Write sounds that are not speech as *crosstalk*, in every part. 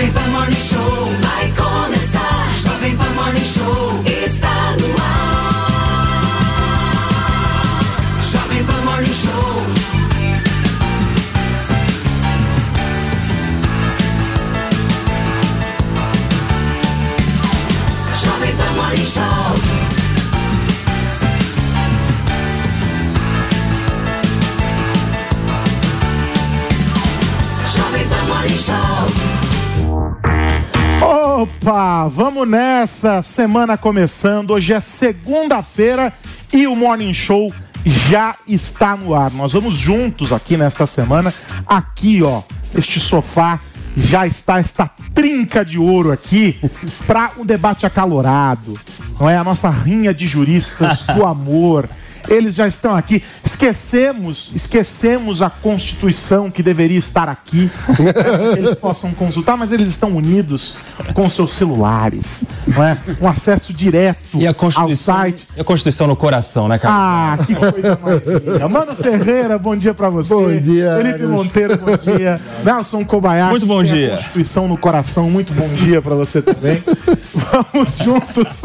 Jovem Pan Morning Show. Vai Opa, vamos nessa. Semana começando. Hoje é segunda-feira e o Morning Show já está no ar. Nós vamos juntos aqui nesta semana. Aqui, ó, este sofá já está esta trinca de ouro aqui para um debate acalorado. Não é a nossa rinha de juristas do amor. Eles já estão aqui. Esquecemos, esquecemos a Constituição que deveria estar aqui. para *laughs* que Eles possam consultar, mas eles estão unidos com seus celulares. Não é? Um acesso direto E a ao site. e a Constituição no coração, né, cara? Ah, que coisa mais linda. Mano Ferreira, bom dia pra você. Bom dia, Felipe. Monteiro, bom dia. *laughs* Nelson Kobayashi. Muito bom a dia. Constituição no coração, muito bom dia pra você também. *laughs* Vamos juntos.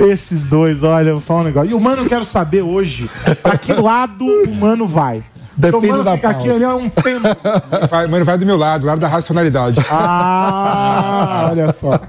Esses dois, olha, eu vou falar um negócio. E o Mano, eu quero saber hoje pra que lado o Mano vai. Depende o Mano da fica aqui, pauta. ele é um tempo. Vai, mano, vai do meu lado, do lado da racionalidade. Ah, olha só.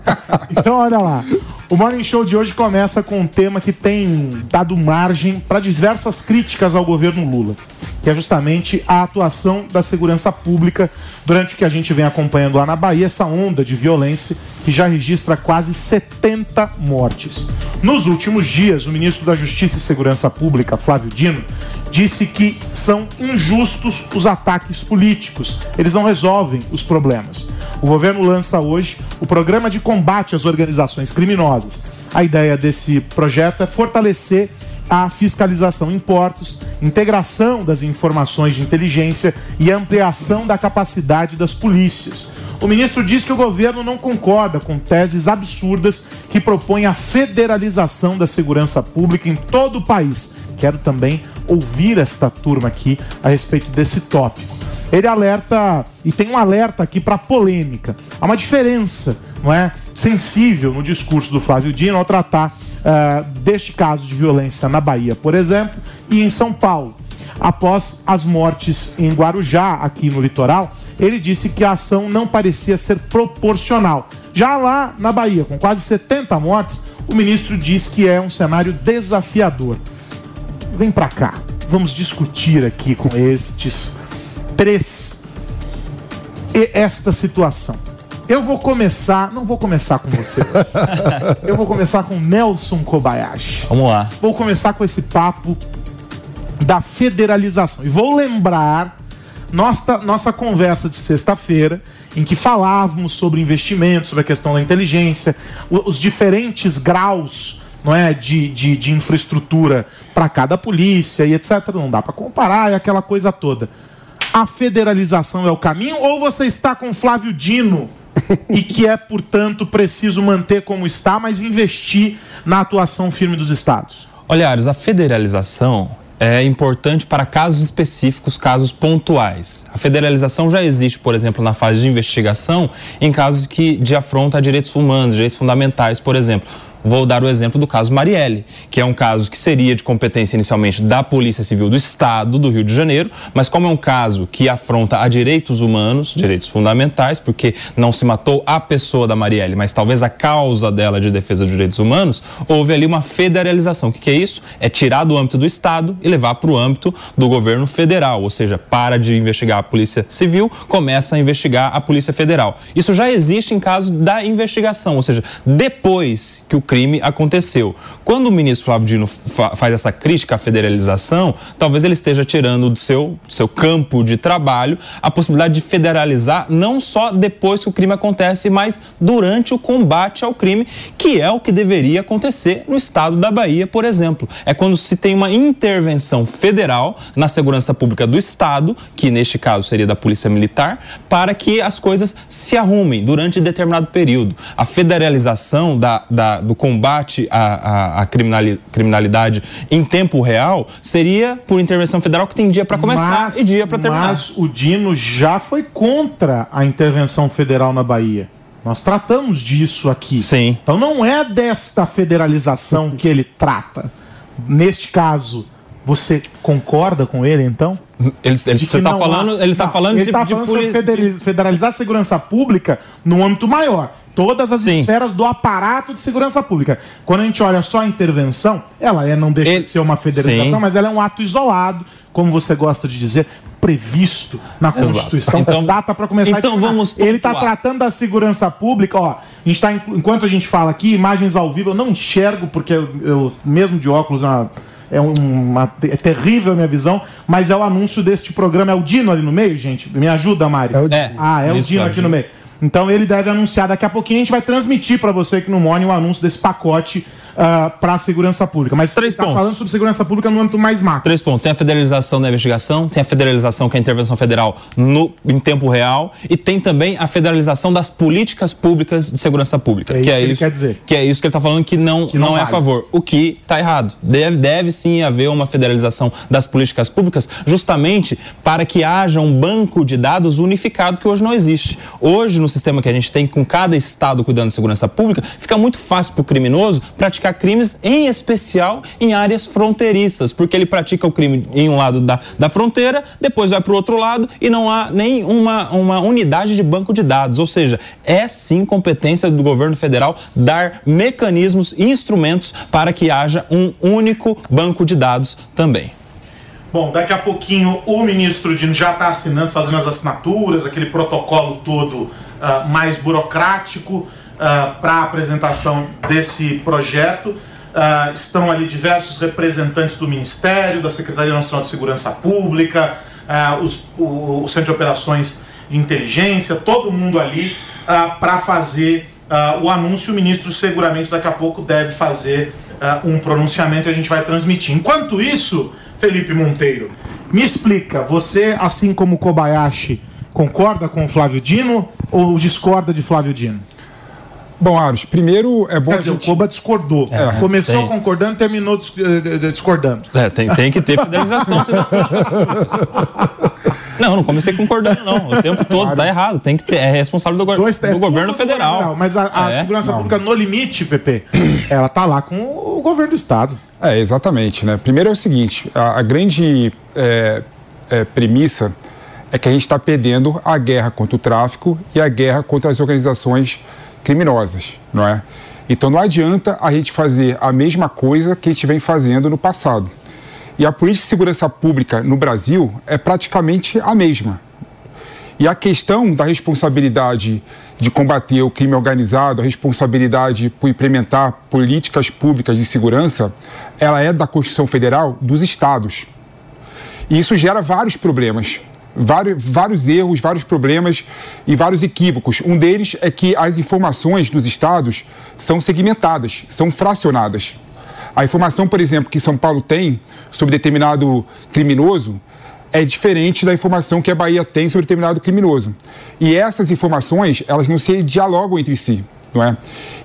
Então, olha lá. O Morning Show de hoje começa com um tema que tem dado margem para diversas críticas ao governo Lula, que é justamente a atuação da segurança pública durante o que a gente vem acompanhando lá na Bahia, essa onda de violência que já registra quase 70 mortes. Nos últimos dias, o ministro da Justiça e Segurança Pública, Flávio Dino, disse que são injustos os ataques políticos. Eles não resolvem os problemas. O governo lança hoje o programa de combate às organizações criminosas. A ideia desse projeto é fortalecer a fiscalização em portos, integração das informações de inteligência e ampliação da capacidade das polícias. O ministro diz que o governo não concorda com teses absurdas que propõem a federalização da segurança pública em todo o país. Quero também ouvir esta turma aqui a respeito desse tópico. Ele alerta, e tem um alerta aqui para polêmica. Há uma diferença, não é? Sensível no discurso do Flávio Dino ao tratar ah, deste caso de violência na Bahia, por exemplo, e em São Paulo. Após as mortes em Guarujá, aqui no litoral, ele disse que a ação não parecia ser proporcional. Já lá na Bahia, com quase 70 mortes, o ministro diz que é um cenário desafiador. Vem pra cá, vamos discutir aqui com estes três esta situação. Eu vou começar, não vou começar com você. *laughs* Eu vou começar com Nelson Kobayashi. Vamos lá. Vou começar com esse papo da federalização. E vou lembrar nossa, nossa conversa de sexta-feira, em que falávamos sobre investimentos, sobre a questão da inteligência, os diferentes graus não é, de, de, de infraestrutura para cada polícia e etc. Não dá para comparar e aquela coisa toda. A federalização é o caminho ou você está com Flávio Dino e que é, portanto, preciso manter como está, mas investir na atuação firme dos estados? Olha, Ares, a federalização é importante para casos específicos, casos pontuais. A federalização já existe, por exemplo, na fase de investigação, em casos que de afronta a direitos humanos, direitos fundamentais, por exemplo. Vou dar o exemplo do caso Marielle, que é um caso que seria de competência inicialmente da Polícia Civil do Estado do Rio de Janeiro, mas como é um caso que afronta a direitos humanos, direitos fundamentais, porque não se matou a pessoa da Marielle, mas talvez a causa dela de defesa dos direitos humanos, houve ali uma federalização. O que, que é isso? É tirar do âmbito do Estado e levar para o âmbito do governo federal, ou seja, para de investigar a Polícia Civil, começa a investigar a Polícia Federal. Isso já existe em caso da investigação, ou seja, depois que o crime aconteceu. Quando o ministro Flávio Dino fa- faz essa crítica à federalização, talvez ele esteja tirando do seu, do seu campo de trabalho a possibilidade de federalizar não só depois que o crime acontece, mas durante o combate ao crime, que é o que deveria acontecer no estado da Bahia, por exemplo. É quando se tem uma intervenção federal na segurança pública do estado, que neste caso seria da Polícia Militar, para que as coisas se arrumem durante determinado período. A federalização da, da- do combate à, à, à criminali- criminalidade em tempo real seria por intervenção federal que tem dia para começar Mas- e dia para terminar. Mas o Dino já foi contra a intervenção federal na Bahia. Nós tratamos disso aqui. Sim. Então não é desta federalização que ele trata. Neste caso, você concorda com ele, então? Ele, ele, De que você está falando, há- ele tá Não, falando ele de, tá de falando sobre poli- federaliz- federalizar a segurança pública num âmbito maior. Todas as Sim. esferas do aparato de segurança pública. Quando a gente olha só a intervenção, ela é, não deixa Ele- de ser uma federalização, Sim. mas ela é um ato isolado, como você gosta de dizer, previsto na Exato. Constituição. Então- data para começar então a vamos Ele está pontuar. tratando da segurança pública, ó. A gente tá, enquanto a gente fala aqui, imagens ao vivo, eu não enxergo, porque eu, eu- mesmo de óculos, é uma- é, uma, é terrível a minha visão, mas é o anúncio deste programa. É o Dino ali no meio, gente? Me ajuda, Mário. É o Dino. É, Ah, é o Dino Flávio aqui no meio. Então ele deve anunciar daqui a pouquinho. A gente vai transmitir para você aqui no Morning o anúncio desse pacote para a segurança pública. Mas Três tá pontos. falando sobre segurança pública no âmbito mais macro. Três pontos. Tem a federalização da investigação, tem a federalização que é a intervenção federal no, em tempo real e tem também a federalização das políticas públicas de segurança pública. É isso que é que ele isso quer dizer. Que é isso que ele está falando que não, Que não não, é a favor. O que está errado. Deve, deve sim haver uma federalização das políticas públicas justamente para que haja um banco de dados unificado que hoje não existe. Hoje, no sistema que a gente tem, com cada estado cuidando de segurança pública, fica muito fácil para o criminoso praticar crimes, em especial em áreas fronteiriças, porque ele pratica o crime em um lado da, da fronteira, depois vai para o outro lado e não há nem uma, uma unidade de banco de dados. Ou seja, é sim competência do governo federal dar mecanismos e instrumentos para que haja um único banco de dados também. Bom, daqui a pouquinho o ministro Dino já está assinando, fazendo as assinaturas, aquele protocolo todo ah, mais burocrático para a apresentação desse projeto. Ah, estão ali diversos representantes do Ministério, da Secretaria Nacional de Segurança Pública, ah, os- o, o Centro de Operações de Inteligência, todo mundo ali para fazer ah, o anúncio. O ministro seguramente daqui a pouco deve fazer ah, um pronunciamento e a gente vai transmitir. Enquanto isso, Felipe Monteiro, me explica, você, assim como Kobayashi, concorda com o Flávio Dino ou discorda de Flávio Dino? Bom, Aros, primeiro é bom Quer dizer, o gente... Koba discordou. Começou tem. concordando, terminou dis- eh, eh, discordando. É, tem, tem que ter federalização sim, das políticas públicas. Não, não comecei concordando, não. O tempo todo tá errado. Tem que ter. É responsável do, go- Dois- é do governo tudo federal. Mas a, a É. segurança pública no limite, PP, *clears throat* ela tá lá com o governo do Estado. É, exatamente. Né? Primeiro é o seguinte: a, a grande é, é, premissa é que a gente está perdendo a guerra contra o tráfico e a guerra contra as organizações criminosas, não é? Então não adianta a gente fazer a mesma coisa que a gente vem fazendo no passado. E a política de segurança pública no Brasil é praticamente a mesma. E a questão da responsabilidade de combater o crime organizado, a responsabilidade por implementar políticas públicas de segurança, ela é da Constituição Federal dos estados. E isso gera vários problemas, vários, vários erros, vários problemas e vários equívocos. Um deles é que as informações dos estados são segmentadas, são fracionadas. A informação, por exemplo, que São Paulo tem sobre determinado criminoso é diferente da informação que a Bahia tem sobre determinado criminoso. E essas informações, elas não se dialogam entre si. Não é?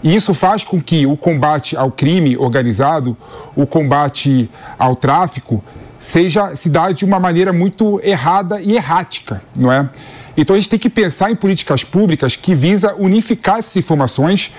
E isso faz com que o combate ao crime organizado, o combate ao tráfico, seja se dá de uma maneira muito errada e errática, não é? Então a gente tem que pensar em políticas públicas que visa unificar essas informações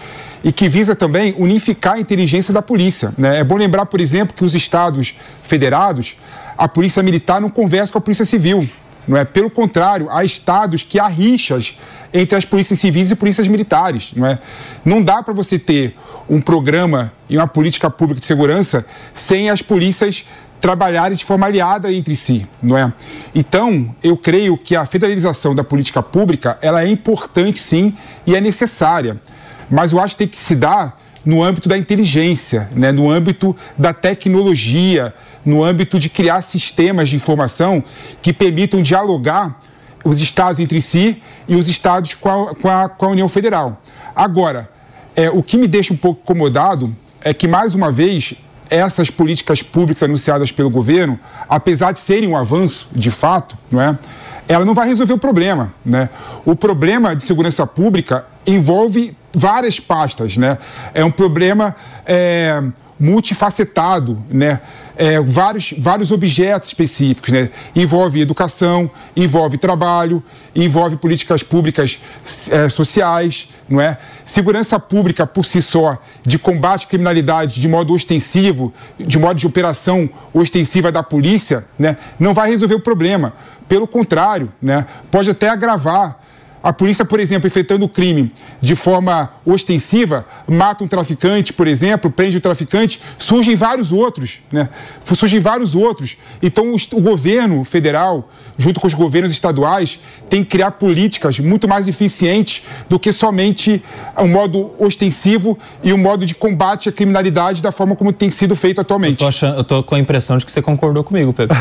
e que visa também unificar a inteligência da polícia. Né? É bom lembrar, por exemplo, que os estados federados, a polícia militar não conversa com a polícia civil. Não é? Pelo contrário, há estados que há rixas entre as polícias civis e polícias militares. Não, é? não dá para você ter um programa e uma política pública de segurança sem as polícias trabalharem de forma aliada entre si, não é? Então, eu creio que a federalização da política pública, ela é importante sim e é necessária, mas eu acho que tem que se dar no âmbito da inteligência, né? no âmbito da tecnologia, no âmbito de criar sistemas de informação que permitam dialogar os estados entre si e os estados com a, com a, com a União Federal. Agora, é, o que me deixa um pouco incomodado é que, mais uma vez, essas políticas públicas anunciadas pelo governo, apesar de serem um avanço, de fato, não é? ela não vai resolver o problema. Né? O problema de segurança pública envolve várias pastas, né? É um problema é, multifacetado, né? É, vários, vários objetos específicos, né? Envolve educação, envolve trabalho, envolve políticas públicas é, sociais, não é? Segurança pública por si só, de combate à criminalidade de modo ostensivo, de modo de operação ostensiva da polícia, né? Não vai resolver o problema. Pelo contrário, né? Pode até agravar a polícia, por exemplo, efetuando o crime de forma ostensiva, mata um traficante, por exemplo, prende o traficante, surgem vários outros, né? Surgem vários outros. Então, o governo federal, junto com os governos estaduais, tem que criar políticas muito mais eficientes do que somente um modo ostensivo e um modo de combate à criminalidade da forma como tem sido feito atualmente. Eu tô, achando, eu tô com a impressão de que você concordou comigo, Pedro.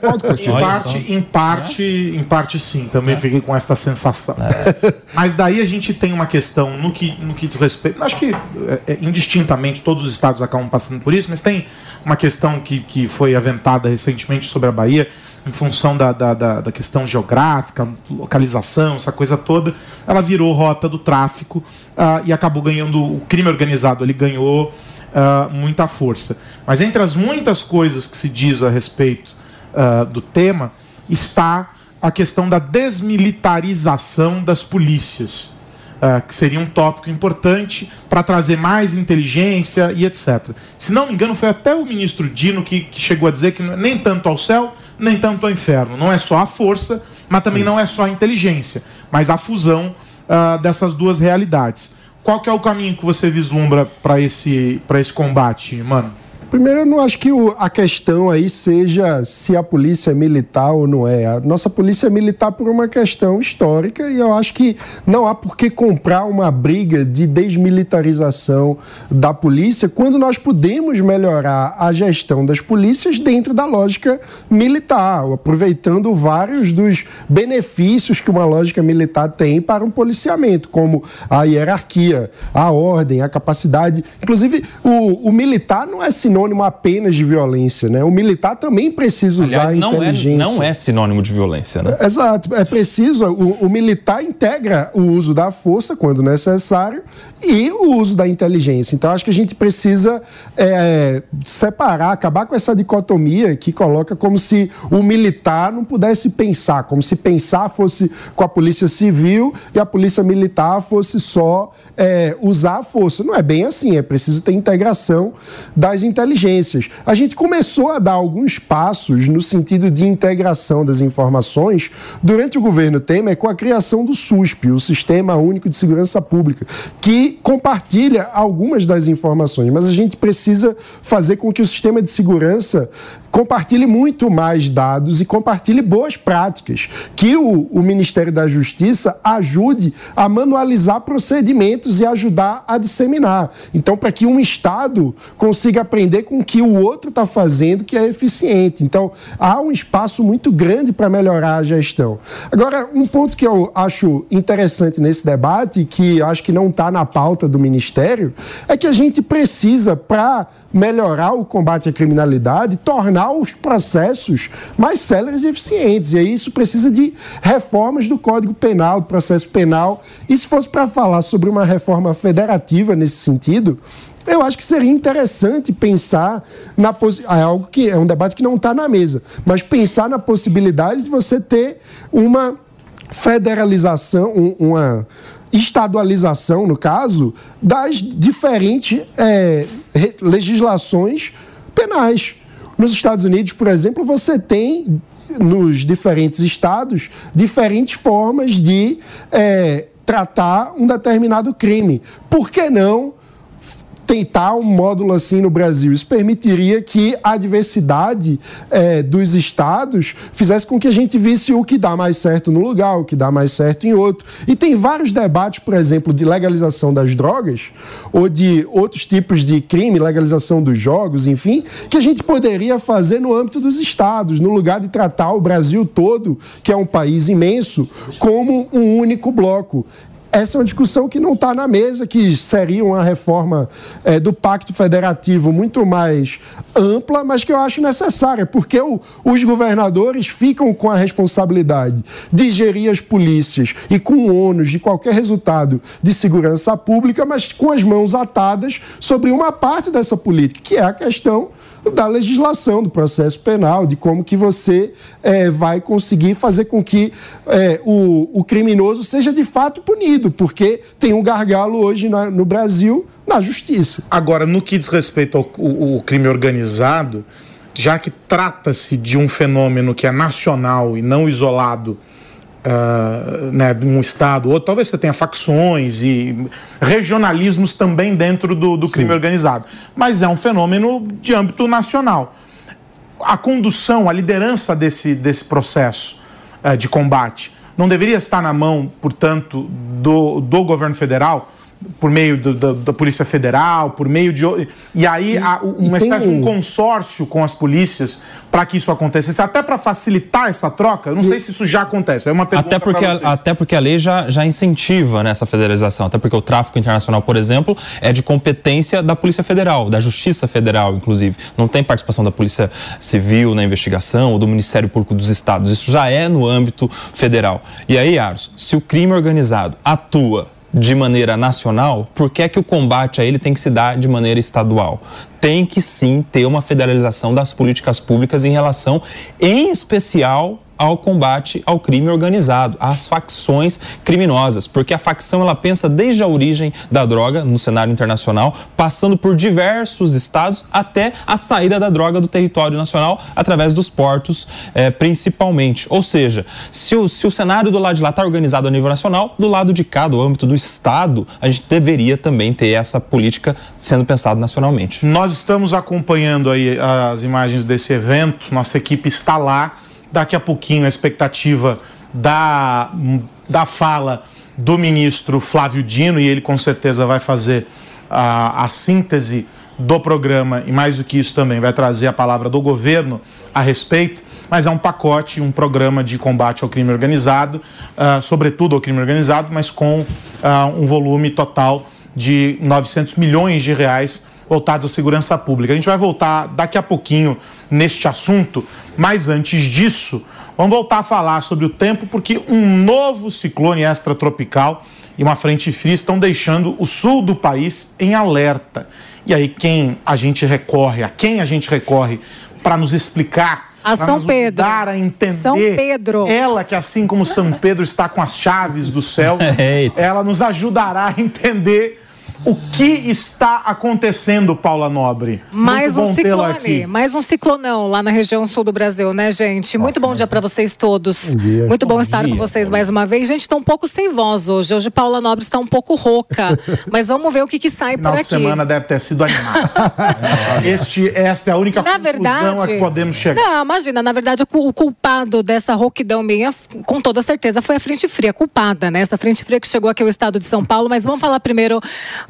Concordo com você. Em parte, em parte, é? em parte sim. Também é. fiquei com essa sensação. É. *laughs* Mas daí a gente tem uma questão no que, no que diz respeito. Acho que é, é, indistintamente todos os estados acabam passando por isso, mas tem uma questão que, que foi aventada recentemente sobre a Bahia, em função da, da, da, da questão geográfica, localização, essa coisa toda. Ela virou rota do tráfico uh, e acabou ganhando. O crime organizado ele ganhou uh, muita força. Mas entre as muitas coisas que se diz a respeito uh, do tema está a questão da desmilitarização das polícias, uh, que seria um tópico importante para trazer mais inteligência e etc. Se não me engano, foi até o ministro Dino que, que chegou a dizer que é nem tanto ao céu, nem tanto ao inferno. Não é só a força, mas também não é só a inteligência, mas a fusão uh, dessas duas realidades. Qual que é o caminho que você vislumbra para esse, esse combate, mano? Primeiro, eu não acho que a questão aí seja se a polícia é militar ou não é. A nossa polícia é militar por uma questão histórica e eu acho que não há por que comprar uma briga de desmilitarização da polícia quando nós podemos melhorar a gestão das polícias dentro da lógica militar, aproveitando vários dos benefícios que uma lógica militar tem para um policiamento, como a hierarquia, a ordem, a capacidade. Inclusive, o, o militar não é sinônimo sinônimo apenas de violência, né? O militar também precisa usar Aliás, não a é- inteligência. É, não é sinônimo de violência, né? Exato. É preciso, o, o militar integra o uso da força quando necessário e o uso da inteligência. Então, acho que a gente precisa é, separar, acabar com essa dicotomia que coloca como se o militar não pudesse pensar, como se pensar fosse com a polícia civil e a polícia militar fosse só é, usar a força. Não é bem assim, é preciso ter integração das inteligências inteligências. A gente começou a dar alguns passos no sentido de integração das informações durante o governo Temer com a criação do SUSP, o Sistema Único de Segurança Pública, que compartilha algumas das informações, mas a gente precisa fazer com que o sistema de segurança compartilhe muito mais dados e compartilhe boas práticas, que o, o Ministério da Justiça ajude a manualizar procedimentos e ajudar a disseminar. Então, para que um Estado consiga aprender com o que o outro está fazendo que é eficiente. Então, há um espaço muito grande para melhorar a gestão. Agora, um ponto que eu acho interessante nesse debate, que acho que não está na pauta do Ministério, é que a gente precisa, para melhorar o combate à criminalidade, tornar os processos mais céleres e eficientes. E aí isso precisa de reformas do Código Penal, do processo penal. E se fosse para falar sobre uma reforma federativa nesse sentido, eu acho que seria interessante pensar na é algo que é um debate que não está na mesa, mas pensar na possibilidade de você ter uma federalização, uma estadualização, no caso, das diferentes é, legislações penais. Nos Estados Unidos, por exemplo, você tem nos diferentes estados diferentes formas de é, tratar um determinado crime. Por que não tentar um módulo assim no Brasil. Isso permitiria que a diversidade é, dos estados fizesse com que a gente visse o que dá mais certo no lugar, o que dá mais certo em outro. E tem vários debates, por exemplo, de legalização das drogas ou de outros tipos de crime, legalização dos jogos, enfim, que a gente poderia fazer no âmbito dos estados, no lugar de tratar o Brasil todo, que é um país imenso, como um único bloco essa é uma discussão que não está na mesa, que seria uma reforma é, do Pacto Federativo muito mais ampla, mas que eu acho necessária, porque o, os governadores ficam com a responsabilidade de gerir as polícias e com o ônus de qualquer resultado de segurança pública, mas com as mãos atadas sobre uma parte dessa política, que é a questão da legislação, do processo penal, de como que você é, vai conseguir fazer com que é, o, o, criminoso seja de fato punido, porque tem um gargalo hoje na, no Brasil na justiça. Agora, no que diz respeito ao, crime organizado, já que trata-se de um fenômeno que é nacional e não isolado uh, né, de um estado, ou talvez você tenha facções e regionalismos também dentro do, do crime organizado. Mas é um fenômeno de âmbito nacional. A condução, a liderança desse, desse processo uh, de combate não deveria estar na mão, portanto, do, do governo federal? Por meio do, da, da, Polícia Federal, por meio de. E aí há uma espécie de um consórcio com as polícias para que isso acontecesse, até para facilitar essa troca. Eu não e... sei se isso já acontece. É uma pergunta até porque a, Até porque a lei já, já incentiva nessa né, federalização. Até porque o tráfico internacional, por exemplo, é de competência da Polícia Federal, da Justiça Federal, inclusive. Não tem participação da Polícia Civil na investigação ou do Ministério Público dos Estados. Isso já é no âmbito federal. E aí, Aros, se o crime organizado atua de maneira nacional, por que é que o combate a ele tem que se dar de maneira estadual? Tem que sim ter uma federalização das políticas públicas em relação, em especial, ao combate ao crime organizado, às facções criminosas, porque a facção ela pensa desde a origem da droga no cenário internacional, passando por diversos estados até a saída da droga do território nacional através dos portos, eh, principalmente. Ou seja, se o, se o cenário do lado de lá está organizado a nível nacional, do lado de cá, do âmbito do estado, a gente deveria também ter essa política sendo pensada nacionalmente. Nós estamos acompanhando aí as imagens desse evento, nossa equipe está lá Daqui a pouquinho a expectativa da, da fala do ministro Flávio Dino, e ele com certeza vai fazer a, a síntese do programa, e mais do que isso também, vai trazer a palavra do governo a respeito, mas é um pacote, um programa de combate ao crime organizado, uh, sobretudo ao crime organizado, mas com uh, um volume total de 900 milhões de reais voltados à segurança pública. A gente vai voltar daqui a pouquinho neste assunto, mas antes disso, vamos voltar a falar sobre o tempo, porque um novo ciclone extratropical e uma frente fria estão deixando o sul do país em alerta. E aí, quem a gente recorre, a quem a gente recorre para nos explicar a São Pedro. Dar a entender. São Pedro. Ela que assim como São Pedro está com as chaves do céu, *laughs* ela nos ajudará a entender o que está acontecendo, Paula Nobre? Mais um ciclone, mais um ciclonão lá na região sul do Brasil, né, gente? Nossa, Muito bom dia para vocês todos. Bom dia. Muito bom, bom estar dia, com vocês mais uma vez. Gente, está um pouco sem voz hoje. Hoje Paula Nobre está um pouco rouca, *laughs* mas vamos ver o que, que sai Final por aqui. A semana deve ter sido animada. *laughs* este, esta é a única na verdade, a que podemos chegar. Não, imagina, na verdade, o culpado dessa rouquidão minha, com toda certeza, foi a frente fria culpada, né? Essa frente fria que chegou aqui ao estado de São Paulo, mas vamos falar primeiro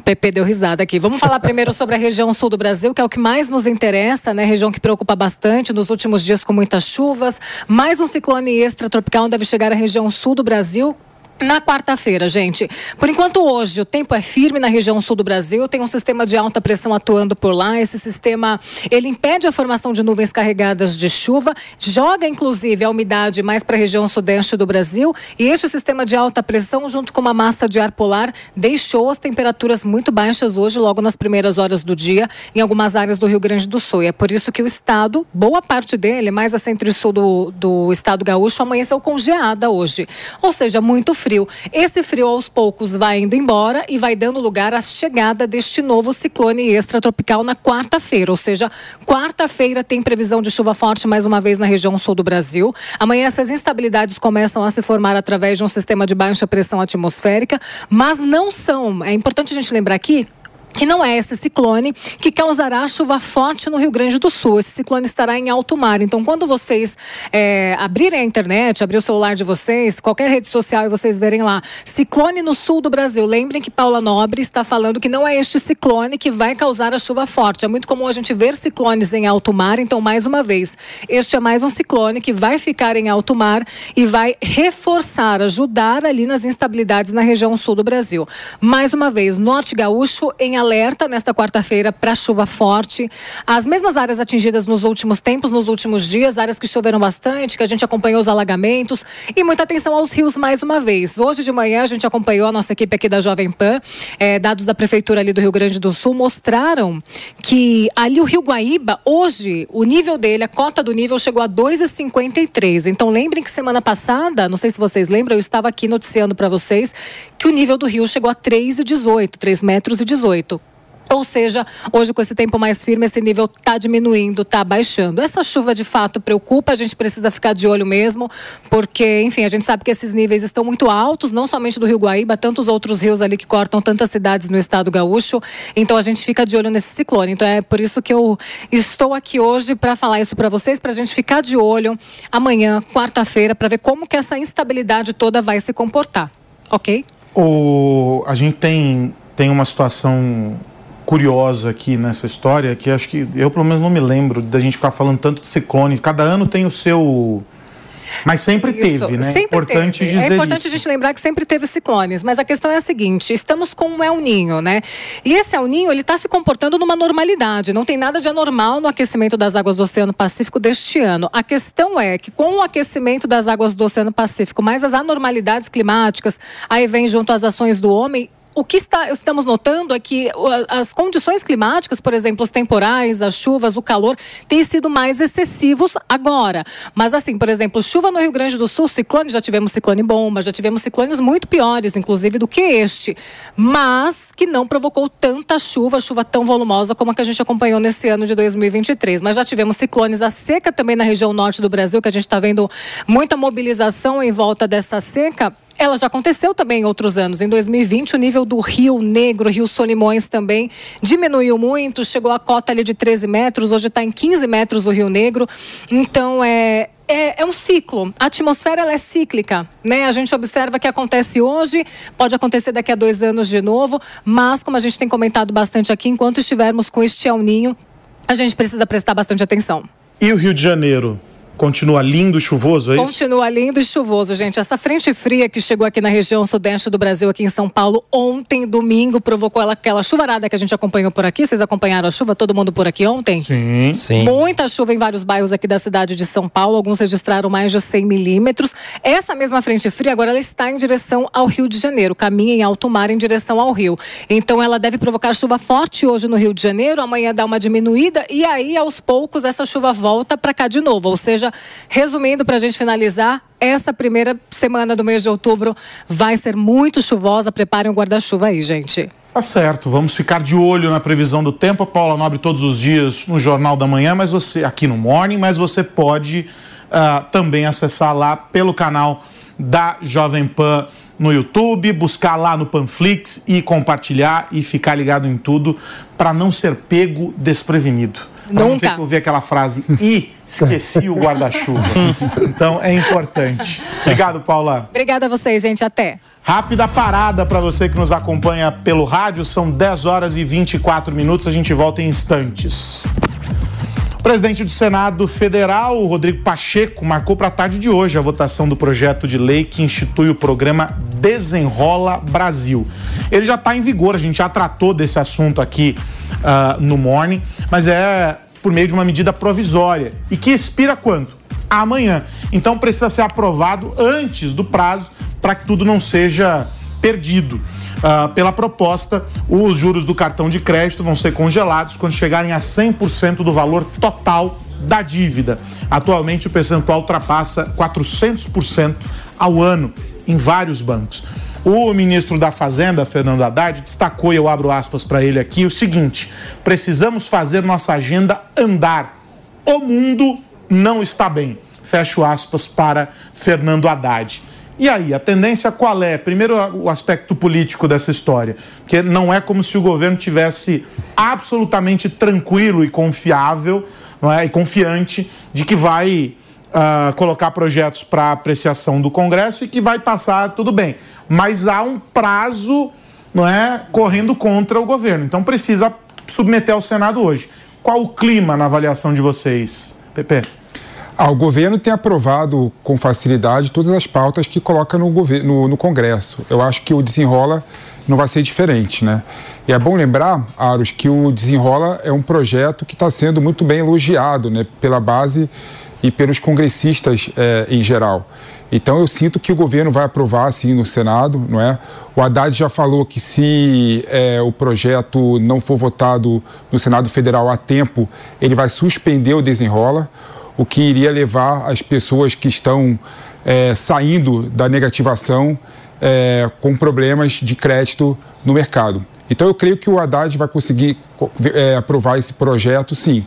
PP deu risada aqui. Vamos falar primeiro sobre a região sul do Brasil, que é o que mais nos interessa, né? Região que preocupa bastante nos últimos dias com muitas chuvas. Mais um ciclone extratropical deve chegar à região sul do Brasil na quarta-feira, gente. Por enquanto, hoje, o tempo é firme na região sul do Brasil. Tem um sistema de alta pressão atuando por lá. Esse sistema, ele impede a formação de nuvens carregadas de chuva, joga, inclusive, a umidade mais para a região sudeste do Brasil. E este sistema de alta pressão, junto com uma massa de ar polar, deixou as temperaturas muito baixas hoje, logo nas primeiras horas do dia, em algumas áreas do Rio Grande do Sul. E é por isso que o estado, boa parte dele, mais a centro e sul do, do estado gaúcho, amanheceu congeada hoje. Ou seja, muito frio frio. Esse frio aos poucos vai indo embora e vai dando lugar à chegada deste novo ciclone extratropical na quarta-feira, ou seja, quarta-feira tem previsão de chuva forte mais uma vez na região sul do Brasil. Amanhã essas instabilidades começam a se formar através de um sistema de baixa pressão atmosférica, mas não são, é importante a gente lembrar aqui, que não é esse ciclone que causará chuva forte no Rio Grande do Sul. Esse ciclone estará em alto mar. Então, quando vocês é, abrirem a internet, abrir o celular de vocês, qualquer rede social e vocês verem lá, ciclone no sul do Brasil, lembrem que Paula Nobre está falando que não é este ciclone que vai causar a chuva forte. É muito comum a gente ver ciclones em alto mar. Então, mais uma vez, este é mais um ciclone que vai ficar em alto mar e vai reforçar, ajudar ali nas instabilidades na região sul do Brasil. Mais uma vez, norte gaúcho em alerta nesta quarta-feira para chuva forte. As mesmas áreas atingidas nos últimos tempos, nos últimos dias, áreas que choveram bastante, que a gente acompanhou os alagamentos e muita atenção aos rios mais uma vez. Hoje de manhã a gente acompanhou a nossa equipe aqui da Jovem Pan, é, dados da prefeitura ali do Rio Grande do Sul mostraram que ali o Rio Guaíba hoje o nível dele, a cota do nível chegou a 2,53. Então lembrem que semana passada, não sei se vocês lembram, eu estava aqui noticiando para vocês que o nível do rio chegou a 3,18, 3 metros e 18. Ou seja, hoje com esse tempo mais firme, esse nível está diminuindo, está baixando. Essa chuva de fato preocupa, a gente precisa ficar de olho mesmo, porque, enfim, a gente sabe que esses níveis estão muito altos, não somente do Rio Guaíba, tantos outros rios ali que cortam tantas cidades no estado gaúcho. Então a gente fica de olho nesse ciclone. Então é por isso que eu estou aqui hoje para falar isso para vocês, para a gente ficar de olho amanhã, quarta-feira, para ver como que essa instabilidade toda vai se comportar. Ok? O, a gente tem, tem uma situação curiosa aqui nessa história, que acho que eu pelo menos não me lembro da gente ficar falando tanto de ciclone. Cada ano tem o seu. Mas sempre Isso, teve, né? Sempre importante teve. dizer É importante isso. a gente lembrar que sempre teve ciclones, mas a questão é a seguinte: estamos com um El Ninho, né? E esse El Ninho ele está se comportando numa normalidade. Não tem nada de anormal no aquecimento das águas do Oceano Pacífico deste ano. A questão é que com o aquecimento das águas do Oceano Pacífico, mais as anormalidades climáticas, aí vem junto às ações do homem, o que está, estamos notando é que as condições climáticas, por exemplo, os temporais, as chuvas, o calor, têm sido mais excessivos agora. Mas assim, por exemplo, chuva no Rio Grande do Sul, ciclone, já tivemos ciclone bomba, já tivemos ciclones muito piores, inclusive, do que este. Mas que não provocou tanta chuva, chuva tão volumosa como a que a gente acompanhou nesse ano de 2023. Mas já tivemos ciclones a seca também na região norte do Brasil, que a gente está vendo muita mobilização em volta dessa seca. Ela já aconteceu também em outros anos. Em 2020, o nível do Rio Negro, Rio Solimões também diminuiu muito, chegou a cota ali de 13 metros, hoje está em 15 metros o Rio Negro. Então, é, é, é um ciclo. A atmosfera ela é cíclica, né? A gente observa que acontece hoje, pode acontecer daqui a dois anos de novo, mas como a gente tem comentado bastante aqui, enquanto estivermos com este El Ninho, a gente precisa prestar bastante atenção. E o Rio de Janeiro? Continua lindo e chuvoso, é isso? Continua lindo e chuvoso, gente. Essa frente fria que chegou aqui na região sudeste do Brasil, aqui em São Paulo, ontem, domingo, provocou ela- aquela chuvarada que a gente acompanhou por aqui. Vocês acompanharam a chuva? Todo mundo por aqui ontem? Sim. Sim. Muita chuva em vários bairros aqui da cidade de São Paulo. Alguns registraram mais de 100 milímetros. Essa mesma frente fria agora ela está em direção ao Rio de Janeiro. Caminha em alto mar em direção ao Rio. Então ela deve provocar chuva forte hoje no Rio de Janeiro. Amanhã dá uma diminuída e aí aos poucos essa chuva volta para cá de novo. Ou seja, resumindo para a gente finalizar, essa primeira semana do mês de outubro vai ser muito chuvosa. Preparem o guarda-chuva aí, gente. Tá certo, vamos ficar de olho na previsão do tempo. A Paula Nobre todos os dias no Jornal da Manhã, mas você aqui no Morning, mas você pode ah, também acessar lá pelo canal da Jovem Pan no YouTube, buscar lá no Panflix e compartilhar e ficar ligado em tudo para não ser pego desprevenido. Pra não ter Nunca. que ouvir aquela frase e esqueci o guarda-chuva. *laughs* Então é importante. Obrigado, Paula. Obrigada a vocês, gente. Até. Rápida parada para você que nos acompanha pelo rádio, são 10 horas e 24 minutos, a gente volta em instantes. Presidente do Senado Federal, Rodrigo Pacheco, marcou para a tarde de hoje a votação do projeto de lei que institui o programa Desenrola Brasil. Ele já está em vigor, a gente já tratou desse assunto aqui ah, no Morning, mas é por meio de uma medida provisória e que expira quando? Amanhã. Então precisa ser aprovado antes do prazo para que tudo não seja perdido. Ah, pela proposta, os juros do cartão de crédito vão ser congelados quando chegarem a 100% do valor total da dívida. Atualmente, o percentual ultrapassa 400% ao ano em vários bancos. O ministro da Fazenda, Fernando Haddad, destacou, e eu abro aspas para ele aqui, o seguinte: precisamos fazer nossa agenda andar. O mundo não está bem. Fecho aspas para Fernando Haddad. E aí, a tendência qual é? Primeiro, o aspecto político dessa história, porque não é como se o governo tivesse absolutamente tranquilo e confiável, não é, e confiante de que vai uh, colocar projetos para apreciação do Congresso e que vai passar tudo bem. Mas há um prazo, não é, correndo contra o governo. Então precisa submeter ao Senado hoje. Qual o clima na avaliação de vocês, Pepe? Ah, o governo tem aprovado com facilidade todas as pautas que coloca no, no, no, Congresso. Eu acho que o desenrola não vai ser diferente, né? E é bom lembrar, Aros, que o desenrola é um projeto que está sendo muito bem elogiado, né, pela base e pelos congressistas eh, em geral. Então eu sinto que o governo vai aprovar sim no Senado, não é? O Haddad já falou que se é, o projeto não for votado no Senado Federal a tempo, ele vai suspender o desenrola o que iria levar as pessoas que estão é, saindo da negativação é, com problemas de crédito no mercado. Então, eu creio que o Haddad vai conseguir é, aprovar esse projeto, sim.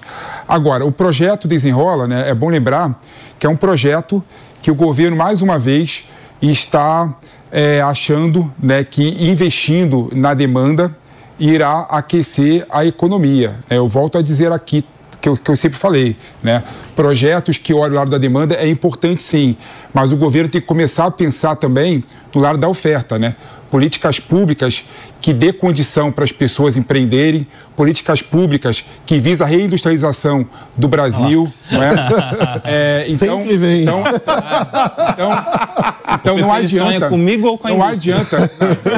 Agora, o projeto Desenrola, né, é bom lembrar que é um projeto que o governo, mais uma vez, está é, achando né, que investindo na demanda irá aquecer a economia. É, eu volto a dizer aqui que eu, que eu sempre falei, né? Projetos que olham o lado da demanda é importante sim, mas o governo tem que começar a pensar também no lado da oferta, né? Políticas públicas que dê condição para as pessoas empreenderem, políticas públicas que visam a reindustrialização do Brasil, não é? *laughs* é então, Sempre vem. Então, então, então não adianta. comigo ou com a não adianta,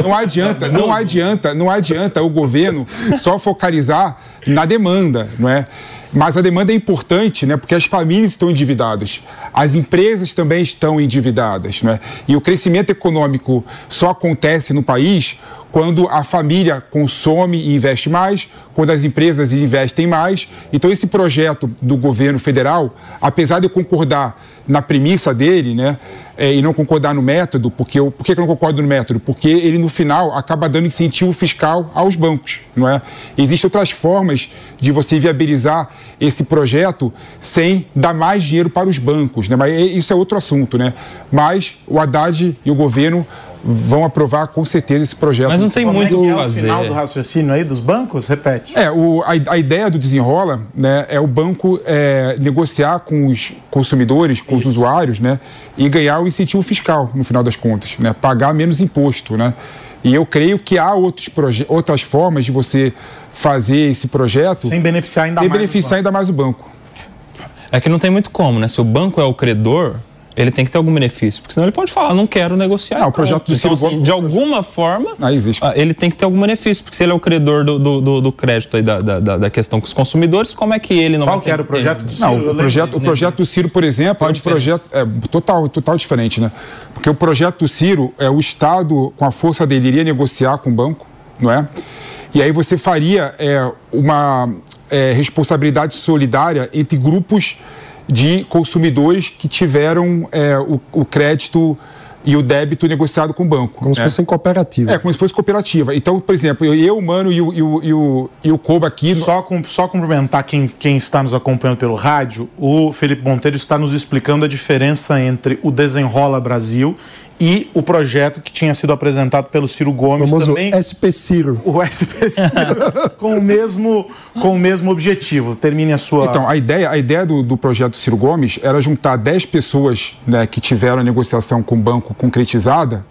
não adianta, não adianta, não adianta o governo só focalizar na demanda, não é? Mas a demanda é importante, né? Porque as famílias estão endividadas, as empresas também estão endividadas, né? E o crescimento econômico só acontece no país quando a família consome e investe mais, quando as empresas investem mais. Então, esse projeto do governo federal, apesar de eu concordar na premissa dele, né, é, e não concordar no método, porque eu, por que eu não concordo no método? Porque ele, no final, acaba dando incentivo fiscal aos bancos, não é? Existem outras formas de você viabilizar esse projeto sem dar mais dinheiro para os bancos, né? Mas isso é outro assunto, né? Mas o Haddad e o governo vão aprovar com certeza esse projeto. Mas não tem muito o que fazer. É o final do raciocínio aí dos bancos? Repete. É, o, a, a ideia do desenrola né, é o banco é, negociar com os consumidores, com Isso. os usuários, né, e ganhar o incentivo fiscal, no final das contas, né, pagar menos imposto. Né? E eu creio que há outros outras formas de você fazer esse projeto sem beneficiar ainda sem mais beneficiar ainda mais o banco. É que não tem muito como, né? Se o banco é o credor, ele tem que ter algum benefício, porque senão ele pode falar, não quero negociar. Ah, o projeto do então, assim, de alguma forma, ah, existe. Ah, ele tem que ter algum benefício, porque se ele é o credor do, do, do crédito aí da, da, da, questão com os consumidores, como é que ele não Qual vai que era o projeto do Ciro? Não, o projeto, o projeto do Ciro, por exemplo, Qual é um projeto é, total, total diferente, né? Porque o projeto do Ciro, é o Estado, com a força dele, iria negociar com o banco, não é? E aí você faria é, uma é, responsabilidade solidária entre grupos de consumidores que tiveram é, o, o, crédito e o débito negociado com o banco. Como né? se fosse cooperativa. É, como se fosse cooperativa. Então, por exemplo, eu, eu o Mano e o, e o, e o, e o Koba aqui... Só, com, só complementar quem, quem está nos acompanhando pelo rádio, o Felipe Monteiro está nos explicando a diferença entre o Desenrola Brasil e o projeto que tinha sido apresentado pelo Ciro Gomes o também. SP Ciro. O SP Ciro, com, o mesmo, com o mesmo objetivo. Termine a sua. Então, a ideia, a ideia do, do projeto Ciro Gomes era juntar 10 pessoas né, que tiveram a negociação com o banco concretizada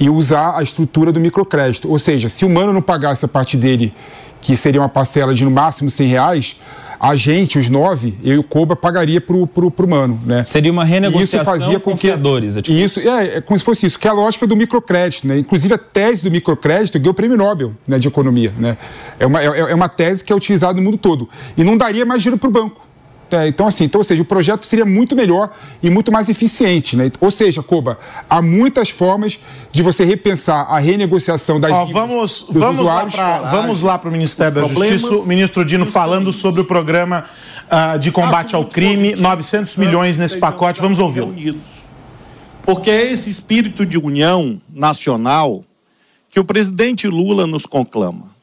e usar a estrutura do microcrédito. Ou seja, se o mano não pagasse a parte dele, que seria uma parcela de no máximo 100 reais, a gente, os nove, eu e o Coba, pagaria pro, pro, pro Mano, né? Seria uma renegociação isso fazia com confiadores, que, é tipo isso. É, é como se fosse isso, que é a lógica do microcrédito, né? Inclusive a tese do microcrédito ganhou o prêmio Nobel né, de economia, né? É uma, é, é uma tese que é utilizada no mundo todo. E não daria mais dinheiro para o banco. É, então, assim, então, ou seja, o projeto seria muito melhor e muito mais eficiente. Né? Ou seja, Coba, há muitas formas de você repensar a renegociação das Ó, vamos, vamos usuários. Lá pra, vamos lá para o Ministério da Justiça, o ministro Dino falando sobre o programa uh, de combate ao crime, 900 milhões nesse pacote. Vamos ouvi-lo. Porque é esse espírito de união nacional que o presidente Lula nos conclama.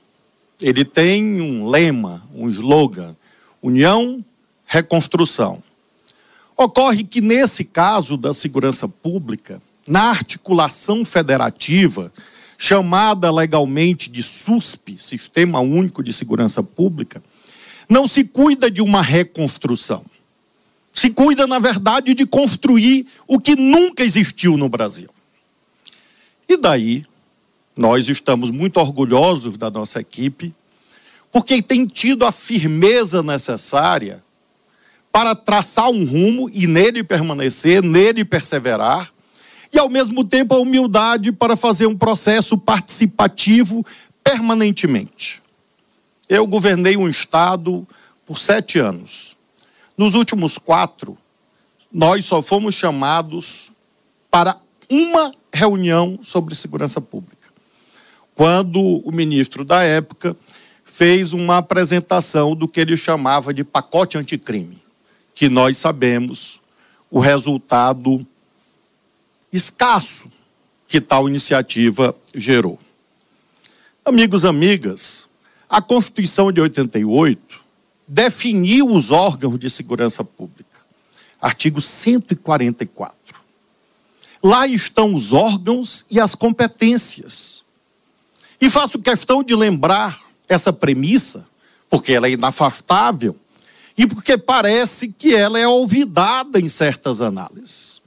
Ele tem um lema, um slogan: União reconstrução. Ocorre que, nesse caso da segurança pública, na articulação federativa, chamada legalmente de SUSP, Sistema Único de Segurança Pública, não se cuida de uma reconstrução. Se cuida, na verdade, de construir o que nunca existiu no Brasil. E daí, nós estamos muito orgulhosos da nossa equipe, porque tem tido a firmeza necessária para traçar um rumo e nele permanecer, nele perseverar, e ao mesmo tempo a humildade para fazer um processo participativo permanentemente. Eu governei um Estado por sete anos. Nos últimos quatro, nós só fomos chamados para uma reunião sobre segurança pública. Quando o ministro da época fez uma apresentação do que ele chamava de pacote anticrime, que nós sabemos o resultado escasso que tal iniciativa gerou. Amigos, amigas, a Constituição de 88 definiu os órgãos de segurança pública. Artigo 144. Lá estão os órgãos e as competências. E faço questão de lembrar essa premissa, porque ela é inafastável e porque parece que ela é olvidada em certas análises.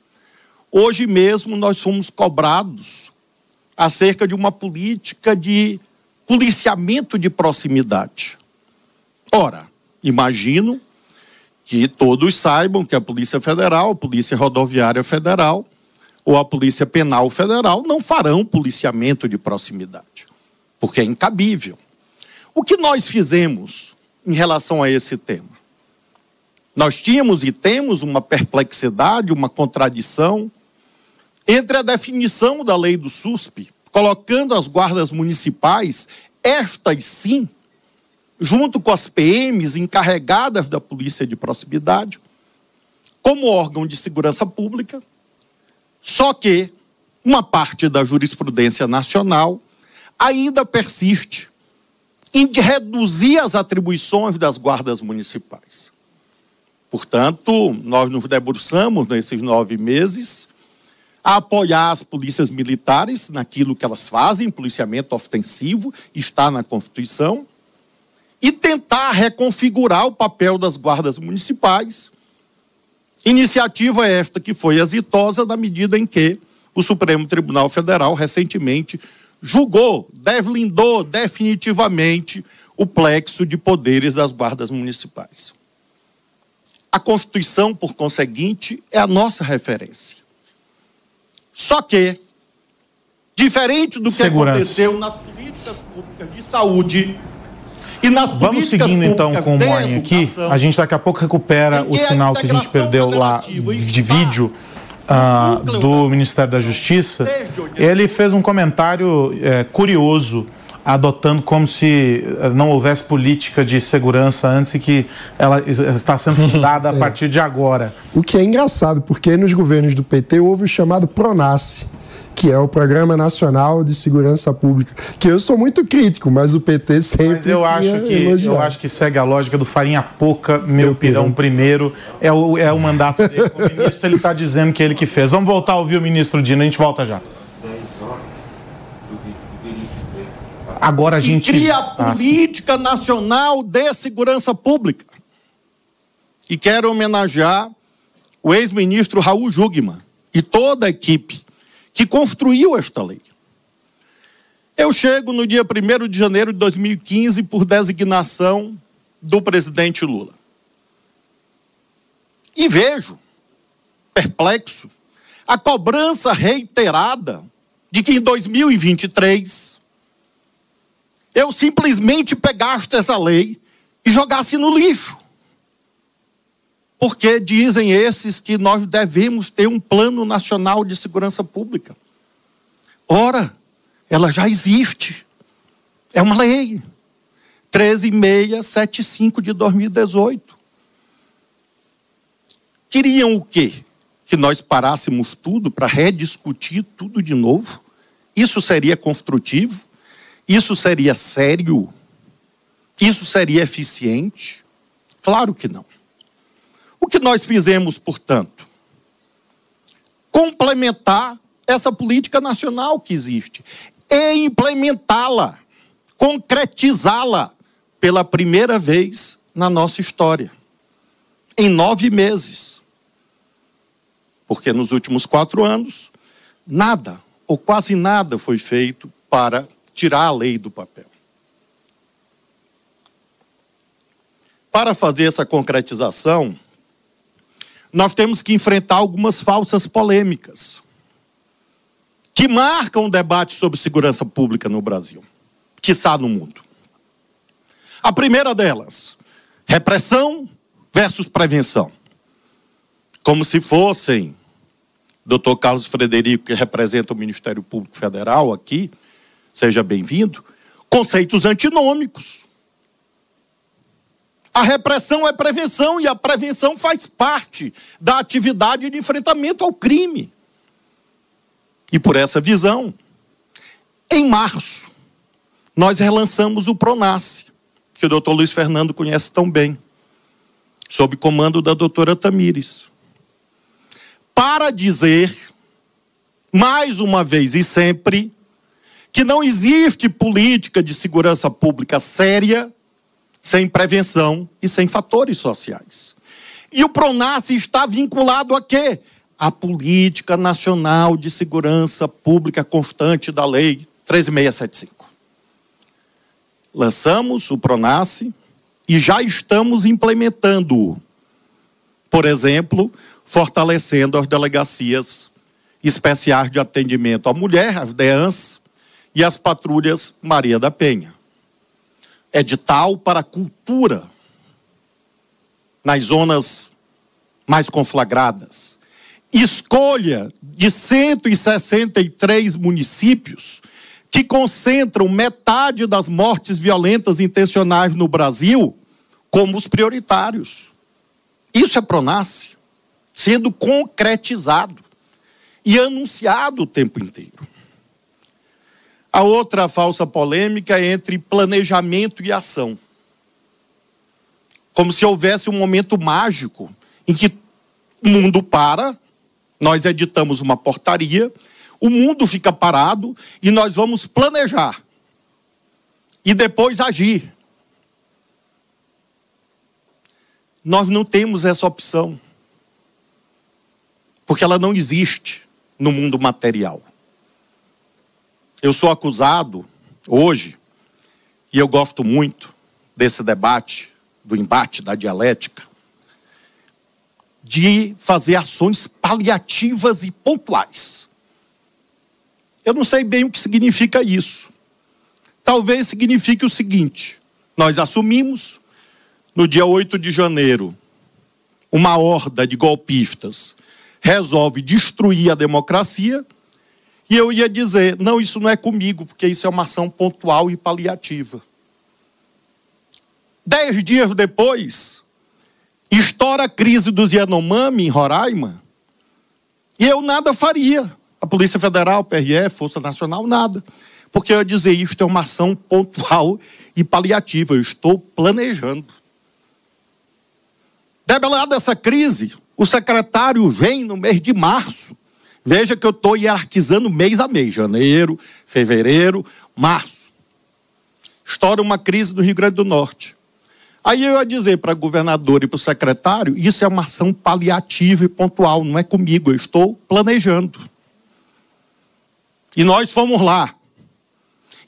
Hoje mesmo nós fomos cobrados acerca de uma política de policiamento de proximidade. Ora, imagino que todos saibam que a Polícia Federal, a Polícia Rodoviária Federal ou a Polícia Penal Federal não farão policiamento de proximidade, porque é incabível. O que nós fizemos em relação a esse tema? Nós tínhamos e temos uma perplexidade, uma contradição entre a definição da lei do SUSP, colocando as guardas municipais, estas sim, junto com as PMs encarregadas da polícia de proximidade, como órgão de segurança pública, só que uma parte da jurisprudência nacional ainda persiste em reduzir as atribuições das guardas municipais. Portanto, nós nos debruçamos nesses nove meses a apoiar as polícias militares naquilo que elas fazem, policiamento ofensivo, está na Constituição, e tentar reconfigurar o papel das guardas municipais Iniciativa esta que foi exitosa na medida em que o Supremo Tribunal Federal recentemente julgou, deslindou definitivamente o plexo de poderes das guardas municipais. A Constituição, por conseguinte, é a nossa referência. Só que, diferente do que Segurança. aconteceu nas políticas públicas de saúde, e nas Vamos seguindo então com o Moin aqui. A gente daqui a pouco recupera o sinal que a gente perdeu lá de vídeo núcleo do Ministério da Justiça. Desde 80. Ele fez um comentário eh, curioso, adotando como se eh, não houvesse política de segurança antes e que ela es- está sendo *laughs* fundada a partir de agora. O que é engraçado, porque nos governos do PT houve o chamado PRONASSE, que é o Programa Nacional de Segurança Pública, que eu sou muito crítico, mas o PT sempre Mas eu acho que eu acho que segue a lógica do farinha pouca, meu pirão primeiro. É o, é o mandato dele como *laughs* ministro, ele está dizendo que é ele que fez. Vamos voltar a ouvir o ministro Dino, a gente volta já. Agora a e gente. cria a Ah. Política Nacional de Segurança Pública. E quero homenagear o ex-ministro Raul Jugman e toda a equipe que construiu esta lei. Eu chego no dia 1 de janeiro de 2015 por designação do presidente Lula. E vejo, perplexo, a cobrança reiterada de que em 2023 eu simplesmente pegasse essa lei e jogasse no lixo. Porque dizem esses que nós devemos ter um plano nacional de segurança pública. Ora, ela já existe. É uma lei. 13675 de 2018. Queriam o quê? Que nós parássemos tudo para rediscutir tudo de novo? Isso seria construtivo? Isso seria sério? Isso seria eficiente? Claro que não. O que nós fizemos, portanto? Complementar essa política nacional que existe e implementá-la, concretizá-la pela primeira vez na nossa história. Em nove meses. Porque nos últimos quatro anos, nada, ou quase nada, foi feito para tirar a lei do papel. Para fazer essa concretização, nós temos que enfrentar algumas falsas polêmicas que marcam o debate sobre segurança pública no Brasil, que está no mundo. A primeira delas, repressão versus prevenção. Como se fossem, doutor Carlos Frederico, que representa o Ministério Público Federal aqui, seja bem-vindo, conceitos antinômicos. A repressão é prevenção e a prevenção faz parte da atividade de enfrentamento ao crime. E por essa visão, em março, nós relançamos o Pronace, que o doutor Luiz Fernando conhece tão bem, sob comando da doutora Tamires. Para dizer, mais uma vez e sempre, que não existe política de segurança pública séria sem prevenção e sem fatores sociais. E o Pronace está vinculado a quê? a Política Nacional de Segurança Pública Constante da Lei 13675. Lançamos o Pronace e já estamos implementando-o. Por exemplo, fortalecendo as delegacias especiais de atendimento à mulher, as DEANS, e as patrulhas Maria da Penha. Edital para cultura nas zonas mais conflagradas escolha de 163 municípios que concentram metade das mortes violentas intencionais no Brasil como os prioritários. Isso é Pronace sendo concretizado e anunciado o tempo inteiro. A outra falsa polêmica é entre planejamento e ação. Como se houvesse um momento mágico em que o mundo para nós editamos uma portaria, o mundo fica parado e nós vamos planejar e depois agir. Nós não temos essa opção. Porque ela não existe no mundo material. Eu sou acusado hoje, e eu gosto muito desse debate, do embate da dialética, de fazer ações paliativas e pontuais. Eu não sei bem o que significa isso. Talvez signifique o seguinte: nós assumimos, no dia 8 de janeiro, uma horda de golpistas resolve destruir a democracia, e eu ia dizer: não, isso não é comigo, porque isso é uma ação pontual e paliativa. Dez dias depois, estoura a crise dos Yanomami em Roraima, e eu nada faria. A Polícia Federal, PRF, Força Nacional, nada. Porque eu ia dizer, isto é uma ação pontual e paliativa, eu estou planejando. Debelada essa crise, o secretário vem no mês de março. Veja que eu estou hierarquizando mês a mês, janeiro, fevereiro, março. Estoura uma crise no Rio Grande do Norte. Aí eu ia dizer para o governador e para o secretário: isso é uma ação paliativa e pontual, não é comigo, eu estou planejando. E nós fomos lá.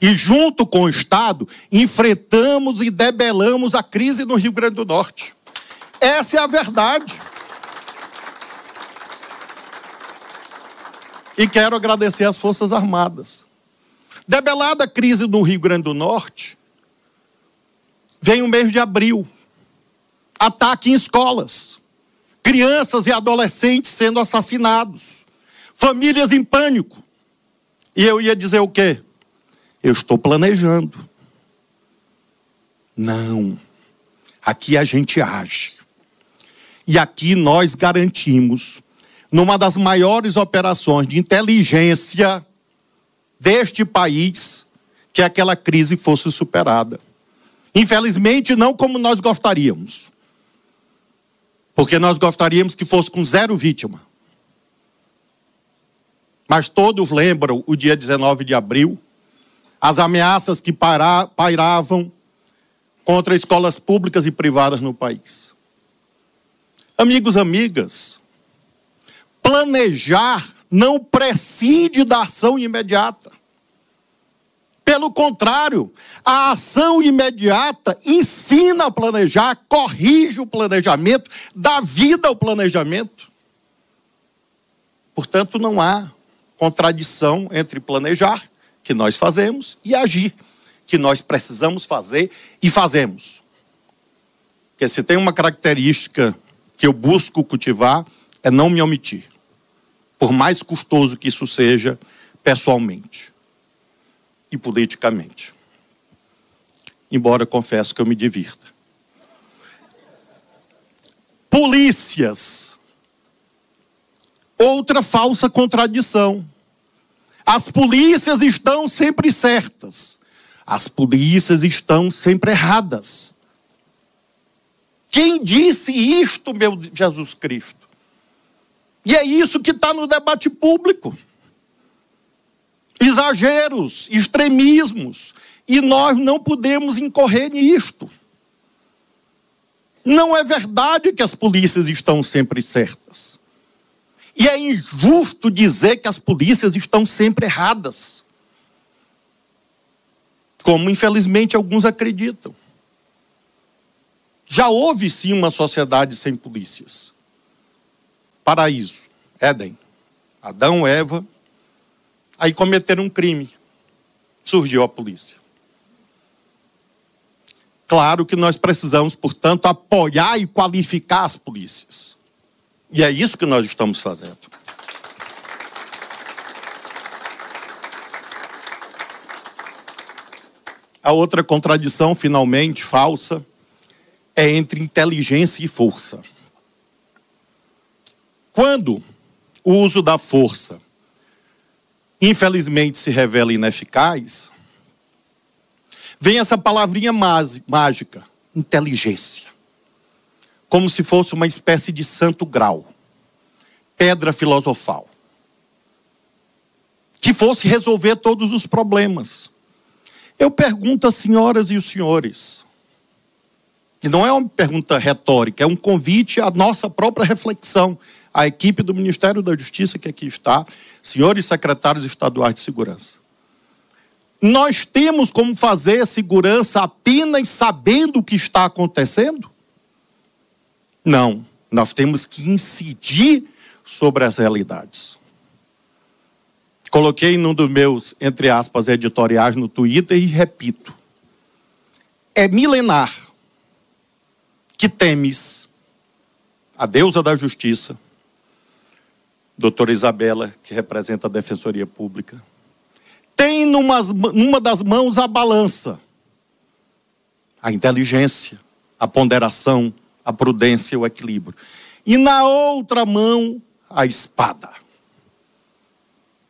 E junto com o Estado, enfrentamos e debelamos a crise no Rio Grande do Norte. Essa é a verdade. E quero agradecer às Forças Armadas. Debelada a crise no Rio Grande do Norte, Vem o mês de abril. Ataque em escolas. Crianças e adolescentes sendo assassinados. Famílias em pânico. E eu ia dizer o quê? Eu estou planejando. Não. Aqui a gente age. E aqui nós garantimos, numa das maiores operações de inteligência deste país, que aquela crise fosse superada. Infelizmente, não como nós gostaríamos. Porque nós gostaríamos que fosse com zero vítima. mas todos lembram o dia 19 de abril, as ameaças que paira, pairavam contra escolas públicas e privadas no país. Amigos, amigas, planejar não prescinde da ação imediata. Pelo contrário, a ação imediata ensina a planejar, corrige o planejamento, dá vida ao planejamento. Portanto, não há contradição entre planejar, que nós fazemos, e agir, que nós precisamos fazer e fazemos. Porque se tem uma característica que eu busco cultivar, é não me omitir. Por mais custoso que isso seja pessoalmente e politicamente. Embora confesso que eu me divirta. Polícias Outra falsa contradição. As polícias estão sempre certas. As polícias estão sempre erradas. Quem disse isto, meu Jesus Cristo? E é isso que está no debate público. Exageros, extremismos. E nós não podemos incorrer nisto. Não é verdade que as polícias estão sempre certas. E é injusto dizer que as polícias estão sempre erradas. Como infelizmente alguns acreditam. Já houve sim uma sociedade sem polícias. Paraíso, Éden. Adão, Eva, aí cometeram um crime. Surgiu a polícia. Claro que nós precisamos, portanto, apoiar e qualificar as polícias. E é isso que nós estamos fazendo. A outra contradição, finalmente falsa, é entre inteligência e força. Quando o uso da força, infelizmente, se revela ineficaz, vem essa palavrinha mágica, inteligência como se fosse uma espécie de santo grau, pedra filosofal, que fosse resolver todos os problemas. Eu pergunto às senhoras e os senhores, e não é uma pergunta retórica, é um convite à nossa própria reflexão, à equipe do Ministério da Justiça que aqui está, senhores secretários estaduais de segurança. Nós temos como fazer segurança apenas sabendo o que está acontecendo? Não, nós temos que incidir sobre as realidades. Coloquei num dos meus, entre aspas, editoriais no Twitter e repito. É milenar que Temes, a deusa da justiça, doutora Isabela, que representa a Defensoria Pública, tem numa, numa das mãos a balança, a inteligência, a ponderação, a prudência o equilíbrio. E na outra mão, a espada,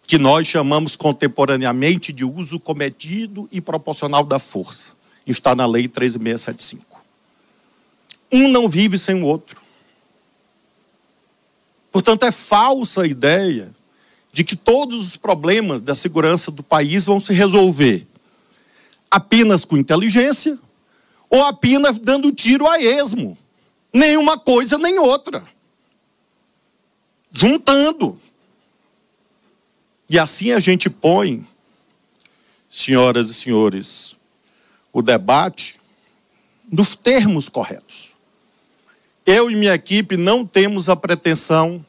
que nós chamamos contemporaneamente de uso cometido e proporcional da força. Está na Lei 13675. Um não vive sem o outro. Portanto, é falsa a ideia de que todos os problemas da segurança do país vão se resolver apenas com inteligência ou apenas dando tiro a esmo nenhuma coisa nem outra. Juntando. E assim a gente põe, senhoras e senhores, o debate nos termos corretos. Eu e minha equipe não temos a pretensão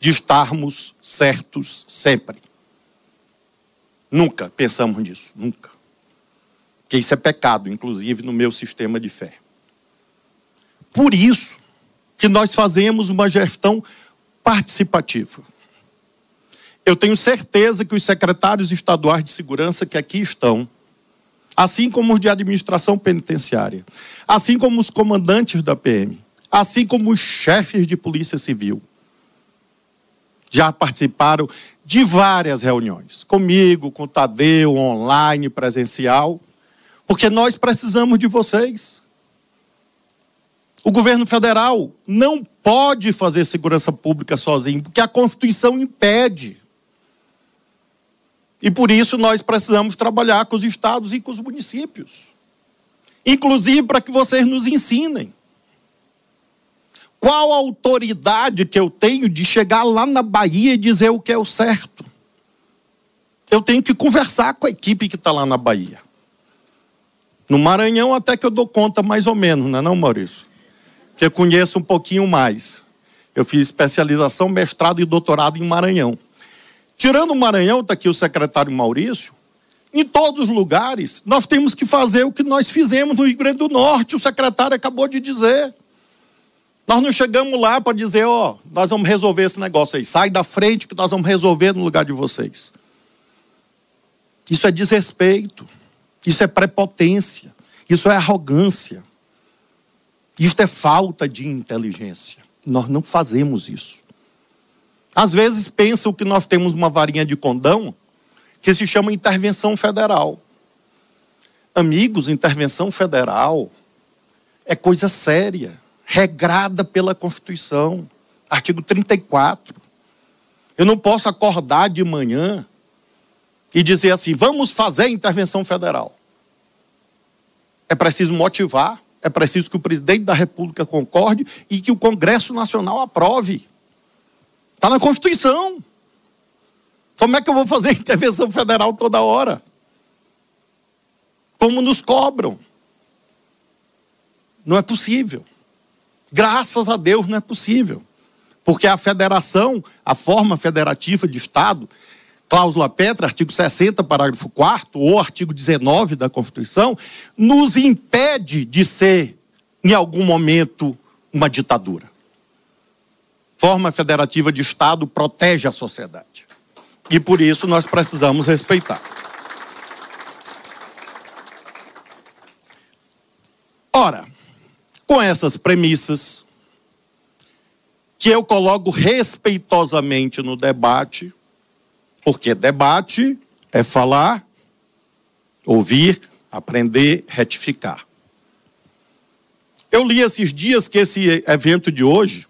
de estarmos certos sempre. Nunca pensamos nisso, nunca. Porque isso é pecado, inclusive no meu sistema de fé. Por isso que nós fazemos uma gestão participativa. Eu tenho certeza que os secretários estaduais de segurança que aqui estão, assim como os de administração penitenciária, assim como os comandantes da PM, assim como os chefes de polícia civil, já participaram de várias reuniões, comigo, com Tadeu, online, presencial, porque nós precisamos de vocês. O governo federal não pode fazer segurança pública sozinho, porque a Constituição impede. E por isso nós precisamos trabalhar com os estados e com os municípios. Inclusive para que vocês nos ensinem. Qual autoridade que eu tenho de chegar lá na Bahia e dizer o que é o certo? Eu tenho que conversar com a equipe que está lá na Bahia. No Maranhão, até que eu dou conta mais ou menos, não é, não, Maurício? Que eu conheço um pouquinho mais. Eu fiz especialização, mestrado e doutorado em Maranhão. Tirando o Maranhão, está aqui o secretário Maurício. Em todos os lugares, nós temos que fazer o que nós fizemos no Rio Grande do Norte, o secretário acabou de dizer. Nós não chegamos lá para dizer, ó, oh, nós vamos resolver esse negócio aí. Sai da frente que nós vamos resolver no lugar de vocês. Isso é desrespeito. Isso é prepotência. Isso é arrogância. Isso é falta de inteligência. Nós não fazemos isso. Às vezes pensam que nós temos uma varinha de condão que se chama intervenção federal. Amigos, intervenção federal é coisa séria regrada pela Constituição, artigo 34. Eu não posso acordar de manhã e dizer assim: vamos fazer intervenção federal. É preciso motivar, é preciso que o presidente da República concorde e que o Congresso Nacional aprove. Está na Constituição. Como é que eu vou fazer intervenção federal toda hora? Como nos cobram? Não é possível. Graças a Deus não é possível. Porque a federação, a forma federativa de Estado, cláusula Petra, artigo 60, parágrafo 4 ou artigo 19 da Constituição, nos impede de ser, em algum momento, uma ditadura. Forma federativa de Estado protege a sociedade. E por isso nós precisamos respeitar. Ora, com essas premissas, que eu coloco respeitosamente no debate, porque debate é falar, ouvir, aprender, retificar. Eu li esses dias que esse evento de hoje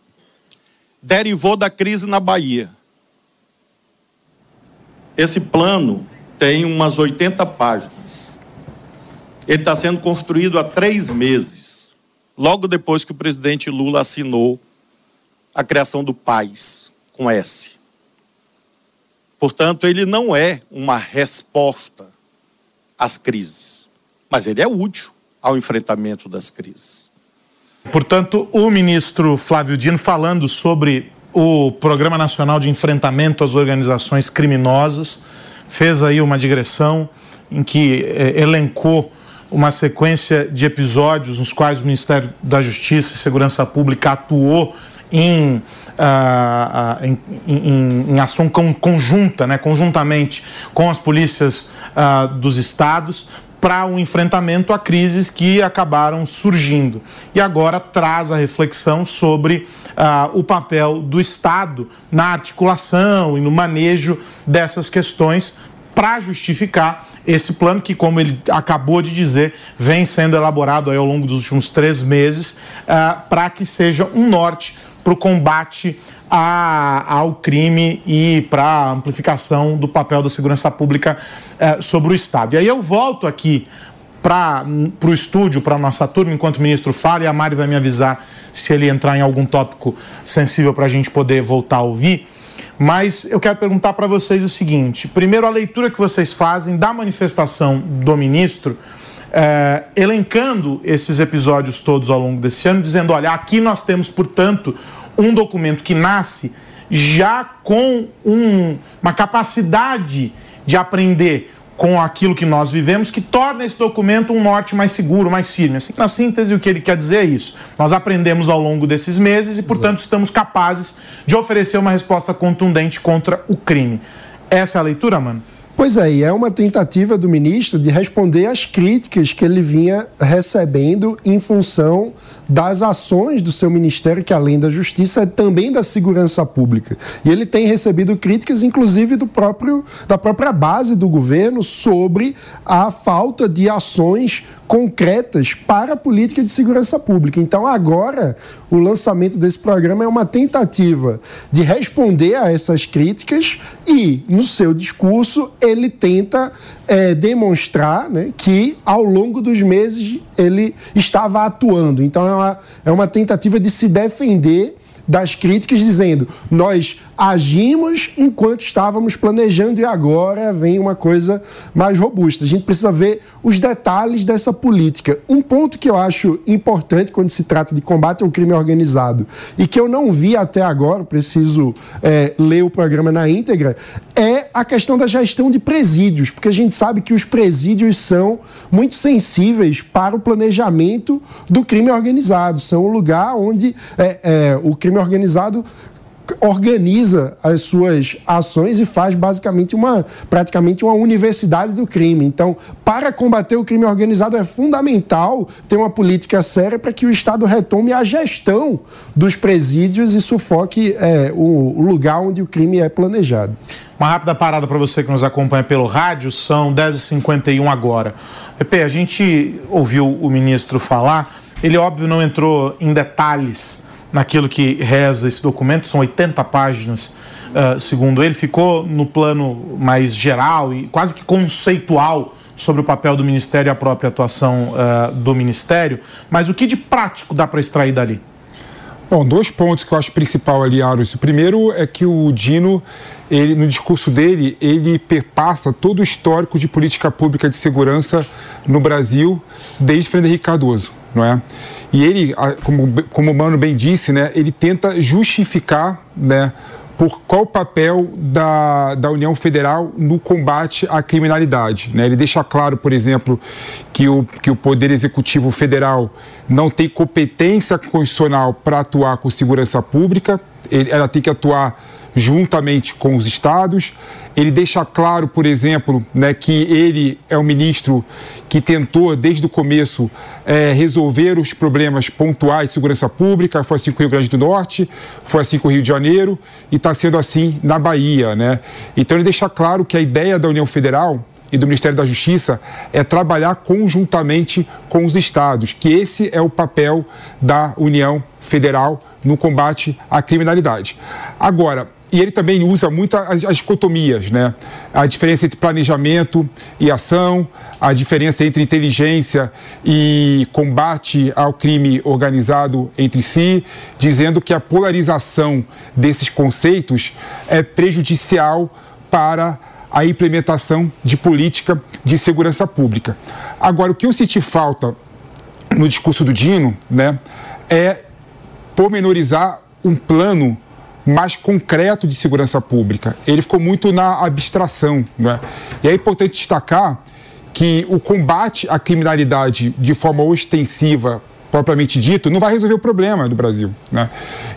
derivou da crise na Bahia. Esse plano tem umas 80 páginas. Ele está sendo construído há três meses logo depois que o presidente Lula assinou a criação do PAIS, com S. Portanto, ele não é uma resposta às crises, mas ele é útil ao enfrentamento das crises. Portanto, o ministro Flávio Dino falando sobre o Programa Nacional de Enfrentamento às Organizações Criminosas, fez aí uma digressão em que eh, elencou uma sequência de episódios nos quais o Ministério da Justiça e Segurança Pública atuou em, uh, uh, em, em, em, ação conjunta, né, conjuntamente com as polícias uh, dos estados para o um enfrentamento a crises que acabaram surgindo. E agora traz a reflexão sobre o papel do Estado na articulação e no manejo dessas questões para justificar esse plano que, como ele acabou de dizer, vem sendo elaborado ao longo dos últimos três meses uh, para que seja um norte para o combate a, ao crime e para a amplificação do papel da segurança pública uh, sobre o Estado. E aí eu volto aqui para o estúdio, para a nossa turma, enquanto o ministro fala, e a Mari vai me avisar se ele entrar em algum tópico sensível para a gente poder voltar a ouvir. Mas eu quero perguntar para vocês o seguinte: primeiro, a leitura que vocês fazem da manifestação do ministro, é, elencando esses episódios todos ao longo desse ano, dizendo: olha, aqui nós temos, portanto, um documento que nasce já com um, uma capacidade de aprender com aquilo que nós vivemos, que torna esse documento um norte mais seguro, mais firme. Assim, na síntese, o que ele quer dizer é isso. Nós aprendemos ao longo desses meses e, portanto, Exato. estamos capazes de oferecer uma resposta contundente contra o crime. Essa é a leitura, mano? Pois é, e é uma tentativa do ministro de responder às críticas que ele vinha recebendo em função das ações do seu ministério, que além da justiça é também da segurança pública. E ele tem recebido críticas, inclusive do próprio da própria base do governo sobre a falta de ações concretas para a política de segurança pública. Então, agora, o lançamento desse programa é uma tentativa de responder a essas críticas e, no seu discurso, ele tenta é, demonstrar né, que, ao longo dos meses, ele estava atuando. Então, é uma, é uma tentativa de se defender das críticas, dizendo: nós agimos enquanto estávamos planejando e agora vem uma coisa mais robusta. A gente precisa ver os detalhes dessa política. Um ponto que eu acho importante quando se trata de combate ao crime organizado e que eu não vi até agora, preciso é, ler o programa na íntegra, é a questão da gestão de presídios, porque a gente sabe que os presídios são muito sensíveis para o planejamento do crime organizado. São o lugar onde é, é, o crime organizado organiza as suas ações e faz basicamente uma praticamente uma universidade do crime. Então, para combater o crime organizado é fundamental ter uma política séria para que o Estado retome a gestão dos presídios e sufoque é, o, lugar onde o crime é planejado. Uma rápida parada para você que nos acompanha pelo rádio, são 10h51 agora. Pepe, a gente ouviu o ministro falar, ele óbvio não entrou em detalhes naquilo que reza esse documento, são 80 páginas, uh, segundo ele, ficou no plano mais geral e quase que conceitual sobre o papel do Ministério e a própria atuação uh, do Ministério, mas o que de prático dá para extrair dali? Bom, dois pontos que eu acho principal ali, Aros. O primeiro é que o Dino, ele, no discurso dele, ele perpassa todo o histórico de política pública de segurança no Brasil desde Frederico Cardoso, não é? E ele, como, como o Mano bem disse, né, ele tenta justificar né, por qual o papel da, da União Federal no combate à criminalidade. Né? Ele deixa claro, por exemplo, que o, que o Poder Executivo Federal não tem competência constitucional para atuar com segurança pública, ele, ela tem que atuar juntamente com os estados. Ele deixa claro, por exemplo, né, que ele é um ministro que tentou, desde o começo, é, resolver os problemas pontuais de segurança pública. Foi assim com o Rio Grande do Norte, foi assim com o Rio de Janeiro e está sendo assim na Bahia. Né? Então, ele deixa claro que a ideia da União Federal e do Ministério da Justiça é trabalhar conjuntamente com os estados, que esse é o papel da União Federal no combate à criminalidade. Agora, e ele também usa muito as, as dicotomias, né? A diferença entre planejamento e ação, a diferença entre inteligência e combate ao crime organizado entre si, dizendo que a polarização desses conceitos é prejudicial para a implementação de política de segurança pública. Agora, o que eu senti falta no discurso do Dino, né, é pormenorizar um plano mais concreto de segurança pública. Ele ficou muito na abstração. Né? E é importante destacar que o combate à criminalidade de forma ostensiva, propriamente dito, não vai resolver o problema do Brasil. Né?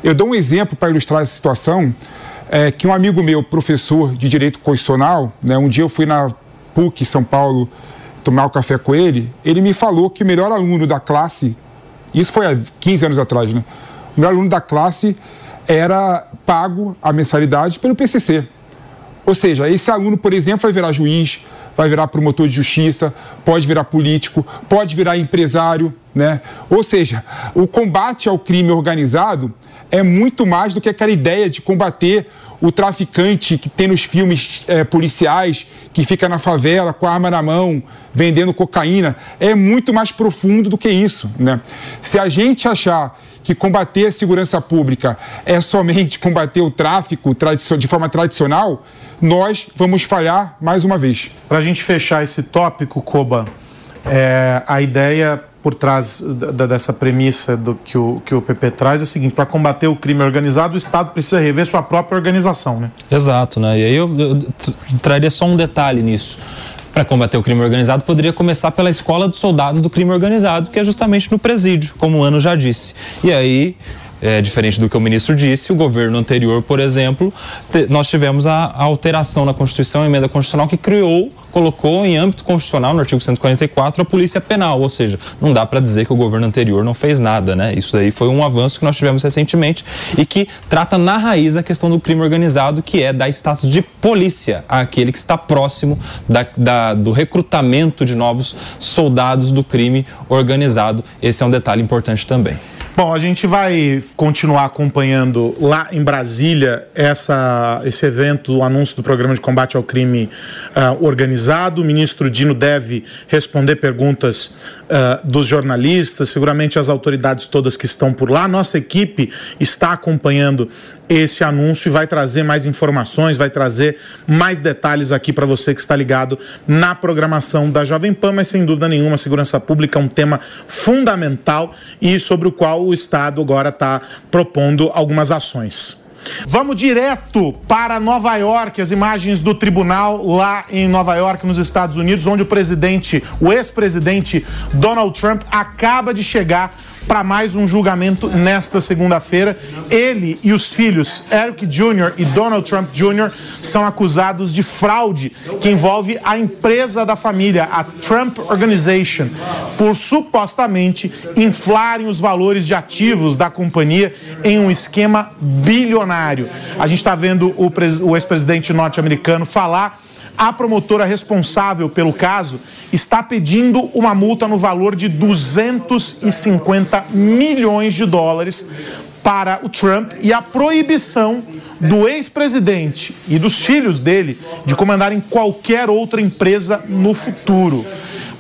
Eu dou um exemplo para ilustrar essa situação, é, que um amigo meu, professor de Direito Constitucional, né, um dia eu fui na PUC São Paulo tomar um café com ele, ele me falou que o melhor aluno da classe, isso foi há 15 anos atrás, né? O melhor aluno da classe era pago a mensalidade pelo PCC. Ou seja, esse aluno, por exemplo, vai virar juiz, vai virar promotor de justiça, pode virar político, pode virar empresário, né? Ou seja, o combate ao crime organizado é muito mais do que aquela ideia de combater o traficante que tem nos filmes é, policiais, que fica na favela com a arma na mão, vendendo cocaína. É muito mais profundo do que isso, né? Se a gente achar que combater a segurança pública é somente combater o tráfico de forma tradicional, nós vamos falhar mais uma vez. Para a gente fechar esse tópico, Koba, é, a ideia por trás da, dessa premissa do que o, que o PP traz é a seguinte: para combater o crime organizado, o Estado precisa rever sua própria organização, né? Exato, né? E aí eu, eu traria só um detalhe nisso para combater o crime organizado poderia começar pela escola dos soldados do crime organizado, que é justamente no presídio, como o Ano já disse. E aí é, diferente do que o ministro disse, o governo anterior, por exemplo, te, nós tivemos a, a, alteração na Constituição, a emenda constitucional que criou, colocou em âmbito constitucional, no artigo 144, a polícia penal, ou seja, não dá para dizer que o governo anterior não fez nada, né? Isso daí foi um avanço que nós tivemos recentemente e que trata na raiz a questão do crime organizado, que é dar status de polícia àquele que está próximo da, da, do recrutamento de novos soldados do crime organizado. Esse é um detalhe importante também. Bom, a gente vai continuar acompanhando lá em Brasília essa, esse evento, o anúncio do programa de combate ao crime uh, organizado. O ministro Dino deve responder perguntas uh, dos jornalistas, seguramente as autoridades todas que estão por lá. Nossa equipe está acompanhando esse anúncio e vai trazer mais informações, vai trazer mais detalhes aqui para você que está ligado na programação da Jovem Pan, mas sem dúvida nenhuma, a segurança pública é um tema fundamental e sobre o qual o Estado agora está propondo algumas ações. Vamos direto para Nova York, as imagens do tribunal lá em Nova York, nos Estados Unidos, onde o presidente, o ex-presidente Donald Trump acaba de chegar para mais um julgamento nesta segunda-feira. Ele e os filhos Eric Jr. e Donald Trump Jr. são acusados de fraude que envolve a empresa da família, a Trump Organization, por supostamente inflarem os valores de ativos da companhia em um esquema bilionário. A gente está vendo o, o ex-presidente norte-americano falar a promotora responsável pelo caso está pedindo uma multa no valor de 250 milhões de dólares para o Trump e a proibição do ex-presidente e dos filhos dele de comandarem qualquer outra empresa no futuro.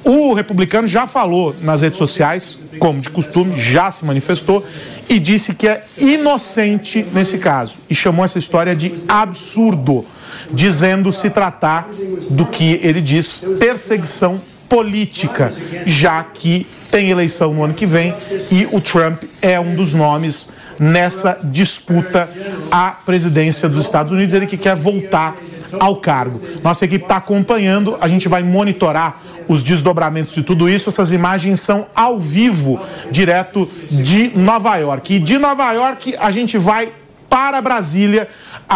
O republicano já falou nas redes sociais, como de costume, já se manifestou e disse que é inocente nesse caso e chamou essa história de absurdo dizendo se tratar do que ele diz perseguição política, já que tem eleição no ano que vem e o Trump é um dos nomes nessa disputa à presidência dos Estados Unidos, ele que quer voltar ao cargo. Nossa equipe está acompanhando, a gente vai monitorar os desdobramentos de tudo isso. Essas imagens são ao vivo, direto de Nova York. E de Nova York a gente vai para Brasília,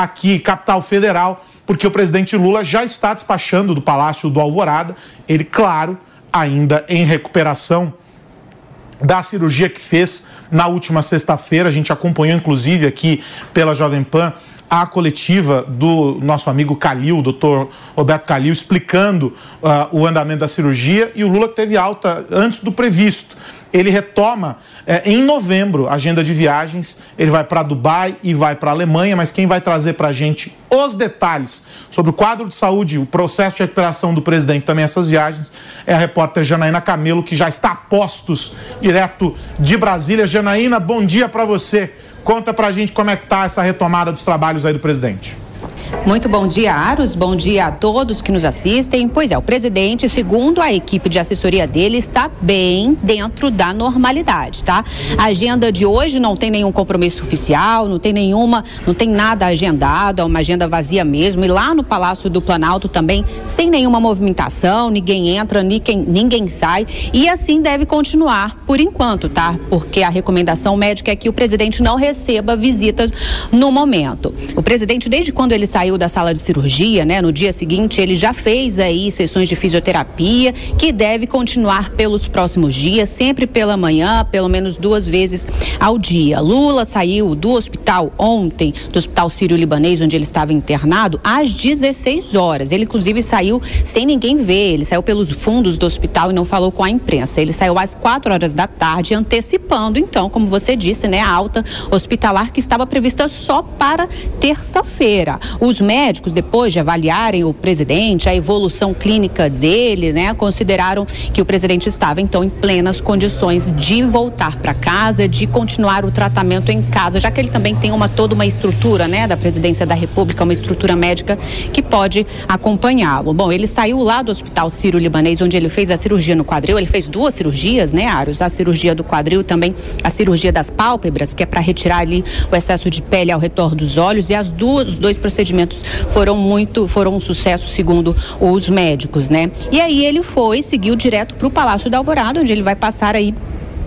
aqui, capital federal, porque o presidente Lula já está despachando do Palácio do Alvorada, ele, claro, ainda em recuperação da cirurgia que fez na última sexta-feira. A gente acompanhou, inclusive, aqui pela Jovem Pan, a coletiva do nosso amigo Calil, doutor Roberto Calil, explicando uh, o andamento da cirurgia e o Lula teve alta antes do previsto ele retoma é, em novembro a agenda de viagens. Ele vai para Dubai e vai para Alemanha, mas quem vai trazer para a gente os detalhes sobre o quadro de saúde, o processo de recuperação do presidente, também essas viagens, é a repórter Janaína Camelo, que já está a postos direto de Brasília. Janaína, bom dia para você. Conta para a gente como é que está essa retomada dos trabalhos aí do presidente. Muito bom dia, Aros. Bom dia a todos que nos assistem. Pois é, o presidente, segundo a equipe de assessoria dele, está bem dentro da normalidade, tá? A agenda de hoje não tem nenhum compromisso oficial, não tem nenhuma, não tem nada agendado, é uma agenda vazia mesmo. E lá no Palácio do Planalto também, sem nenhuma movimentação, ninguém entra, ninguém, ninguém sai. E assim deve continuar por enquanto, tá? Porque a recomendação médica é que o presidente não receba visitas no momento. O presidente, desde quando ele saiu da sala de cirurgia, né? No dia seguinte, ele já fez aí sessões de fisioterapia, que deve continuar pelos próximos dias, sempre pela manhã, pelo menos duas vezes ao dia. Lula saiu do hospital ontem, do Hospital Sírio-Libanês, onde ele estava internado, às 16 horas. Ele, inclusive, saiu sem ninguém ver. Ele saiu pelos fundos do hospital e não falou com a imprensa. Ele saiu às 4 horas da tarde, antecipando, então, como você disse, né, a alta hospitalar que estava prevista só para terça-feira. Os médicos, depois de avaliarem o presidente, a evolução clínica dele, né, consideraram que o presidente estava então em plenas condições de voltar para casa, de continuar o tratamento em casa, já que ele também tem uma toda uma estrutura, né, da presidência da República, uma estrutura médica que pode acompanhá-lo. Bom, ele saiu lá do Hospital Sírio-Libanês, onde ele fez a cirurgia no quadril. Ele fez duas cirurgias, né, Aros? A cirurgia do quadril, também a cirurgia das pálpebras, que é para retirar ali o excesso de pele ao redor dos olhos, e as duas, os dois procedimentos procedimentos foram muito, foram um sucesso segundo os médicos, né? E aí ele foi, seguiu direto para o Palácio da Alvorada, onde ele vai passar aí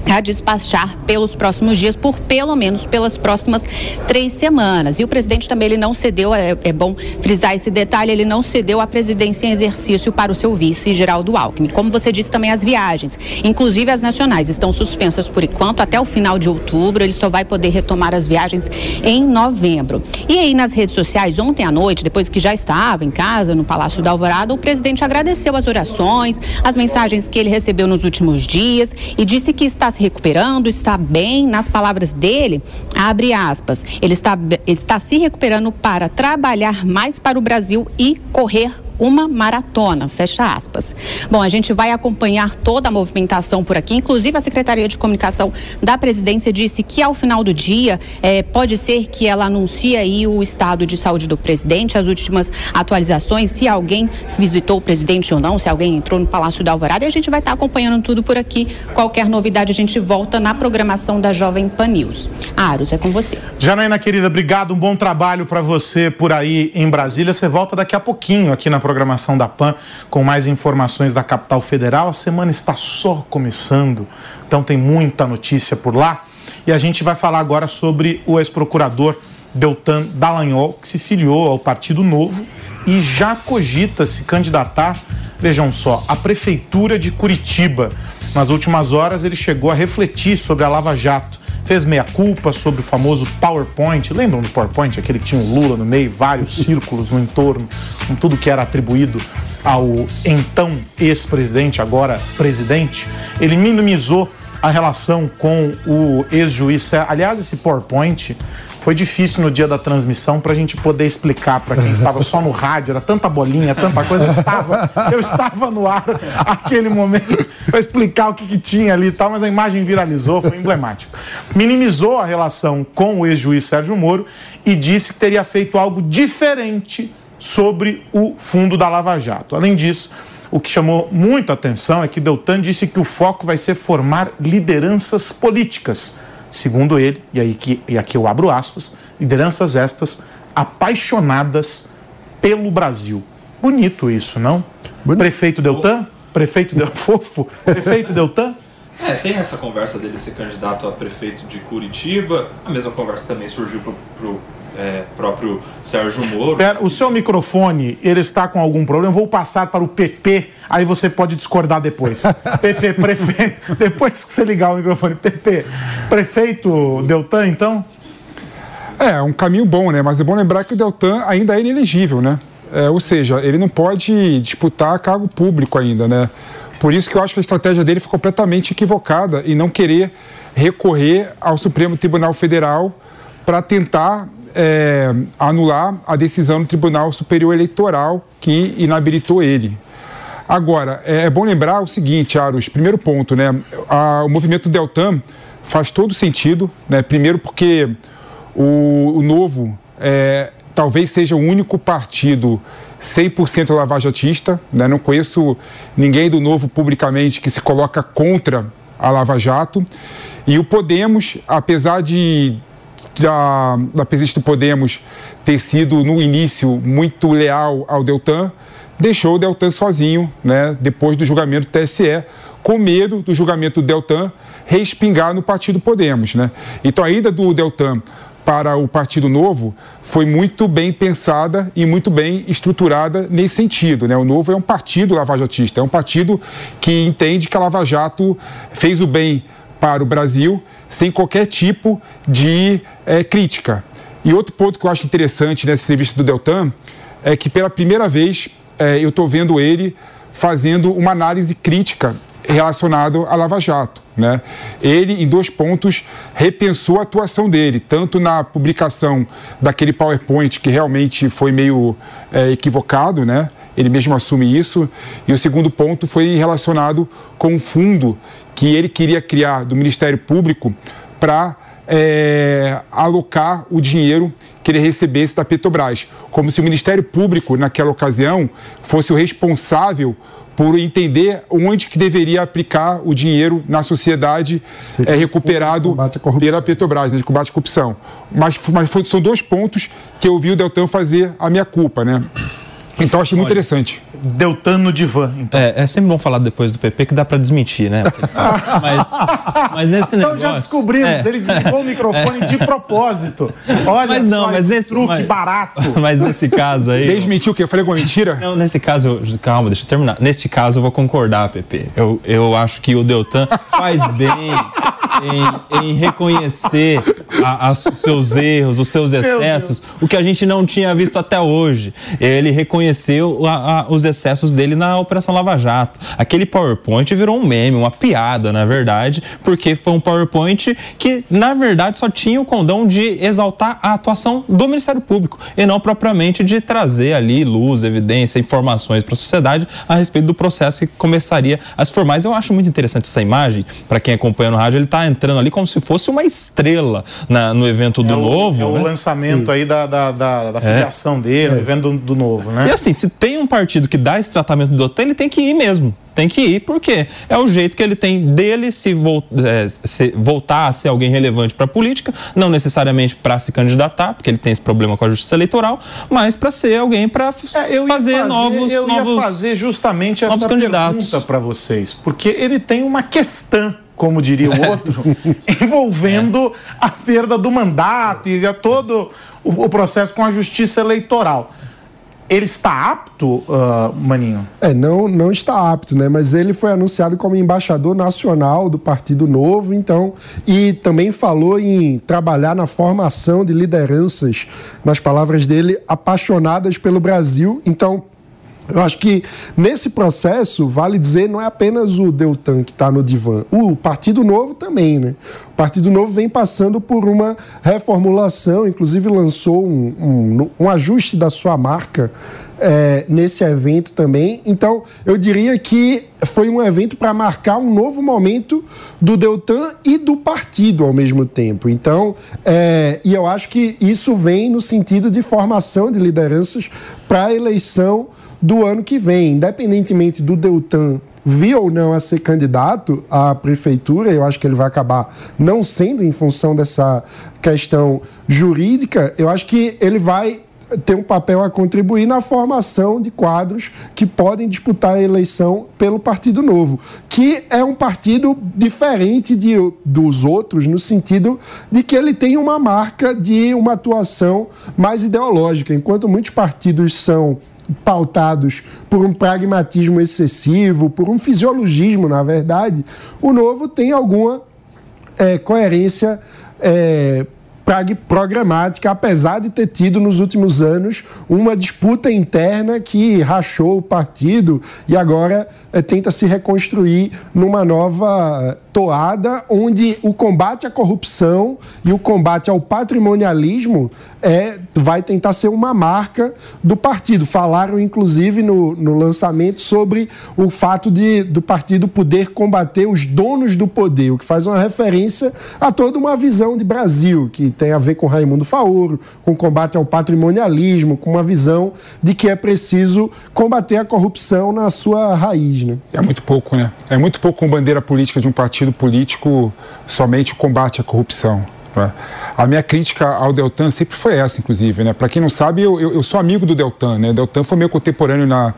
a despachar pelos próximos dias, por pelo menos pelas próximas três semanas. E o presidente também ele não cedeu, é, é bom frisar esse detalhe, ele não cedeu a presidência em exercício para o seu vice, Geraldo Alckmin. Como você disse também, as viagens, inclusive as nacionais, estão suspensas por enquanto até o final de outubro. Ele só vai poder retomar as viagens em novembro. E aí nas redes sociais, ontem à noite, depois que já estava em casa, no Palácio da Alvorada, o presidente agradeceu as orações, as mensagens que ele recebeu nos últimos dias e disse que está se recuperando, está bem. Nas palavras dele, abre aspas, ele está, está se recuperando para trabalhar mais para o Brasil e correr uma maratona, fecha aspas. Bom, a gente vai acompanhar toda a movimentação por aqui, inclusive a Secretaria de Comunicação da Presidência disse que ao final do dia eh, pode ser que ela anuncie aí o estado de saúde do presidente, as últimas atualizações, se alguém visitou o presidente ou não, se alguém entrou no Palácio da Alvorada, e a gente vai estar acompanhando tudo por aqui. Qualquer novidade a gente volta na programação da Jovem Pan News. Aros, é com você. Janaína, querida, obrigado, um bom trabalho para você por aí em Brasília. Você volta daqui a pouquinho aqui na programação da PAN com mais informações da capital federal. A semana está só começando, então tem muita notícia por lá. E a gente vai falar agora sobre o ex-procurador Deltan Dallagnol, que se filiou ao Partido Novo e já cogita se candidatar, vejam só, à Prefeitura de Curitiba. Nas últimas horas, ele chegou a refletir sobre a Lava Jato fez meia-culpa sobre o famoso PowerPoint. Lembram do PowerPoint? Aquele que tinha o Lula no meio, vários *laughs* círculos no entorno, com tudo que era atribuído ao então ex-presidente, agora presidente. Ele minimizou a relação com o ex-juiz. Aliás, esse PowerPoint foi difícil no dia da transmissão para a gente poder explicar para quem estava só no rádio, era tanta bolinha, tanta coisa. Eu estava, eu estava no ar aquele momento para explicar o que, que tinha ali e tal, mas a imagem viralizou, foi emblemático. Minimizou a relação com o ex-juiz Sérgio Moro e disse que teria feito algo diferente sobre o fundo da Lava Jato. Além disso, o que chamou muito a atenção é que Deltan disse que o foco vai ser formar lideranças políticas segundo ele, e, aí que, e aqui eu abro aspas, lideranças estas apaixonadas pelo Brasil. Bonito isso, não? Bonito. Prefeito Deltan? Prefeito Del *laughs* Fofo? Prefeito Deltan? É, tem essa conversa dele ser candidato a prefeito de Curitiba. A mesma conversa também surgiu pro, pro é, próprio Sérgio Moro. Pera, o seu microfone, ele está com algum problema? Vou passar para o PP, aí você pode discordar depois. *laughs* PP, prefeito. Depois que você ligar o microfone, PP, prefeito Deltan, então? É, um caminho bom, né? Mas é bom lembrar que o Deltan ainda é inelegível, né? É, ou seja, ele não pode disputar cargo público ainda, né? Por isso que eu acho que a estratégia dele foi completamente equivocada em não querer recorrer ao Supremo Tribunal Federal para tentar é, anular a decisão do Tribunal Superior Eleitoral que inabilitou ele. Agora, é, é bom lembrar o seguinte, Aros, primeiro ponto, né? A, o movimento Deltan faz todo sentido, né? Primeiro porque o, o Novo é, talvez seja o único partido 100% lavajatista, né? Não conheço ninguém do Novo publicamente que se coloca contra a Lava Jato. E o Podemos, apesar de da, da presidente do Podemos ter sido, no início, muito leal ao Deltan, deixou o Deltan sozinho, né, depois do julgamento do TSE, com medo do julgamento do Deltan respingar no Partido Podemos. Né? Então, a ida do Deltan para o Partido Novo foi muito bem pensada e muito bem estruturada nesse sentido. Né? O Novo é um partido lavajatista, é um partido que entende que a Lava Jato fez o bem para o Brasil sem qualquer tipo de é, crítica. E outro ponto que eu acho interessante nessa entrevista do Deltan é que pela primeira vez é, eu estou vendo ele fazendo uma análise crítica relacionada à Lava Jato. Né? Ele, em dois pontos, repensou a atuação dele, tanto na publicação daquele PowerPoint que realmente foi meio é, equivocado, né? ele mesmo assume isso, e o segundo ponto foi relacionado com o fundo que ele queria criar do Ministério Público para é, alocar o dinheiro que ele recebesse da Petrobras, como se o Ministério Público, naquela ocasião, fosse o responsável por entender onde que deveria aplicar o dinheiro na sociedade é, recuperado pela Petrobras, né, de combate à corrupção. Mas, mas foi, são dois pontos que eu vi o Deltan fazer a minha culpa, né? Então achei muito interessante. Deltan no divã. Então. É, é sempre bom falar depois do PP que dá pra desmentir, né? *laughs* mas, mas nesse Então negócio... já descobrimos, é, ele desligou o microfone de propósito. Olha Mas não, só mas esse nesse- truque mas- barato. *laughs* Mas nesse caso aí... Desmentiu o quê? Eu falei alguma mentira? Não, nesse caso, calma, deixa eu terminar. Neste caso, eu vou concordar, Pepe. Eu, eu acho que o Deltan faz bem em, em reconhecer a- os seus erros, os seus excessos, o que a gente não tinha visto até hoje. Ele reconheceu a- a- os excessos dele na Operação Lava Jato. Aquele PowerPoint virou um meme, uma piada, na verdade, porque foi um PowerPoint que, na verdade, só tinha o condão de exaltar a atuação do Ministério Público e não propriamente de trazer ali luz, evidência, informações para a sociedade a respeito do processo que começaria a se formar. Mas eu acho muito interessante essa imagem, para quem acompanha no rádio, ele está entrando ali como se fosse uma estrela na- no evento do é o, Novo. é o né? lançamento aí da, da, da, da filiação dele, o evento do, do novo, né? E assim, se tem um partido que dá esse tratamento do OTAN, ele tem que ir mesmo. Tem que ir, porque é o jeito que ele tem dele se, vol- é, se voltar a ser alguém relevante para a política, não necessariamente para se candidatar, porque ele tem esse problema com a justiça eleitoral, mas para ser alguém para É, ia fazer, novos. Eu novos ia fazer justamente essa pergunta para vocês, porque ele tem uma questão, como diria o outro, *laughs* envolvendo a perda do mandato e a todo o processo com a justiça eleitoral. Ele está apto, ah, Maninho? É, não, não está apto, né? Mas ele foi anunciado como embaixador nacional do Partido Novo, então, e também falou em trabalhar na formação de lideranças, nas palavras dele, apaixonadas pelo Brasil. Então, eu acho que nesse processo, vale dizer, não é apenas o Deltan que está no divã, o Partido Novo também, né? O Partido Novo vem passando por uma reformulação, inclusive lançou um, um, um ajuste da sua marca é, nesse evento também. Então, eu diria que foi um evento para marcar um novo momento do Deltan e do partido ao mesmo tempo. Então, é, e eu acho que isso vem no sentido de formação de lideranças para a eleição do ano que vem, independentemente do Deltan vir ou não a ser candidato à prefeitura, eu acho que ele vai acabar não sendo em função dessa questão jurídica, eu acho que ele vai ter um papel a contribuir na formação de quadros que podem disputar a eleição pelo Partido Novo, que é um partido diferente de, dos outros no sentido de que ele tem uma marca de uma atuação mais ideológica, enquanto muitos partidos são pautados por um pragmatismo excessivo, por um fisiologismo, na verdade, o Novo tem alguma é, coerência é, programática, apesar de ter tido nos últimos anos uma disputa interna que rachou o partido e agora é, tenta se reconstruir numa nova toada, onde o combate à corrupção e o combate ao patrimonialismo é, vai tentar ser uma marca do partido. Falaram, inclusive, no, no lançamento sobre o fato de, do partido poder combater os donos do poder, o que faz uma referência a toda uma visão de Brasil, que tem a ver com Raimundo Faoro, com combate ao patrimonialismo, com uma visão de que é preciso combater a corrupção na sua raiz. Né? É muito pouco, né? É muito pouco com bandeira política de um partido político somente combate à corrupção. né? A minha crítica ao Deltan sempre foi essa, inclusive, né? Para quem não sabe, eu, eu, eu sou amigo do Deltan, né? Deltan foi meu contemporâneo na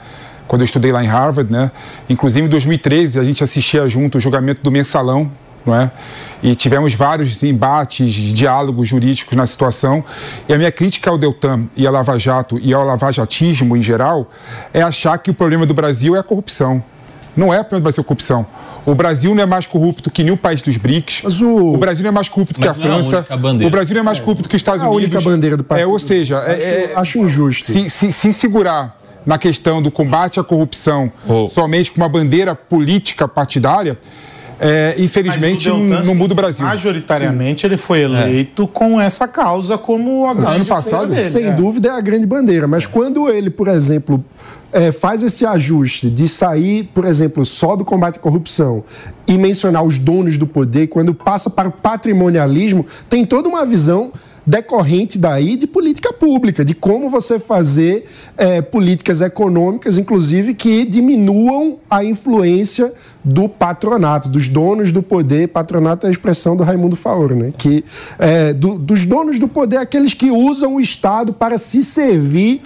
quando eu estudei lá em Harvard, né? Inclusive em 2013 a gente assistia junto o julgamento do mensalão, não é? E tivemos vários embates, diálogos jurídicos na situação. E a minha crítica ao Deltan e à Lava Jato e ao lavajatismo em geral é achar que o problema do Brasil é a corrupção. Não é o problema do Brasil a corrupção. O Brasil não é mais corrupto que nenhum país dos BRICS. Mas o- o Brasil não é mais corrupto que a Mas não é a França. única bandeira. o Brasil não é mais corrupto que os Estados É a Unidos. única bandeira do partido. É, ou seja, é- Acho- é- acho injusto. Se, se, se segurar na questão do combate à corrupção Oh. somente com uma bandeira política partidária, é, infelizmente Mas o não, Deltan, não sim, muda o Brasil. Majoritariamente ele foi eleito com essa causa como a grande Ano passado, bandeira dele, Sem é. dúvida é a grande bandeira. Mas quando ele, por exemplo, eh, faz esse ajuste de sair, por exemplo, só do combate à corrupção e mencionar os donos do poder, quando passa para o patrimonialismo, tem toda uma visão decorrente daí de política pública, de como você fazer eh, políticas econômicas, inclusive, que diminuam a influência do patronato, dos donos do poder. Patronato é a expressão do Raimundo Faoro, né? Que, eh, do- dos donos do poder, aqueles que usam o Estado para se servir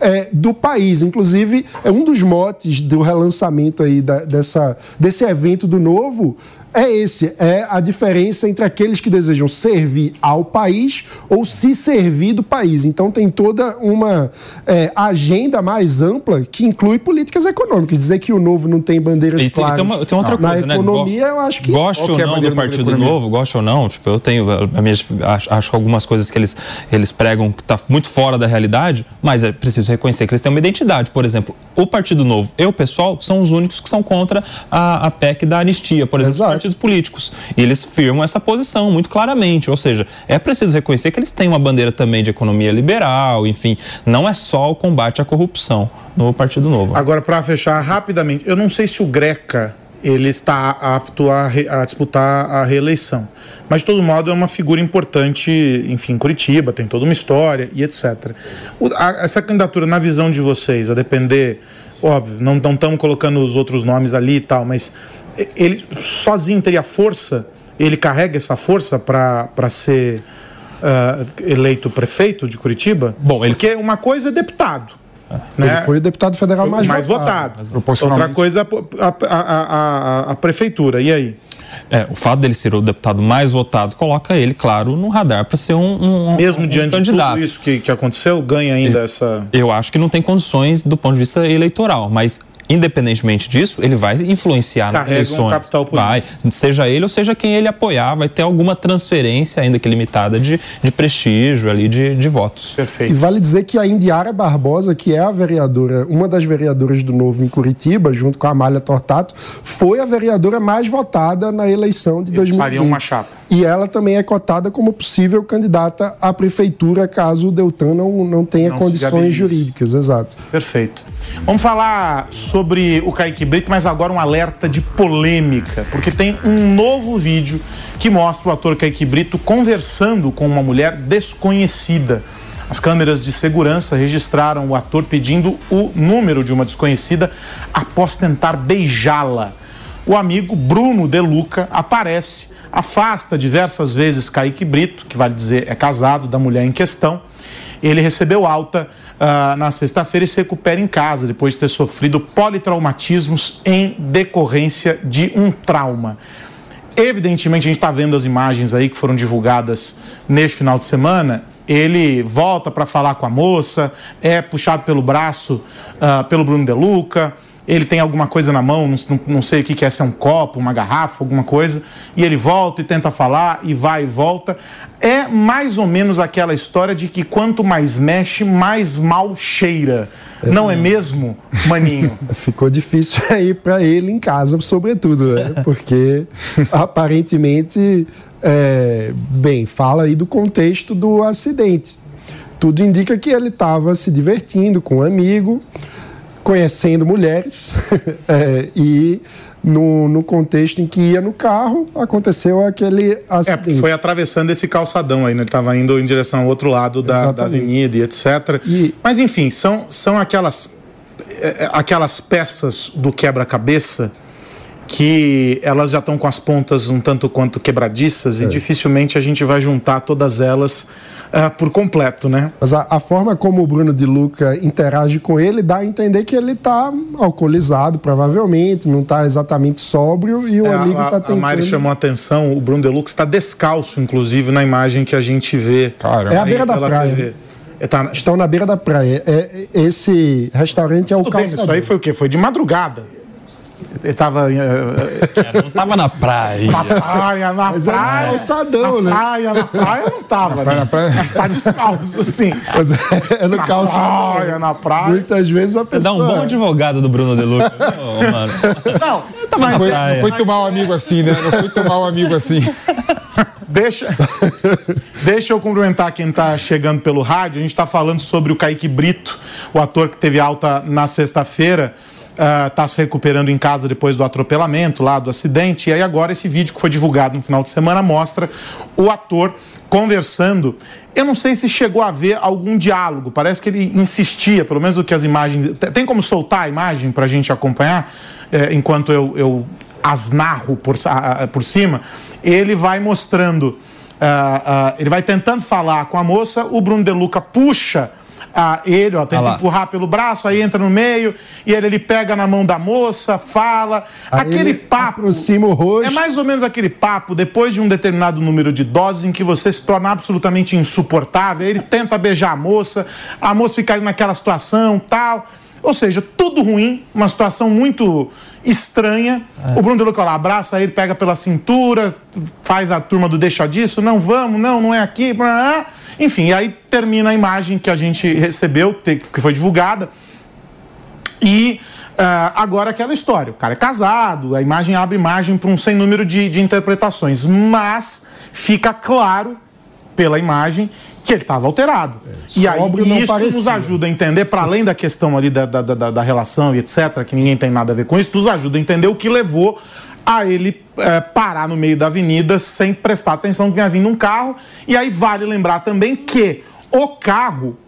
é, do país. Inclusive, é um dos motes do relançamento aí da- dessa, desse evento do novo é esse, é a diferença entre aqueles que desejam servir ao país ou se servir do país. Então tem toda uma é, agenda mais ampla que inclui políticas econômicas. Dizer que o novo não tem bandeiras E tem, claras tem uma, tem outra na coisa, né? economia, eu acho que... Goste ou que é não bandeira do Partido? Novo, goste ou não, tipo, eu tenho, a minha, acho, acho que algumas coisas que eles, eles pregam que tá muito fora da realidade, mas é preciso reconhecer que eles têm uma identidade. Por exemplo, o Partido Novo e o pessoal são os únicos que são contra a, a PEC da anistia, por exemplo, Exato. Os partidos políticos. E eles firmam essa posição muito claramente. Ou seja, é preciso reconhecer que eles têm uma bandeira também de economia liberal, enfim, não é só o combate à corrupção no Partido Novo. Agora, para fechar rapidamente, eu não sei se o Greca ele está apto a, re- a disputar a reeleição. Mas, de todo modo, é uma figura importante, enfim, Curitiba, tem toda uma história e etc. O- a- essa candidatura, na visão de vocês, a depender, óbvio, não estamos colocando os outros nomes ali e tal, mas ele sozinho teria força? Ele carrega essa força para ser ah, eleito prefeito de Curitiba? Bom, ele- Porque uma coisa é deputado. Ele né? foi o deputado federal mais, mais votado. votado. proporcionalmente- Outra coisa, a, a, a, a- a prefeitura. E aí? É, o fato dele ser o deputado mais votado coloca ele, claro, no radar para ser um, um- Mesmo um diante de candidato. tudo isso que, que aconteceu, ganha ainda essa. Eu acho que não tem condições do ponto de vista eleitoral, mas independentemente disso, ele vai influenciar nas Carrega um eleições. capital político. vai, seja ele ou seja quem ele apoiar, vai ter alguma transferência, ainda que limitada, de, de prestígio ali, de, de votos. E Perfeito. vale dizer que a Indiara Barbosa, que é a vereadora, uma das vereadoras do Novo em Curitiba, junto com a Amália Tortato, foi a vereadora mais votada na eleição de Eles 2020. fariam uma chapa. E ela também é cotada como possível candidata à prefeitura, caso o Deltan não, não tenha Não condições jurídicas. Exato. Perfeito. Vamos falar sobre o Kaique Brito, mas agora um alerta de polêmica, porque tem um novo vídeo que mostra o ator Kaique Brito conversando com uma mulher desconhecida. As câmeras de segurança registraram o ator pedindo o número de uma desconhecida após tentar beijá-la. O amigo Bruno De Luca aparece, afasta diversas vezes Kaique Brito, que vale dizer é casado da mulher em questão. Ele recebeu alta ah, na sexta-feira e se recupera em casa depois de ter sofrido politraumatismos em decorrência de um trauma. Evidentemente, a gente está vendo as imagens aí que foram divulgadas neste final de semana. Ele volta para falar com a moça, é puxado pelo braço ah, pelo Bruno De Luca. Ele tem alguma coisa na mão, não, não sei o que, que é, se é um copo, uma garrafa, alguma coisa. E ele volta e tenta falar, e vai e volta. É mais ou menos aquela história de que quanto mais mexe, mais mal cheira. Não é mesmo, maninho? *laughs* Ficou difícil *laughs* aí para ele em casa, sobretudo, né? Porque *laughs* aparentemente, é, bem, fala aí do contexto do acidente. Tudo indica que ele estava se divertindo com um amigo, conhecendo mulheres, *laughs* é, e no, no contexto em que ia no carro, aconteceu aquele É, acidente. foi atravessando esse calçadão aí, né? Ele estava indo em direção ao outro lado da, da avenida e etc. E- Mas enfim, são, são aquelas, é, é, aquelas peças do quebra-cabeça que elas já estão com as pontas um tanto quanto quebradiças e dificilmente a gente vai juntar todas elas ah, por completo, né? Mas a, a forma como o Bruno de Luca interage com ele dá a entender que ele está alcoolizado, provavelmente, não está exatamente sóbrio e o É, amigo está a, a tentando. Mari chamou a atenção, o Bruno Deluxe está descalço, inclusive, na imagem que a gente vê. Cara, É a beira da praia. TV. É, tá, Estão na beira da praia. É, é- esse restaurante é o tudo bem, isso calçador. aí foi o quê? Foi de madrugada. Ele estava Não tava na praia. na praia, na Mas é praia. calçadão, na né? praia, na praia não tava. praia, né? na praia. Mas tá descalço, assim. Mas é no Na calçador. praia, na praia. Muitas vezes a Você pessoa. dá um bom advogado do Bruno De Luca. *laughs* Ô, mano. Não, Tava na Foi, praia. não foi tomar um amigo assim, né? Não foi tomar um amigo assim. *laughs* Deixa, deixa eu cumprimentar quem está chegando pelo rádio. A gente está falando sobre o Kaique Brito, o ator que teve alta na sexta-feira. Está se recuperando em casa depois do atropelamento, lá do acidente. E aí agora esse vídeo que foi divulgado no final de semana mostra o ator conversando. Eu não sei se chegou a ver algum diálogo. Parece que ele insistia, pelo menos o que as imagens. Tem como soltar a imagem para a gente acompanhar é, enquanto eu, eu as narro por, ah, por cima? Ele vai mostrando. ah, ah, ele vai tentando falar com a moça, o Bruno De Luca puxa ah, ele, ó, tenta Ah empurrar pelo braço, aí entra no meio, e ele, ele pega na mão da moça, fala. Aí aquele ele papo. aproxima o rosto. É mais ou menos aquele papo, depois de um determinado número de doses, em que você se torna absolutamente insuportável, ele tenta beijar a moça, a moça fica ali naquela situação, tal. Ou seja, tudo ruim, uma situação muito estranha. O Bruno De Luca lá abraça ele, pega pela cintura, faz a turma do deixa disso, não vamos, não, não é aqui. blá, blá, blá. Enfim, e aí termina a imagem que a gente recebeu, que foi divulgada. E ah, agora aquela história: o cara é casado, a imagem abre margem para um sem número de, de interpretações, mas fica claro pela imagem que ele estava alterado. e aí isso parecia. nos ajuda a entender, para além da questão ali da, da, da, da relação e etc., que ninguém tem nada a ver com isso, nos ajuda a entender o que levou a ele eh, parar no meio da avenida sem prestar atenção que vinha vindo um carro. E aí vale lembrar também que o carro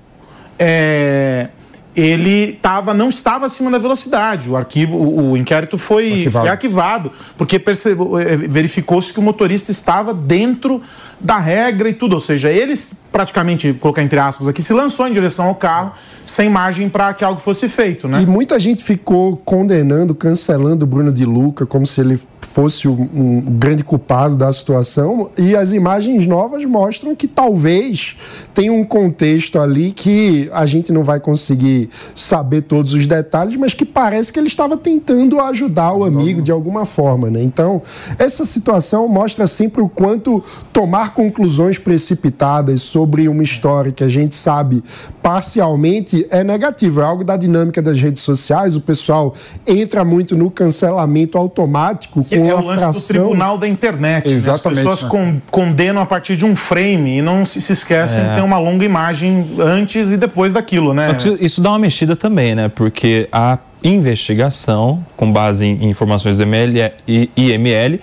é, ele tava, não estava acima da velocidade. O arquivo, o, o inquérito foi Arquivado. foi arquivado, porque eh, verificou-se que o motorista estava dentro da regra e tudo. Ou seja, ele praticamente, colocar entre aspas aqui, se lançou em direção ao carro sem margem para que algo fosse feito, né? E muita gente ficou condenando, cancelando o Bruno de Luca como se ele fosse o um grande culpado da situação. E as imagens novas mostram que talvez tenha um contexto ali que a gente não vai conseguir saber todos os detalhes, mas que parece que ele estava tentando ajudar o amigo de alguma forma, né? Então, essa situação mostra sempre o quanto tomar conclusões precipitadas sobre uma história que a gente sabe parcialmente é negativo. É algo da dinâmica das redes sociais. O pessoal entra muito no cancelamento automático Que com é a o lance do fração. tribunal da internet. né? As Exatamente, pessoas né? con- condenam a partir de um frame e não se, se esquecem que tem uma longa imagem antes e depois daquilo, né? Só que isso- isso dá uma mexida também, né? Porque a investigação, com base em informações do ML e IML,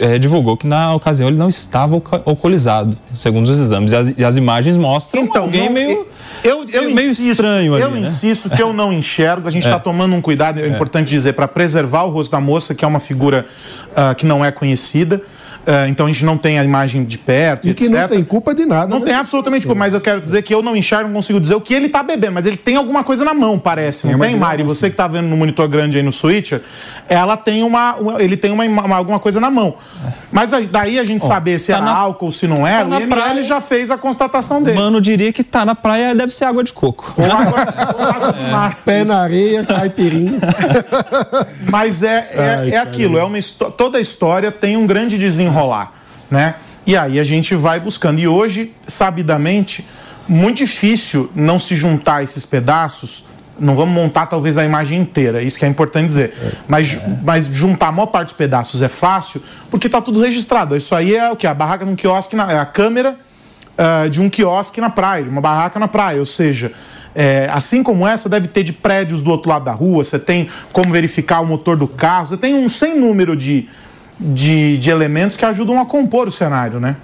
eh, divulgou que na ocasião ele não estava alco- alcoolizado, segundo os exames. E as, e as imagens mostram alguém não- meio, eu, eu meio, meio insisto, estranho ali, Eu né? insisto que eu não enxergo. A gente está *laughs* tomando um cuidado, é, importante dizer, para preservar o rosto da moça, que é uma figura ah, que não é conhecida. Ah, então a gente não tem a imagem de perto, E etc. que não tem culpa de nada. Não né? tem absolutamente culpa, mas eu quero dizer que eu não enxergo, não consigo dizer o que ele tá bebendo, mas ele tem alguma coisa na mão, parece. Não tem, Mari? Você que tá vendo no monitor grande aí no Switcher, ela tem uma. ele tem uma, uma- alguma coisa na mão. Mas aí- daí a gente saber se tá era na- álcool, se não era, tá na o IML praia. já fez a constatação dele. Mano diria que tá na praia deve ser água de coco. Ou água- ou água *laughs* do mar. Pé na areia, caipirinha. Mas é, é, é aquilo, é uma toda a história tem um grande desenrolar, né? E aí a gente vai buscando. E hoje, sabidamente, muito difícil não se juntar esses pedaços. Não vamos montar talvez a imagem inteira, isso que é importante dizer. Mas, mas juntar a maior parte dos pedaços é fácil, porque está tudo registrado. Isso aí é o que? A barraca de um quiosque, na, é a câmera ah, de um quiosque na praia, de uma barraca na praia. Ou seja, é, assim como essa, deve ter de prédios do outro lado da rua, você tem como verificar o motor do carro, você tem um sem número de, de, de elementos que ajudam a compor o cenário, né?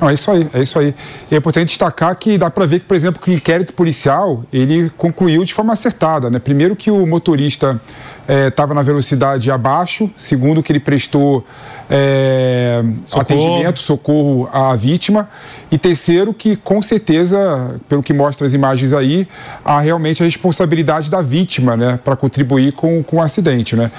Não, é isso aí, é isso aí. E é importante destacar que dá para ver que, por exemplo, que o inquérito policial ele concluiu de forma acertada. Né? Primeiro que o motorista estava na velocidade abaixo, segundo que ele prestou é, Socorro. atendimento, socorro à vítima, e terceiro que, com certeza, pelo que mostra as imagens aí, há realmente a responsabilidade da vítima né, para contribuir com, com o acidente. Né?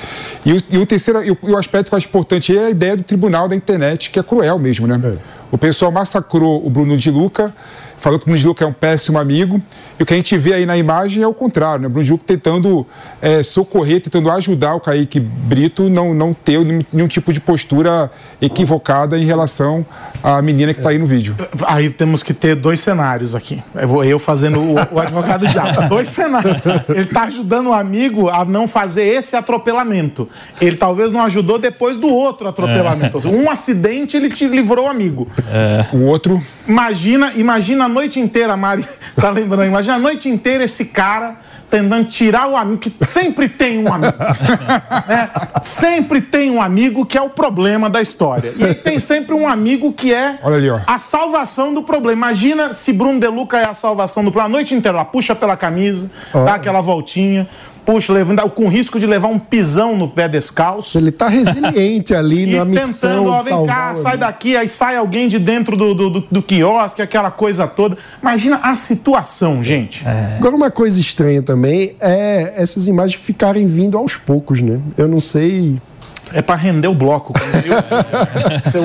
E, o, e o terceiro, e o, e o aspecto que eu acho importante é a ideia do tribunal da internet, que é cruel mesmo. Né? O pessoal massacrou o Bruno de Luca, falou que o Bruno de Luca é um péssimo amigo, e o que a gente vê aí na imagem é o contrário, né? O Bruno de tentando é, socorrer, tentando ajudar o Kaique Brito não, não ter nenhum, nenhum tipo de postura equivocada em relação à menina que está aí no vídeo. Aí temos que ter dois cenários aqui. Eu, vou, eu fazendo o, o advogado diabo. *laughs* Dois cenários. Ele está ajudando o amigo a não fazer esse atropelamento. Ele talvez não ajudou depois do outro atropelamento. Seja, Um acidente ele te livrou o amigo. O outro, Imagina, imagina a noite inteira, Mari *laughs* tá lembrando, imagina a noite inteira esse cara tentando tirar o amigo, que sempre tem um amigo. *laughs* né? Sempre tem um amigo que é o problema da história. E tem sempre um amigo que é Olha ali, ó. a salvação do problema. Imagina se Bruno De Luca é a salvação do problema. A noite inteira, ela puxa pela camisa, dá aquela voltinha, puxa, levando, com risco de levar um pisão no pé descalço. Ele tá resiliente ali *laughs* na missão tentando, ó, vem cá, sai daqui, aí sai alguém de dentro do, do, do, do quiosque, aquela coisa toda. Imagina a situação, gente. Agora, uma coisa estranha também é essas imagens ficarem vindo aos poucos, né? Eu não sei. É pra render o bloco,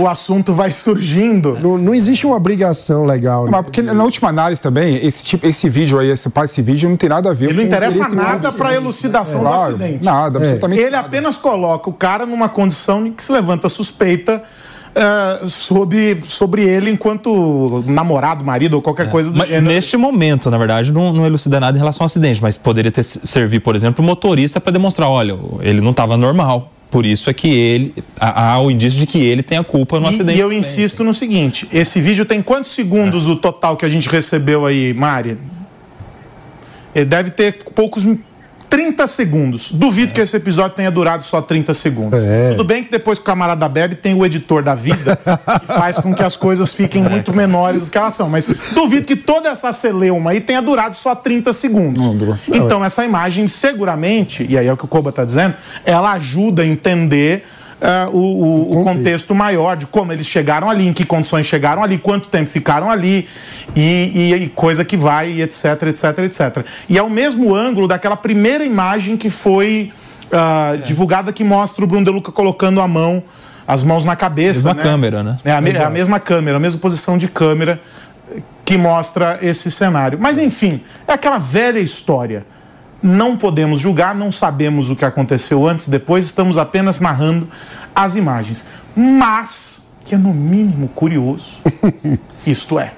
o *laughs* assunto vai surgindo. Não, não existe uma obrigação legal. né? Mas porque na última análise também, esse, tipo, esse vídeo aí, esse parte desse vídeo não tem nada a ver Ele não interessa nada humano. pra elucidação do Claro, acidente. Nada, absolutamente Ele apenas coloca o cara numa condição em que se levanta suspeita eh, sobre, sobre ele enquanto namorado, marido ou qualquer coisa do Mas gênero. neste momento, na verdade, não, não elucida nada em relação ao acidente, mas poderia ter servir, por exemplo, o motorista para demonstrar, olha, ele não estava normal. Por isso é que ele há, o indício de que ele tem a culpa no E- acidente. E eu insisto no seguinte: esse vídeo tem quantos segundos o total que a gente recebeu aí, Mari? Ele deve ter poucos. 30 segundos. Duvido que esse episódio tenha durado só 30 segundos. É. Tudo bem que depois que o camarada bebe, tem o editor da vida, *laughs* que faz com que as coisas fiquem muito menores do que elas são. Mas duvido que toda essa celeuma aí tenha durado só 30 segundos. Então, essa imagem, seguramente, e aí é o que o Koba está dizendo, ela ajuda a entender ah, o, o- o contexto maior de como eles chegaram ali, em que condições chegaram ali, quanto tempo ficaram ali, e, e- e coisa que vai, e etc, etc, etc. E é o mesmo ângulo daquela primeira imagem que foi ah, divulgada que mostra o Bruno De Luca colocando a mão, as mãos na cabeça. Mesma né? câmera, né? É a, me- é a mesma câmera, a mesma posição de câmera que mostra esse cenário. Mas enfim, é aquela velha história. Não podemos julgar, não sabemos o que aconteceu antes, depois, estamos apenas narrando as imagens. Mas, que é no mínimo curioso, *laughs* isto é.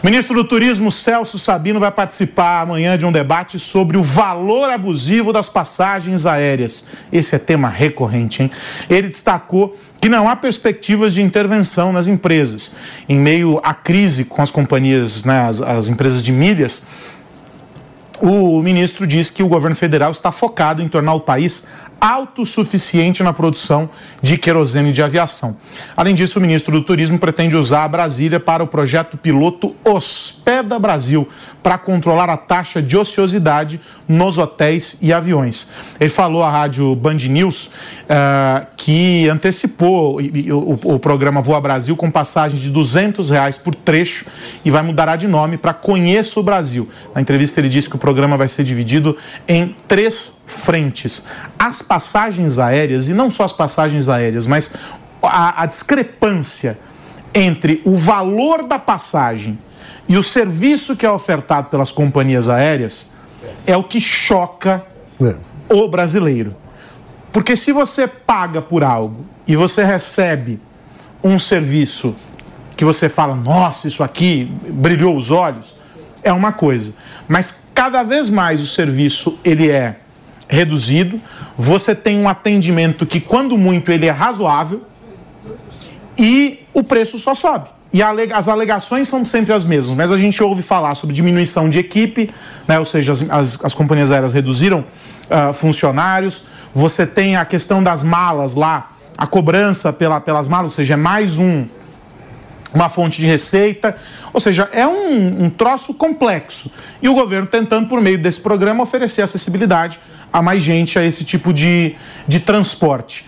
O ministro do Turismo, Celso Sabino, vai participar amanhã de um debate sobre o valor abusivo das passagens aéreas. Esse é tema recorrente, hein? Ele destacou que não há perspectivas de intervenção nas empresas. Em meio à crise com as companhias, né, as, as empresas de milhas, o ministro diz que o governo federal está focado em tornar o país autossuficiente na produção de querosene de aviação. Além disso, o ministro do Turismo pretende usar a Brasília para o projeto piloto Hospeda Brasil, para controlar a taxa de ociosidade nos hotéis e aviões. Ele falou à rádio Band News eh, que antecipou e o, o programa Voa Brasil com passagem de 200 reais por trecho e vai mudar de nome para Conheça o Brasil. Na entrevista ele disse que o programa vai ser dividido em três frentes. As passagens aéreas, e não só as passagens aéreas, mas a, a discrepância entre o valor da passagem e o serviço que é ofertado pelas companhias aéreas é o que choca o brasileiro. Porque se você paga por algo e você recebe um serviço que você fala, nossa, isso aqui brilhou os olhos, é uma coisa. Mas cada vez mais o serviço ele é reduzido, você tem um atendimento que, quando muito, ele é razoável e o preço só sobe. E as alegações são sempre as mesmas, mas a gente ouve falar sobre diminuição de equipe, né, ou seja, as, as- as companhias aéreas reduziram ah, funcionários. Você tem a questão das malas lá, a cobrança pela, pelas malas, ou seja, é mais um, uma fonte de receita. Ou seja, é um, um troço complexo. E o governo tentando, por meio desse programa, oferecer acessibilidade a mais gente a esse tipo de, de transporte.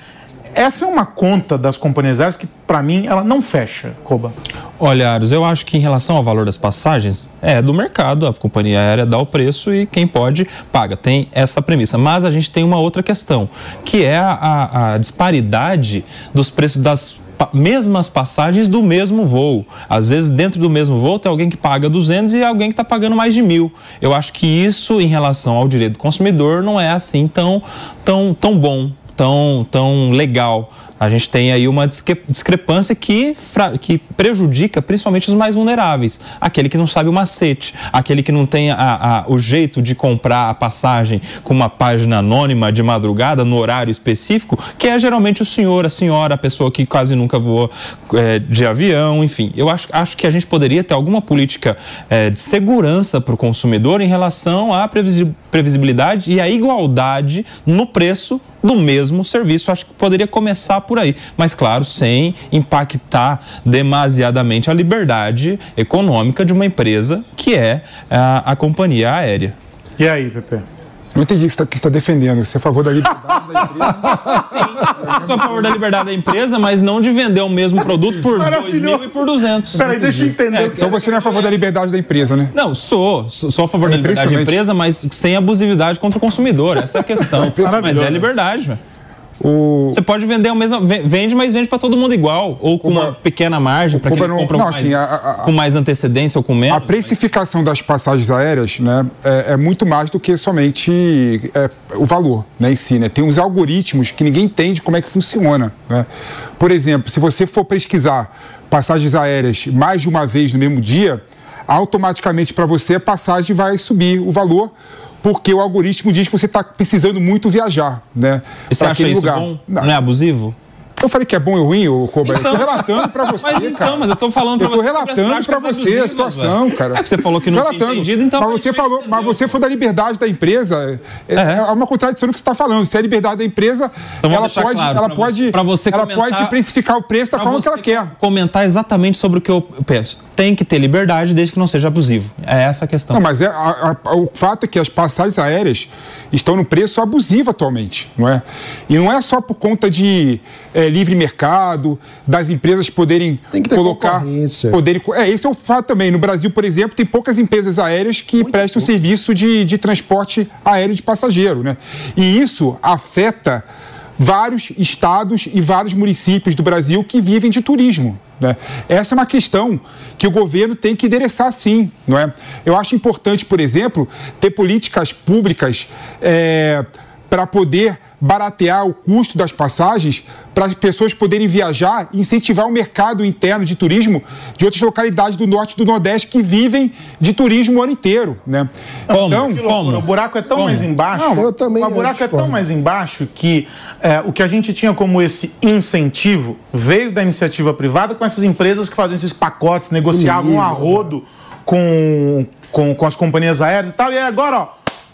Essa é uma conta das companhias aéreas que, para mim, ela não fecha, Koba. Olha, Aros, eu acho que em relação ao valor das passagens, é do mercado, a companhia aérea dá o preço e quem pode paga. Tem essa premissa. Mas a gente tem uma outra questão, que é a, a- disparidade dos preços das mesmas passagens do mesmo voo. Às vezes, dentro do mesmo voo, tem alguém que paga 200 e alguém que está pagando mais de mil. Eu acho que isso, em relação ao direito do consumidor, não é assim tão, tão, tão bom, tão, tão legal. A gente tem aí uma discre- discrepância que, que prejudica principalmente os mais vulneráveis. Aquele que não sabe o macete, aquele que não tem a- a- o jeito de comprar a passagem com uma página anônima de madrugada, no horário específico, que é geralmente o senhor, a senhora, a pessoa que quase nunca voou é, de avião, enfim. Eu acho, acho que a gente poderia ter alguma política é, de segurança para o consumidor em relação à previsi- previsibilidade e à igualdade no preço do mesmo serviço. Acho que poderia começar por aí, mas claro, sem impactar demasiadamente a liberdade econômica de uma empresa que é a, a companhia aérea. E aí, Pepe? Não entendi o que você está tá defendendo. Você é a favor da liberdade da *laughs* empresa? Sou a favor da liberdade da empresa, mas não de vender o mesmo produto por 2 mil e por 200. Peraí, deixa eu entender. que Então você não é a favor da liberdade da empresa, né? Não, sou. Sou a favor da liberdade da empresa, mas sem abusividade contra o consumidor. Essa é a questão. *laughs* mas é liberdade, velho. O... Você pode vender o mesmo. ve- Vende, mas vende para todo mundo igual. Ou com uma pequena margem, para quem Cuba não- compra não, mais, assim, a- a- com mais antecedência ou com menos. A precificação das passagens aéreas né, é, é muito mais do que somente é, o valor né, em si. Né? Tem uns algoritmos que ninguém entende como é que funciona. Né? Por exemplo, se você for pesquisar passagens aéreas mais de uma vez no mesmo dia, automaticamente para você a passagem vai subir o valor. Porque o algoritmo diz que você está precisando muito viajar, né? E você acha isso lugar. bom? Não. é abusivo? Eu falei que é bom ou ruim, ô Cobra? Então. eu tô relatando pra *laughs* você, Mas então, cara. mas eu tô falando pra Eu tô você sobre as relatando pra você a situação, velho. cara. É que você falou que não Tô tinha entendido, então Mas a você falou, mas você foi da liberdade da empresa. É, é uma contradição no que você está falando. Se é a liberdade da empresa, Então, ela pode, claro, ela pra pode, você- pra você ela comentar- pode precificar o preço da forma que ela quer. Comentar exatamente sobre o que eu penso. Tem que ter liberdade desde que não seja abusivo. É essa a questão. Não, mas é, a- a- o fato é que as passagens aéreas estão no preço abusivo atualmente, não é? E não é só por conta de é, livre mercado, das empresas poderem Tem que ter colocar, poderem, é esse é o fato também. No Brasil, por exemplo, tem poucas empresas aéreas que prestam serviço de, de transporte aéreo de passageiro, né? E isso afeta vários estados e vários municípios do Brasil que vivem de turismo. Né? Essa é uma questão que o governo tem que endereçar sim. Não é? Eu acho importante, por exemplo, ter políticas públicas para poder baratear o custo das passagens, para as pessoas poderem viajar e incentivar o mercado interno de turismo de outras localidades do norte e do nordeste que vivem de turismo o ano inteiro. Né? Então, Que loucura, O buraco é tão mais embaixo. Não, eu também O buraco é tão mais embaixo que é, o que a gente tinha como esse incentivo veio da iniciativa privada com essas empresas que faziam esses pacotes, negociavam a rodo com, com, com as companhias aéreas e tal. E aí agora, ó,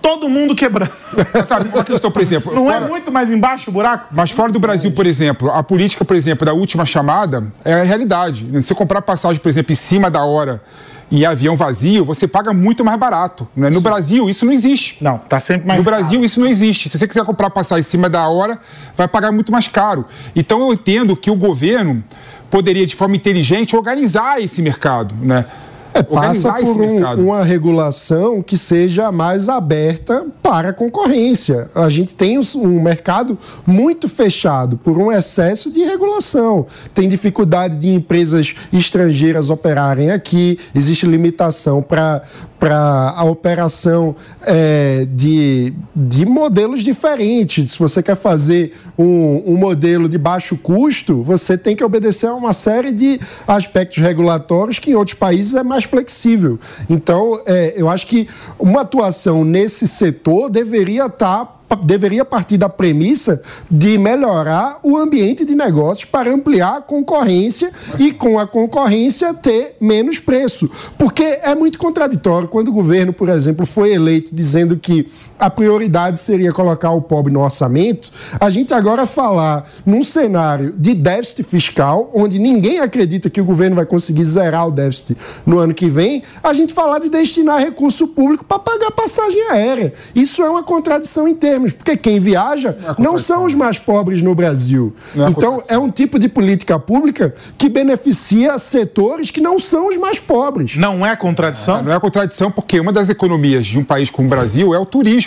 todo mundo quebrando. *laughs* sabe, uma questão, por exemplo, Não é fora- muito mais embaixo o buraco? Mas fora do Brasil, por exemplo, a política, por exemplo, da última chamada é a realidade. Se você comprar passagem, por exemplo, em cima da hora em avião vazio, você paga muito mais barato. né? No Brasil, isso não existe. Não, tá sempre mais No caro. Brasil, isso não existe. Se você quiser comprar passagem em cima da hora, vai pagar muito mais caro. Então, eu entendo que o governo poderia, de forma inteligente, organizar esse mercado, né? É, passa por um- uma regulação que seja mais aberta para a concorrência. A gente tem os- um mercado muito fechado por um excesso de regulação. Tem dificuldade de empresas estrangeiras operarem aqui, existe limitação para para a operação é, de, de modelos diferentes. Se você quer fazer um, um modelo de baixo custo, você tem que obedecer a uma série de aspectos regulatórios que em outros países é mais flexível. Então, é, eu acho que uma atuação nesse setor deveria estar deveria partir da premissa de melhorar o ambiente de negócios para ampliar a concorrência e com a concorrência ter menos preço. Porque é muito contraditório quando o governo, por exemplo, foi eleito dizendo que a prioridade seria colocar o pobre no orçamento, a gente agora falar num cenário de déficit fiscal, onde ninguém acredita que o governo vai conseguir zerar o déficit no ano que vem, a gente falar de destinar recurso público para pagar passagem aérea. Isso é uma contradição em termos, porque quem viaja não são os mais pobres no Brasil. É Então, é um tipo de política pública que beneficia setores que não são os mais pobres. Não é contradição? Não é contradição, porque uma das economias de um país como o Brasil é o turismo.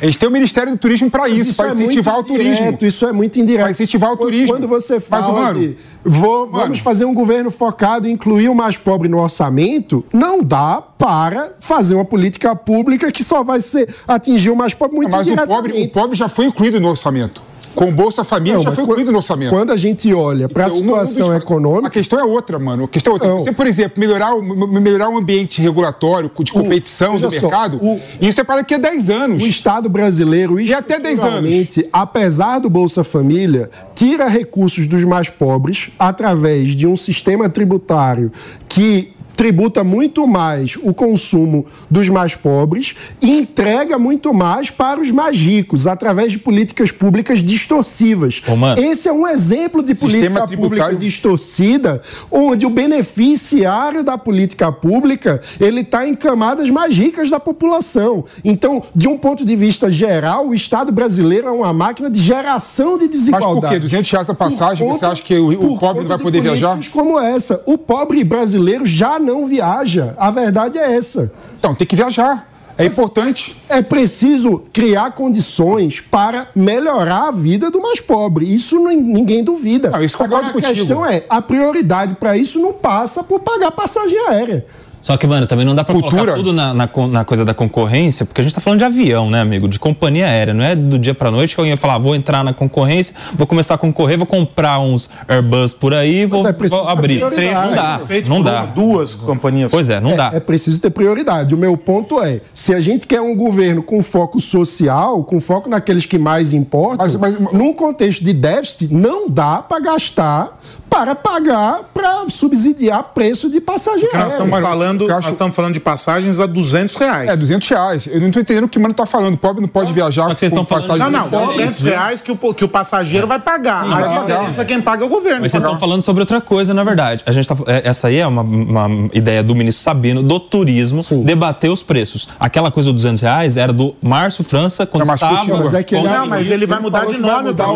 A gente tem o Ministério do Turismo para isso, para é incentivar o turismo. indireto, Isso é muito indireto. Para incentivar o turismo. Quando você Mas, fala mano, de vou- vamos fazer um governo focado em incluir o mais pobre no orçamento, não dá para fazer uma política pública que só vai ser atingir o mais pobre muito Mas o pobre, o pobre já foi incluído no orçamento. Com o Bolsa Família Não, já foi incluído no orçamento. Quando a gente olha para a Então, um situação econômica, A questão é outra, mano. A questão é outra. Não. Você, por exemplo, melhorar o, melhorar o ambiente regulatório de competição do veja só, mercado, o- isso é para daqui a 10 anos. O Estado brasileiro, E até 10 anos. apesar do Bolsa Família, tira recursos dos mais pobres através de um sistema tributário que tributa muito mais o consumo dos mais pobres e entrega muito mais para os mais ricos, através de políticas públicas distorcivas. Ô. Esse é um exemplo de política pública tributário- distorcida, onde o beneficiário da política pública ele está em camadas mais ricas da população. Então, de um ponto de vista geral, o Estado brasileiro é uma máquina de geração de Mas desigualdade. por quê? 200 reais a Por passagem, você conta- acha que o, o pobre não vai de poder viajar? como essa. O pobre brasileiro já não viaja. A verdade é essa. Então, tem que viajar. É importante. É preciso criar condições para melhorar a vida do mais pobre. Isso ninguém duvida. Não, isso Agora, a contigo. questão é, a prioridade para isso não passa por pagar passagem aérea. Só que, mano, também não dá pra Cultura. colocar tudo na, na, na coisa da concorrência, porque a gente tá falando de avião, né, amigo? De companhia aérea. Não é do dia pra noite que alguém ia falar, "Ah, vou entrar na concorrência, vou começar a concorrer, vou comprar uns Airbus por aí, vou, é vou abrir. prioridade. Não dá, não dá. duas companhias. Pois é, não dá. É preciso ter prioridade. O meu ponto é: se a gente quer um governo com foco social, com foco naqueles que mais importam, Mas- mas- num contexto de déficit, não dá para gastar para pagar para subsidiar preço de passagem Porque nós estamos falando, nós estamos falando de passagens a 200 reais. É, 200 reais. Eu não tô entendendo o que o mano tá falando. O pobre não pode viajar vocês com estão falando- passagem Não, não, viagem. 200 reais que o, que o passageiro vai pagar. Aí a diferença quem paga é o governo. Mas vocês estão falando sobre outra coisa, na verdade. A gente tá, é, essa aí é uma, uma ideia do ministro Sabino, do turismo, debater os preços. Aquela coisa dos 200 reais era do Márcio França, quando Não, mas estava... Mas é que ele- com- Não, mas ele vai mudar de que vai nome, mudar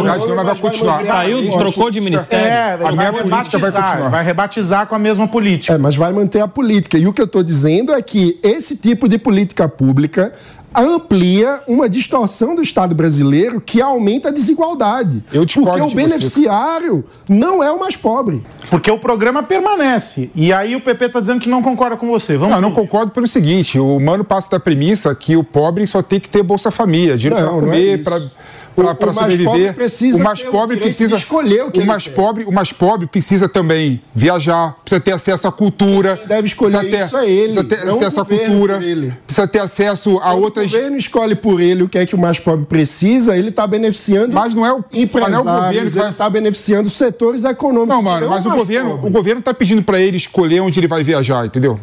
vai continuar. Saiu, trocou de ministério. É, A ele vai minha política vai rebatizar, continuar. vai rebatizar com a mesma política. É, mas vai manter a política. E o que eu estou dizendo é que esse tipo de política pública amplia uma distorção do Estado brasileiro que aumenta a desigualdade. Eu discordo Porque o de você. beneficiário não é o mais pobre. Porque o programa permanece. E aí o PP está dizendo que não concorda com você. Vamos Não, não concordo pelo seguinte: o mano passa da premissa que o pobre só tem que ter Bolsa Família, dinheiro para é comer, isso. para para o mais sobreviver. pobre precisa o mais pobre precisa escolher o que o mais pobre, o mais pobre precisa também viajar, precisa ter acesso à cultura. Quem deve escolher ter, isso é ele, Precisa ter acesso à cultura, precisa ter acesso a Quando outras O governo escolhe por ele o que é que o mais pobre precisa, ele está beneficiando Mas não é o- empresários, não é o governo vai- ele está beneficiando setores econômicos. Não, mano, mas o governo, pobre. o governo tá pedindo para ele escolher onde ele vai viajar, entendeu?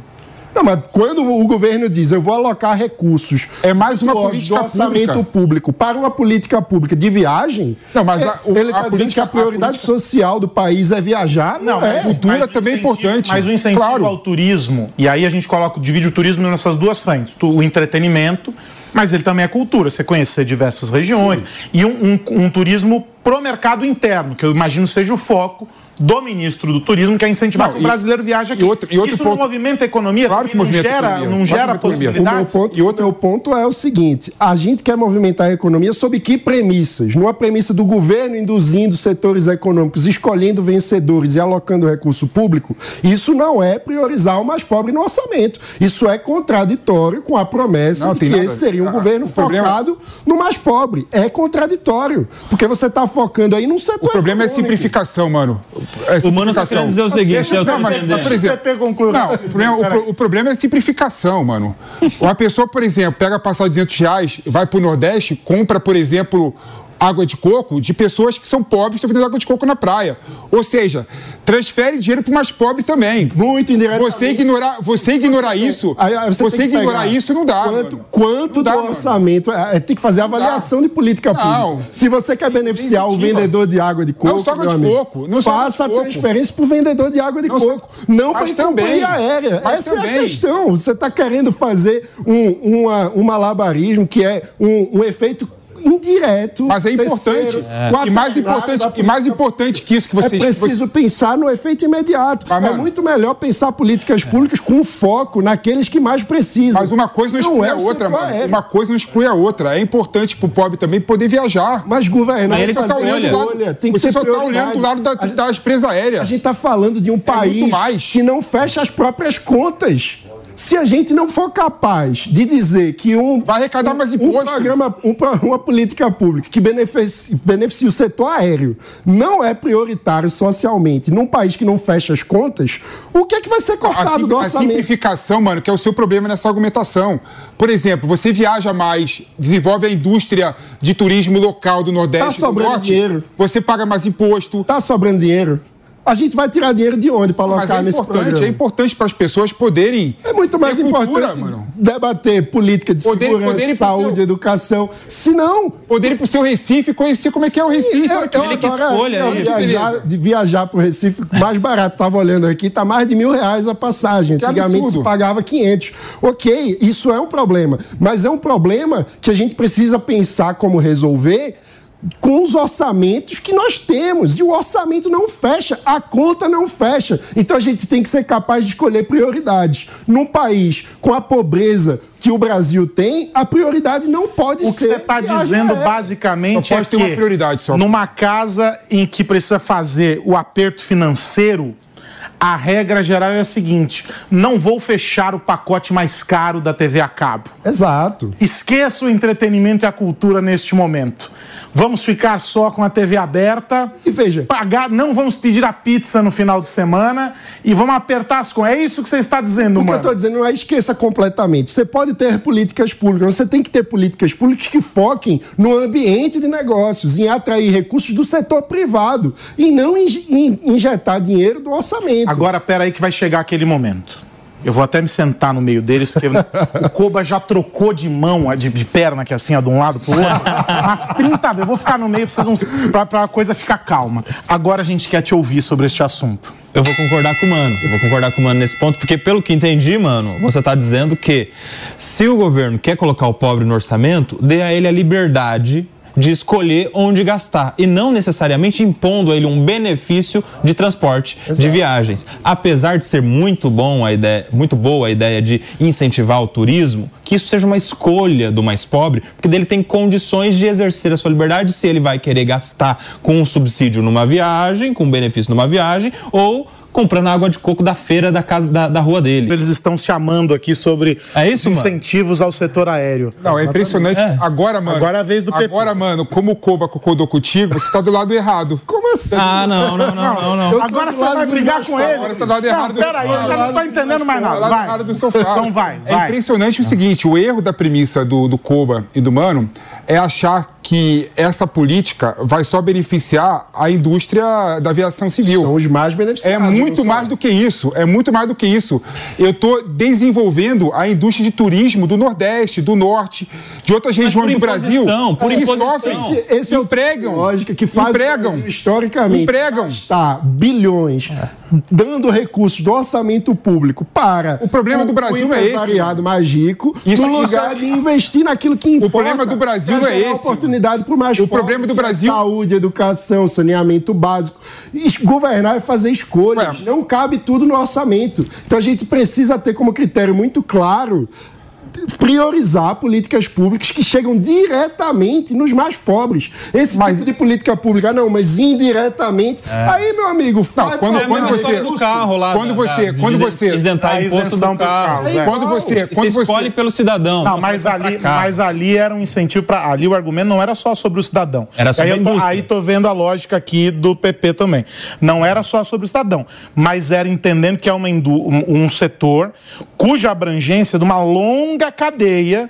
Não, mas quando o governo diz eu vou alocar recursos É mais uma do- política do orçamento pública. público para uma política pública de viagem, Não, mas é- a- o- ele a está dizendo que política- a prioridade a social do país é viajar? Não, é. mas- Cultura mas o também é importante. Mas o incentivo Claro. ao turismo, e aí a gente coloca, divide o turismo nessas duas frentes: o entretenimento, mas ele também é cultura, você conhecer diversas regiões, e um, um- um turismo pro mercado interno, que eu imagino seja o foco do ministro do turismo, que é incentivar Não, que o brasileiro viaje aqui. e outro- e outro Isso ponto- não movimenta a economia, Claro que não movimenta gera, economia. não gera economia. O possibilidades. ponto, E outro- o ponto é o seguinte: a gente quer movimentar a economia sob que premissas? Numa premissa do governo induzindo setores econômicos, escolhendo vencedores e alocando recurso público, isso não é priorizar o mais pobre no orçamento. Isso é contraditório com a promessa Não, de que nada- esse seria um Ah, governo problema- focado no mais pobre. É contraditório. Porque você está focando aí num setor O problema é econômico. simplificação, mano. É O mano tá querendo dizer o seguinte, eu Não, mas, por exemplo, o não, o, problema, o o é simplificação, mano. Uma pessoa, por exemplo, pega passar 200 reais, vai pro Nordeste, compra, por exemplo, água de coco de pessoas que são pobres e estão vendendo água de coco na praia. Ou seja, transfere dinheiro pro mais pobre também. Muito indiretamente. Você ignorar, você ignorar isso, você, que ignorar isso não dá. Quanto, quanto Não dá, do mano. orçamento? É, é, tem que fazer avaliação de política Não. pública. Se você quer beneficiar o Incentiva. vendedor de água de coco, só água de amigo, coco, não faça a transferência para o vendedor de água de Não coco. Não para a companhia também. aérea. Essa é a também. questão. Você está querendo fazer um, uma- um malabarismo que é um, um efeito indireto. Mas é importante. terceiro, E mais importante, e mais política importante que isso que é vocês. preciso pensar no efeito imediato. Mas, é mano- muito melhor pensar políticas públicas com foco naqueles que mais precisam. Mas uma coisa não exclui é a o outra, mano. aéreo. Uma coisa não exclui a outra. É importante pro pobre também poder viajar. Mas governar Mas ele é tá fazer olhando lado- Tem que você só tá prioridade. olhando do lado da, A, da empresa aérea. a gente está falando de um país que não fecha as próprias contas. Se a gente não for capaz de dizer que um Vai arrecadar mais um imposto. programa, um uma política pública que beneficia, beneficia o setor aéreo não é prioritário socialmente num país que não fecha as contas, o que é que vai ser A, cortado sim- do a orçamento? simplificação, mano, que é o seu problema nessa argumentação. Por exemplo, você viaja mais, desenvolve a indústria de turismo local do Nordeste, Tá do sobrando Norte, dinheiro. você paga mais imposto. Tá sobrando dinheiro. A gente vai tirar dinheiro de onde para Mas alocar é nesse importante, programa? é importante para as pessoas poderem. É muito mais cultura, importante mano. debater política de Poder- segurança, poder saúde, seu- educação. Se não, Poder ir pro seu Recife e conhecer como é que é o Recife. eu, eu Ele que escolha aí. viajar, de viajar pro Recife, mais barato. Tava olhando aqui, tá mais de mil reais a passagem. Que Antigamente absurdo. se pagava 500. Ok, isso é um problema. Mas é um problema que a gente precisa pensar como resolver com os orçamentos que nós temos. E o orçamento não fecha, a conta não fecha. Então a gente tem que ser capaz de escolher prioridades. Num país com a pobreza que o Brasil tem, a prioridade não pode O ser. que você está dizendo aérea. basicamente é pode ter que uma prioridade só. numa casa em que precisa fazer o aperto financeiro, a regra geral é a seguinte: não vou fechar o pacote mais caro da TV a cabo. Exato. Esqueça o entretenimento e a cultura neste momento. Vamos ficar só com a TV aberta. E veja. Pagar, não vamos pedir a pizza no final de semana e vamos apertar as contas. É isso que você está dizendo, O que eu mano. estou dizendo não é esqueça completamente. Você pode ter políticas públicas, você tem que ter políticas públicas que foquem no ambiente de negócios, em atrair recursos do setor privado e não inje- in- injetar dinheiro do orçamento. Agora, pera aí que vai chegar aquele momento. Eu vou até me sentar no meio deles, porque *laughs* o Koba já trocou de mão, de, de perna, que é assim, ó, de um lado pro outro, umas 30 vezes. Eu vou ficar no meio pra, pra coisa ficar calma. Agora a gente quer te ouvir sobre este assunto. Eu vou concordar com o Mano. Eu vou concordar com o Mano nesse ponto, porque pelo que entendi, Mano, você está dizendo que se o governo quer colocar o pobre no orçamento, dê a ele a liberdade de escolher onde gastar e não necessariamente impondo a ele um benefício de transporte, de viagens. Apesar de ser muito bom a ideia, muito boa a ideia de incentivar o turismo, que isso seja uma escolha do mais pobre, porque dele tem condições de exercer a sua liberdade se ele vai querer gastar com um subsídio numa viagem, com um benefício numa viagem ou comprando água de coco da feira da casa da, da rua dele. Eles estão chamando aqui sobre É isso, os mano? incentivos ao setor aéreo. Não, é impressionante. É. Agora, mano. Agora é a vez do Pepe. Agora, mano, como o Koba concordou contigo, você tá do lado errado. Como assim? Ah, não, não, não, não, não. Tô Agora você vai brigar com ele. Agora tá do lado errado Não, do pera aí, eu já não tô entendendo mais nada. Vai. do sofá. Então vai, É vai. impressionante o seguinte: o erro da premissa do, do Koba e do Mano é achar que essa política vai só beneficiar a indústria da aviação civil. São os mais É beneficiados. muito não mais do que isso. É muito mais do que isso. Eu estou desenvolvendo a indústria de turismo do Nordeste, do Norte, de outras regiões do Brasil. por que imposição. sofrem, Esse, esse é o empregam, tipo de lógica que faz empregam, o historicamente empregam. gastar bilhões dando recursos do orçamento público para O problema do Brasil o é esse, mais rico Isso- no lugar isso é- de investir naquilo que importa. problema do Brasil não é gerar esse. oportunidade para o mais O problema do é Brasil- saúde, educação, saneamento básico. Governar é fazer escolhas. Ué. Não cabe tudo no orçamento. Então a gente precisa ter como critério muito claro priorizar políticas públicas que chegam diretamente nos mais pobres. Esse Mas- tipo de política pública, não, mas indiretamente. Aí, meu amigo, vai quando- quando mais você- do carro lá. Quando da- você- da- quando você- isentar a imposto do carro. carros, é. Quando você, Você quando você, escolhe pelo cidadão. Não, mas ali, mas ali era um incentivo para ali o argumento não era só sobre o cidadão. Era sobre aí a indústria. Aí tô vendo a lógica aqui do PP também. Não era só sobre o cidadão, mas era entendendo que é uma indú- um, um setor cuja abrangência de uma longa cadeia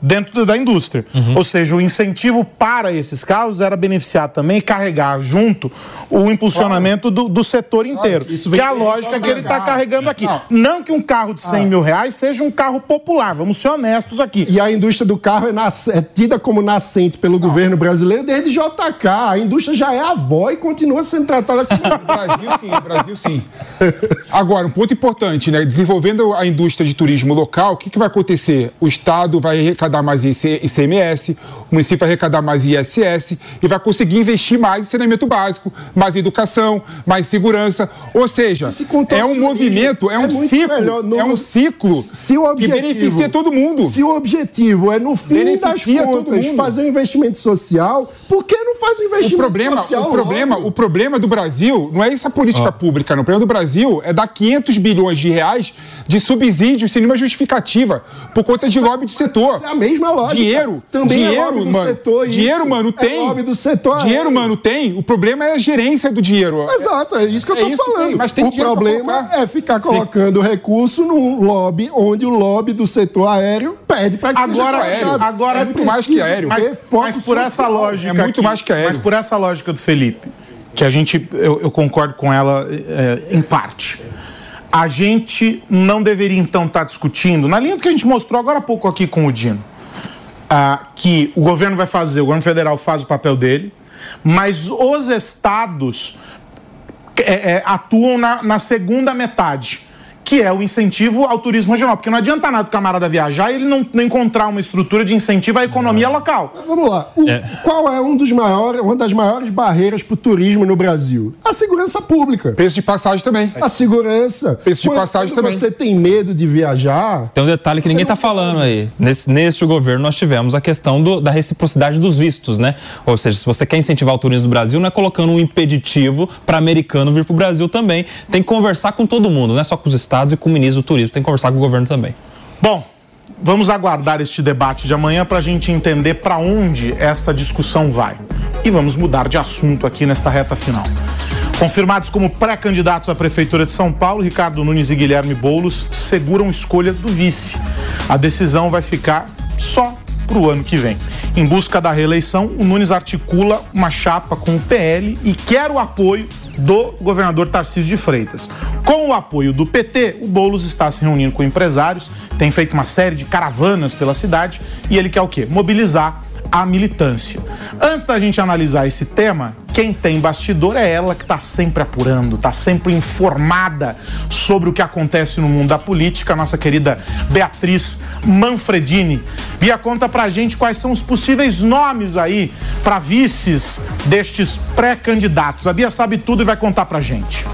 dentro da indústria. Uhum. Ou seja, o incentivo para esses carros era beneficiar também e carregar junto o impulsionamento do, do setor inteiro. isso que é a lógica que ele está carregando aqui. Não. Não que um carro de 100 mil reais seja um carro popular, vamos ser honestos aqui. E a indústria do carro é, nas- é tida como nascente pelo governo brasileiro desde JK. A indústria já é avó e continua sendo tratada como. *laughs* Brasil sim, Brasil sim. Agora, um ponto importante, né? Desenvolvendo a indústria de turismo local, o que, que vai acontecer? O Estado vai arrecadar mais IC ICMS, o município vai arrecadar mais ISS e vai conseguir investir mais em saneamento básico, mais educação, mais segurança. Ou seja, é um movimento, é, é um ciclo. No- é um ciclo Se o que objetivo, beneficia todo mundo. Se o objetivo é, no fim das Beneficia todo contas, mundo. fazer um investimento social, por que não faz um O investimento problema, social? o, problema, logo? o problema do Brasil não é essa política pública, não. O problema do Brasil é dar 500 bilhões de reais de subsídios sem nenhuma justificativa por conta de lobby de setor. É mesma lógica. Dinheiro, Também é dinheiro, lobby do mano. setor. isso. dinheiro, mano, É tem. lobby do setor. Dinheiro, aéreo. mano, tem. O problema é a gerência do dinheiro. Exato, é isso que eu É tô isso que falando. tem, mas tem o dinheiro problema é ficar Sim. colocando recurso num lobby onde o lobby do setor aéreo pede para que Agora, seja colocado. agora é é muito mais que aéreo. Mas, mas por essa lógica É muito aqui, mais que aéreo. Mas por essa lógica do Felipe, que a gente, eu, eu concordo com ela é, em parte. A gente não deveria então estar discutindo, na linha do que a gente mostrou agora há pouco aqui com o Dino, ah, que o governo vai fazer, o governo federal faz o papel dele, mas os estados é, é, atuam na, na segunda metade que é o incentivo ao turismo regional. Porque não adianta nada o camarada viajar e ele não, não encontrar uma estrutura de incentivo à economia local. Vamos lá. O- Qual é um dos maiores, uma das maiores barreiras para o turismo no Brasil? A segurança pública. Preço de passagem também. A segurança. Preço de Quando- passagem quando também. você tem medo de viajar, Tem um detalhe que ninguém está falando aí. Nesse, neste governo nós tivemos a questão do- da reciprocidade dos vistos, né? Ou seja, se você quer incentivar o turismo do Brasil, não é colocando um impeditivo para americano vir para o Brasil também. Tem que conversar com todo mundo, não é só com os estados e com o ministro do turismo, tem que conversar com o governo também. Bom, vamos aguardar este debate de amanhã para a gente entender para onde essa discussão vai. E vamos mudar de assunto aqui nesta reta final. Confirmados como pré-candidatos à Prefeitura de São Paulo, Ricardo Nunes e Guilherme Boulos seguram escolha do vice. A decisão vai ficar só para o ano que vem. Em busca da reeleição, o Nunes articula uma chapa com o PL e quer o apoio do governador Tarcísio de Freitas. Com o apoio do PT, o Boulos está se reunindo com empresários, tem feito uma série de caravanas pela cidade e ele quer o quê? Mobilizar a militância. Antes da gente analisar esse tema, quem tem bastidor é ela que está sempre apurando, está sempre informada sobre o que acontece no mundo da política, nossa querida Beatriz Manfredini. Bia, conta pra gente quais são os possíveis nomes aí para vices destes pré-candidatos. A Bia sabe tudo e vai contar pra gente.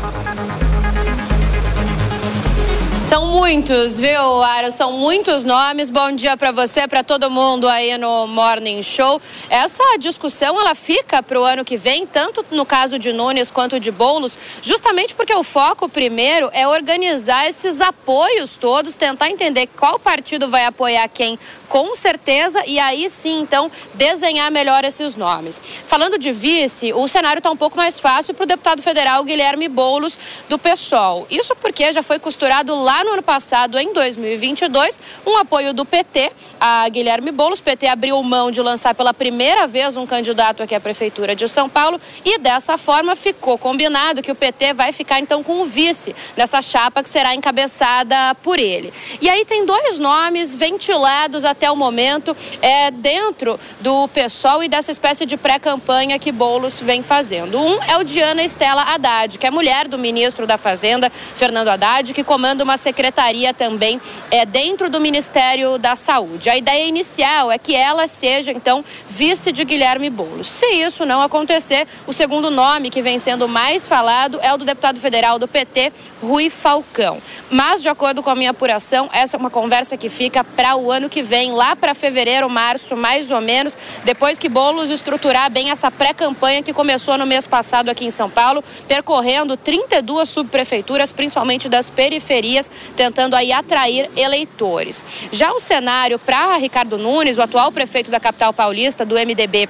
São muitos, viu, Aro? São muitos nomes. Bom dia para você, para todo mundo aí no Morning Show. Essa discussão ela fica para o ano que vem, tanto no caso de Nunes quanto de Boulos, justamente porque o foco primeiro é organizar esses apoios todos, tentar entender qual partido vai apoiar quem, com certeza, e aí sim, então, desenhar melhor esses nomes. Falando de vice, o cenário está um pouco mais fácil para o deputado federal Guilherme Boulos do PSOL. Isso porque já foi costurado lá no ano passado, em 2022, um apoio do PT a Guilherme Boulos. PT abriu mão de lançar pela primeira vez um candidato aqui à Prefeitura de São Paulo e dessa forma ficou combinado que o PT vai ficar então com o vice nessa chapa que será encabeçada por ele. E aí tem dois nomes ventilados até o momento é, dentro do PSOL e dessa espécie de pré-campanha que Boulos vem fazendo. Um é o Diana Estela Haddad, que é mulher do ministro da Fazenda, Fernando Haddad, que comanda uma secretaria também é, dentro do Ministério da Saúde. A ideia inicial é que ela seja, então, vice de Guilherme Boulos. Se isso não acontecer, o segundo nome que vem sendo mais falado é o do deputado federal do PT, Rui Falcão. Mas, de acordo com a minha apuração, essa é uma conversa que fica para o ano que vem, lá para fevereiro, março, mais ou menos, depois que Boulos estruturar bem essa pré-campanha que começou no mês passado aqui em São Paulo, percorrendo 32 subprefeituras, principalmente das periferias, tentando aí atrair eleitores. Já o cenário para Ricardo Nunes, o atual prefeito da capital paulista do MDB,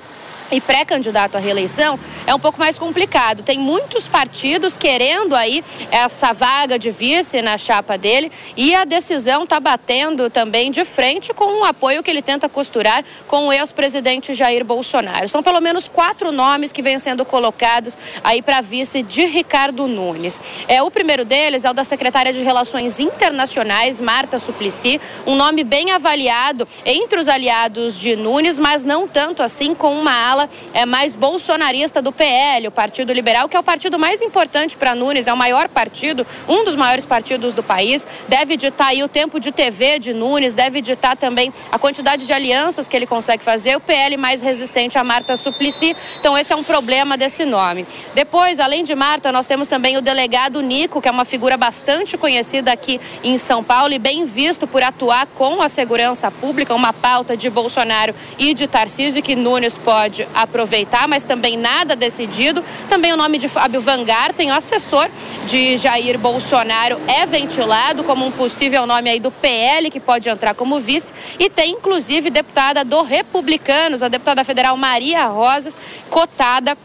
e pré-candidato à reeleição é um pouco mais complicado. Tem muitos partidos querendo aí essa vaga de vice na chapa dele e a decisão está batendo também de frente com o apoio que ele tenta costurar com o ex-presidente Jair Bolsonaro. São pelo menos quatro nomes que vêm sendo colocados aí para vice de Ricardo Nunes. É o primeiro deles é o da secretária de Relações Internacionais, Marta Suplicy, um nome bem avaliado entre os aliados de Nunes, mas não tanto assim com uma é mais bolsonarista do PL, o Partido Liberal, que é o partido mais importante para Nunes, é o maior partido, um dos maiores partidos do país, deve ditar aí o tempo de TV de Nunes, deve ditar também a quantidade de alianças que ele consegue fazer, o PL mais resistente a Marta Suplicy, então esse é um problema desse nome. Depois, além de Marta, nós temos também o delegado Nico, que é uma figura bastante conhecida aqui em São Paulo e bem visto por atuar com a segurança pública, uma pauta de Bolsonaro e de Tarcísio que Nunes pode aproveitar, mas também nada decidido. Também o nome de Fábio Van Garten, assessor de Jair Bolsonaro, é ventilado como um possível nome aí do PL que pode entrar como vice. E tem inclusive deputada do Republicanos, a deputada federal Maria Rosas, cotada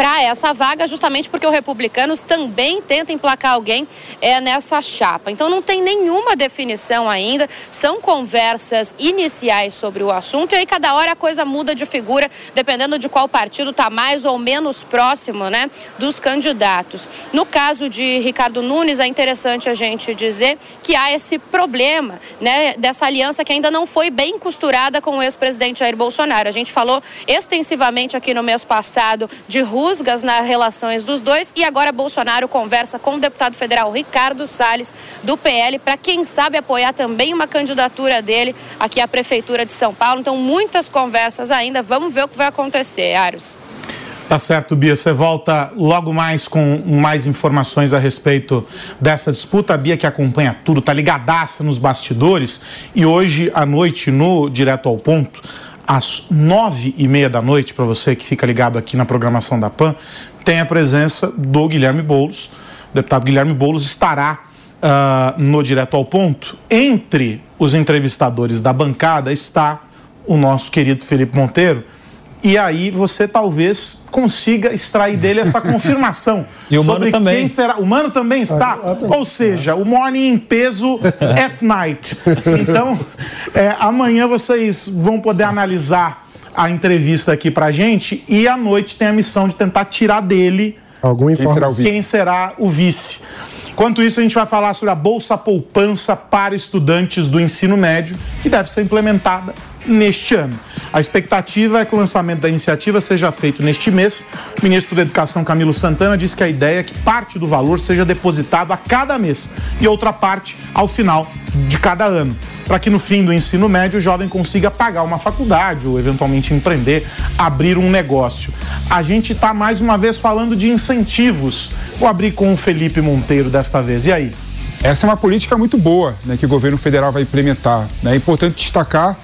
para essa vaga, justamente porque os republicanos também tentam emplacar alguém é, nessa chapa. Então não tem nenhuma definição ainda, são conversas iniciais sobre o assunto e aí cada hora a coisa muda de figura, dependendo de qual partido está mais ou menos próximo né, dos candidatos. No caso de Ricardo Nunes, é interessante a gente dizer que há esse problema né, dessa aliança que ainda não foi bem costurada com o ex-presidente Jair Bolsonaro. A gente falou extensivamente aqui no mês passado de rusgas nas relações dos dois e agora Bolsonaro conversa com o deputado federal Ricardo Salles, do PL, para quem sabe apoiar também uma candidatura dele aqui à Prefeitura de São Paulo. Então, muitas conversas ainda. Vamos ver o que vai acontecer, Aros. Tá certo, Bia. Você volta logo mais com mais informações a respeito dessa disputa. A Bia que acompanha tudo, tá ligadaça nos bastidores. E hoje à noite, no Direto ao Ponto, às nove e meia da noite, para você que fica ligado aqui na programação da PAN, tem a presença do Guilherme Boulos. O deputado Guilherme Boulos estará uh, no Direto ao Ponto. Entre os entrevistadores da bancada está o nosso querido Felipe Monteiro. E aí você talvez consiga extrair dele essa *laughs* confirmação. E o Mano sobre também. Quem será. O Mano também está? Ou seja, o morning em peso *laughs* at night. Então, é, amanhã vocês vão poder analisar a entrevista aqui pra gente e à noite tem a missão de tentar tirar dele Alguma informação. quem será o vice. Enquanto isso, a gente vai falar sobre a Bolsa Poupança para estudantes do ensino médio, que deve ser implementada neste ano. A expectativa é que o lançamento da iniciativa seja feito neste mês. O ministro da Educação, Camilo Santana, disse que a ideia é que parte do valor seja depositado a cada mês e outra parte ao final de cada ano. Para que no fim do ensino médio o jovem consiga pagar uma faculdade ou eventualmente empreender, abrir um negócio. A gente está mais uma vez falando de incentivos. Vou abrir com o Felipe Monteiro desta vez. E aí? Essa é uma política muito boa né, que o governo federal vai implementar. né? É importante destacar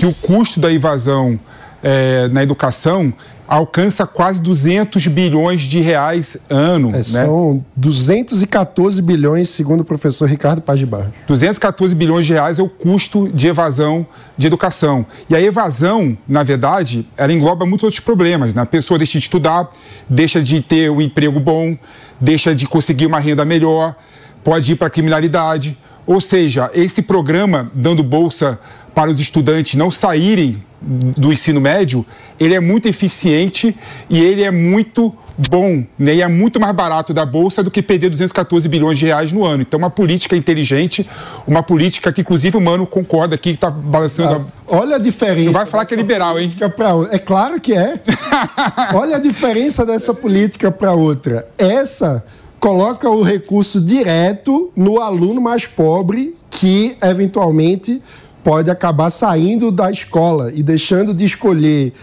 que o custo da evasão eh, na educação alcança quase 200 bilhões de reais ano. É, né? São 214 bilhões, segundo o professor Ricardo Paz de Barros. 214 bilhões de reais é o custo de evasão de educação. E a evasão, na verdade, ela engloba muitos outros problemas. Né? A pessoa deixa de estudar, deixa de ter um emprego bom, deixa de conseguir uma renda melhor, pode ir para a criminalidade. Ou seja, esse programa dando bolsa para os estudantes não saírem do ensino médio, ele é muito eficiente e ele é muito bom, né? E é muito mais barato da bolsa do que perder 214 bilhões de reais no ano. Então, uma política inteligente, uma política que, inclusive, o Mano concorda aqui, que está balançando. a- Olha a diferença. Não vai falar que é liberal, hein? pra. É claro que é. *laughs* Olha a diferença dessa política para outra. Essa coloca o recurso direto no aluno mais pobre que eventualmente pode acabar saindo da escola e deixando de escolher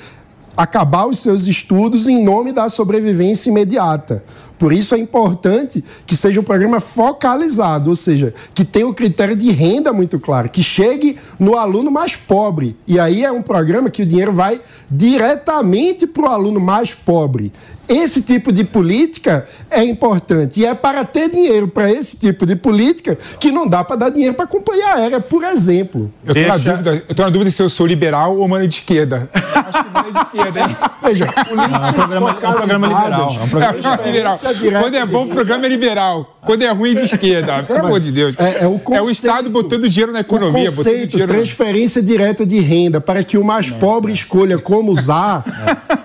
acabar os seus estudos em nome da sobrevivência imediata. Por isso é importante que seja um programa focalizado, ou seja, que tenha o critério de renda muito claro, que chegue no aluno mais pobre. E aí é um programa que o dinheiro vai diretamente para o aluno mais pobre. Esse tipo de política é importante. E é para ter dinheiro para esse tipo de política que não dá para dar dinheiro para a companhia aérea, por exemplo. Eu na Deixa- dúvida, eu tô na dúvida se eu sou liberal ou mano de esquerda. *laughs* Acho que mano de esquerda, hein? *laughs* Veja, É um programa, é um programa liberal. É um programa... É, liberal. Quando é bom, o programa é liberal. Quando é ruim, de esquerda. Pelo amor de Deus. É, é o o conceito- Estado botando dinheiro na O economia. botando conceito, na- transferência direta de renda, para que o mais pobre escolha como usar,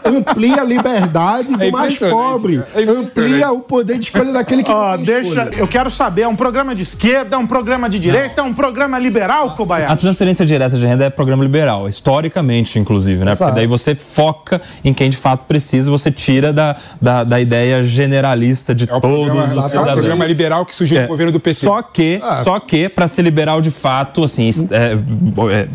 amplia a liberdade do É mais impressionante, pobre. é amplia o poder de escolha daquele que tem deixa, escolha. eu quero saber, é um programa de esquerda, é um programa de direita, é um programa liberal, A Kobayashi? transferência direta de renda é programa liberal, historicamente, inclusive, né? Exato. Porque daí você foca em quem de fato precisa, você tira da, da, da ideia generalista de É todos programa, os é o cidadãos. programa liberal que surgiu É. no governo do PT. Só que, Ah. só que para ser liberal de fato, assim, é, é,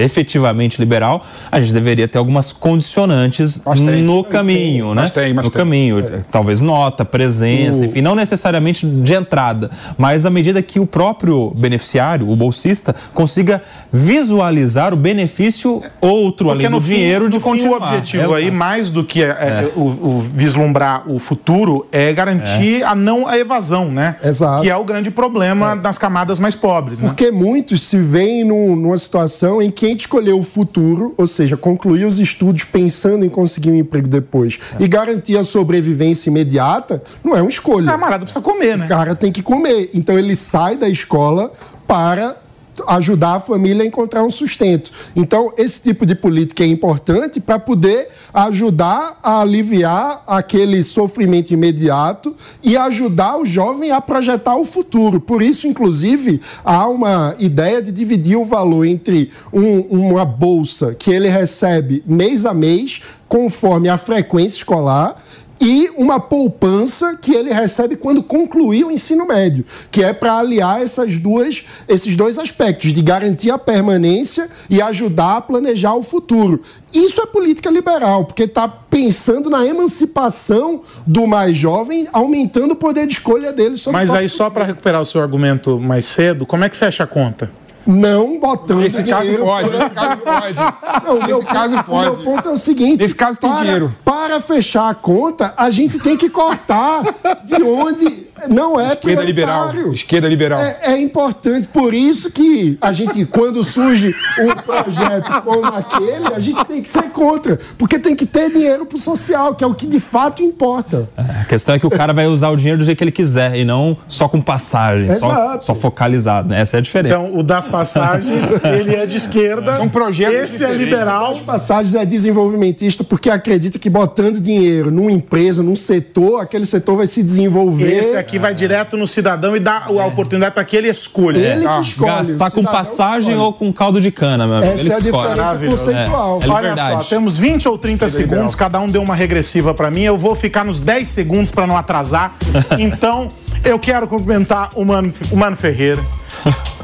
é, efetivamente liberal, a gente deveria ter algumas condicionantes Mas tem. no caminho, né? Mas tem, mas no tem. caminho, talvez nota, presença, enfim, não necessariamente de entrada, mas à medida que o próprio beneficiário, o bolsista, consiga visualizar o benefício outro além do dinheiro de no fim, continuar. o objetivo É, aí, mais do que é, é, o, o vislumbrar o futuro, é garantir a não a evasão, né? Exato. Que é o grande problema das camadas mais pobres, né? Porque muitos se veem num- numa situação em que a gente escolheu o futuro, ou seja, concluir os estudos pensando em conseguir conseguir um emprego depois. E garantir a sobrevivência imediata não é uma escolha. O camarada precisa comer, né? O cara tem que comer. Então ele sai da escola para ajudar a família a encontrar um sustento. Então, esse tipo de política é importante para poder ajudar a aliviar aquele sofrimento imediato e ajudar o jovem a projetar o futuro. Por isso, inclusive, há uma ideia de dividir o valor entre um, uma bolsa que ele recebe mês a mês, conforme a frequência escolar, e uma poupança que ele recebe quando concluir o ensino médio, que é para aliar essas duas, esses dois aspectos, de garantir a permanência e ajudar a planejar o futuro. Isso é política liberal, porque está pensando na emancipação do mais jovem, aumentando o poder de escolha dele sobre Mas aí, só para recuperar o seu argumento mais cedo, como é que fecha a conta? Não botando Nesse caso pode, nesse caso pode. Não, meu, caso pode. O meu ponto é o seguinte: Nesse caso tem para, dinheiro. Para fechar a conta, a gente tem que cortar de onde não é Esquerda liberal. Esquerda liberal. É, é importante, por isso que a gente, quando surge um projeto como aquele, a gente tem que ser contra. Porque tem que ter dinheiro pro social, que é o que de fato importa. A questão é que o cara vai usar o dinheiro do jeito que ele quiser e não só com passagem, só, Exato. só focalizado. né? Essa é a diferença. Então, o das passagens, ele é de esquerda. Um projeto Esse é diferente. liberal. As passagens é desenvolvimentista porque acredita que botando dinheiro numa empresa, num setor, aquele setor vai se desenvolver. Esse aqui vai direto no cidadão e dá a oportunidade para que ele escolha. Ele É. que escolhe. Gastar com passagem escolhe. ou com caldo de cana, meu amigo. Essa Ele é a diferença conceitual. É, é Olha só, temos 20 ou 30 segundos, cada um deu uma regressiva pra mim. Eu vou ficar nos 10 segundos pra não atrasar. *laughs* Então, eu quero cumprimentar o Mano, o Mano Ferreira,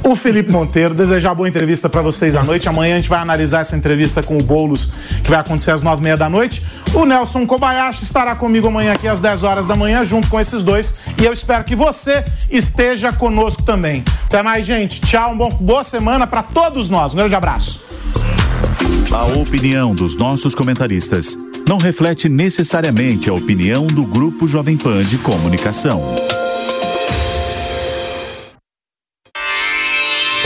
o Felipe Monteiro, desejar boa entrevista pra vocês à noite. Amanhã a gente vai analisar essa entrevista com o Boulos, que vai acontecer às 9h30 da noite. O Nelson Kobayashi estará comigo amanhã aqui às 10 horas da manhã, junto com esses dois. E eu espero que você esteja conosco também. Até mais, gente. Tchau, um bom, boa semana pra todos nós. Um grande abraço. A opinião dos nossos comentaristas não reflete necessariamente a opinião do Grupo Jovem Pan de Comunicação.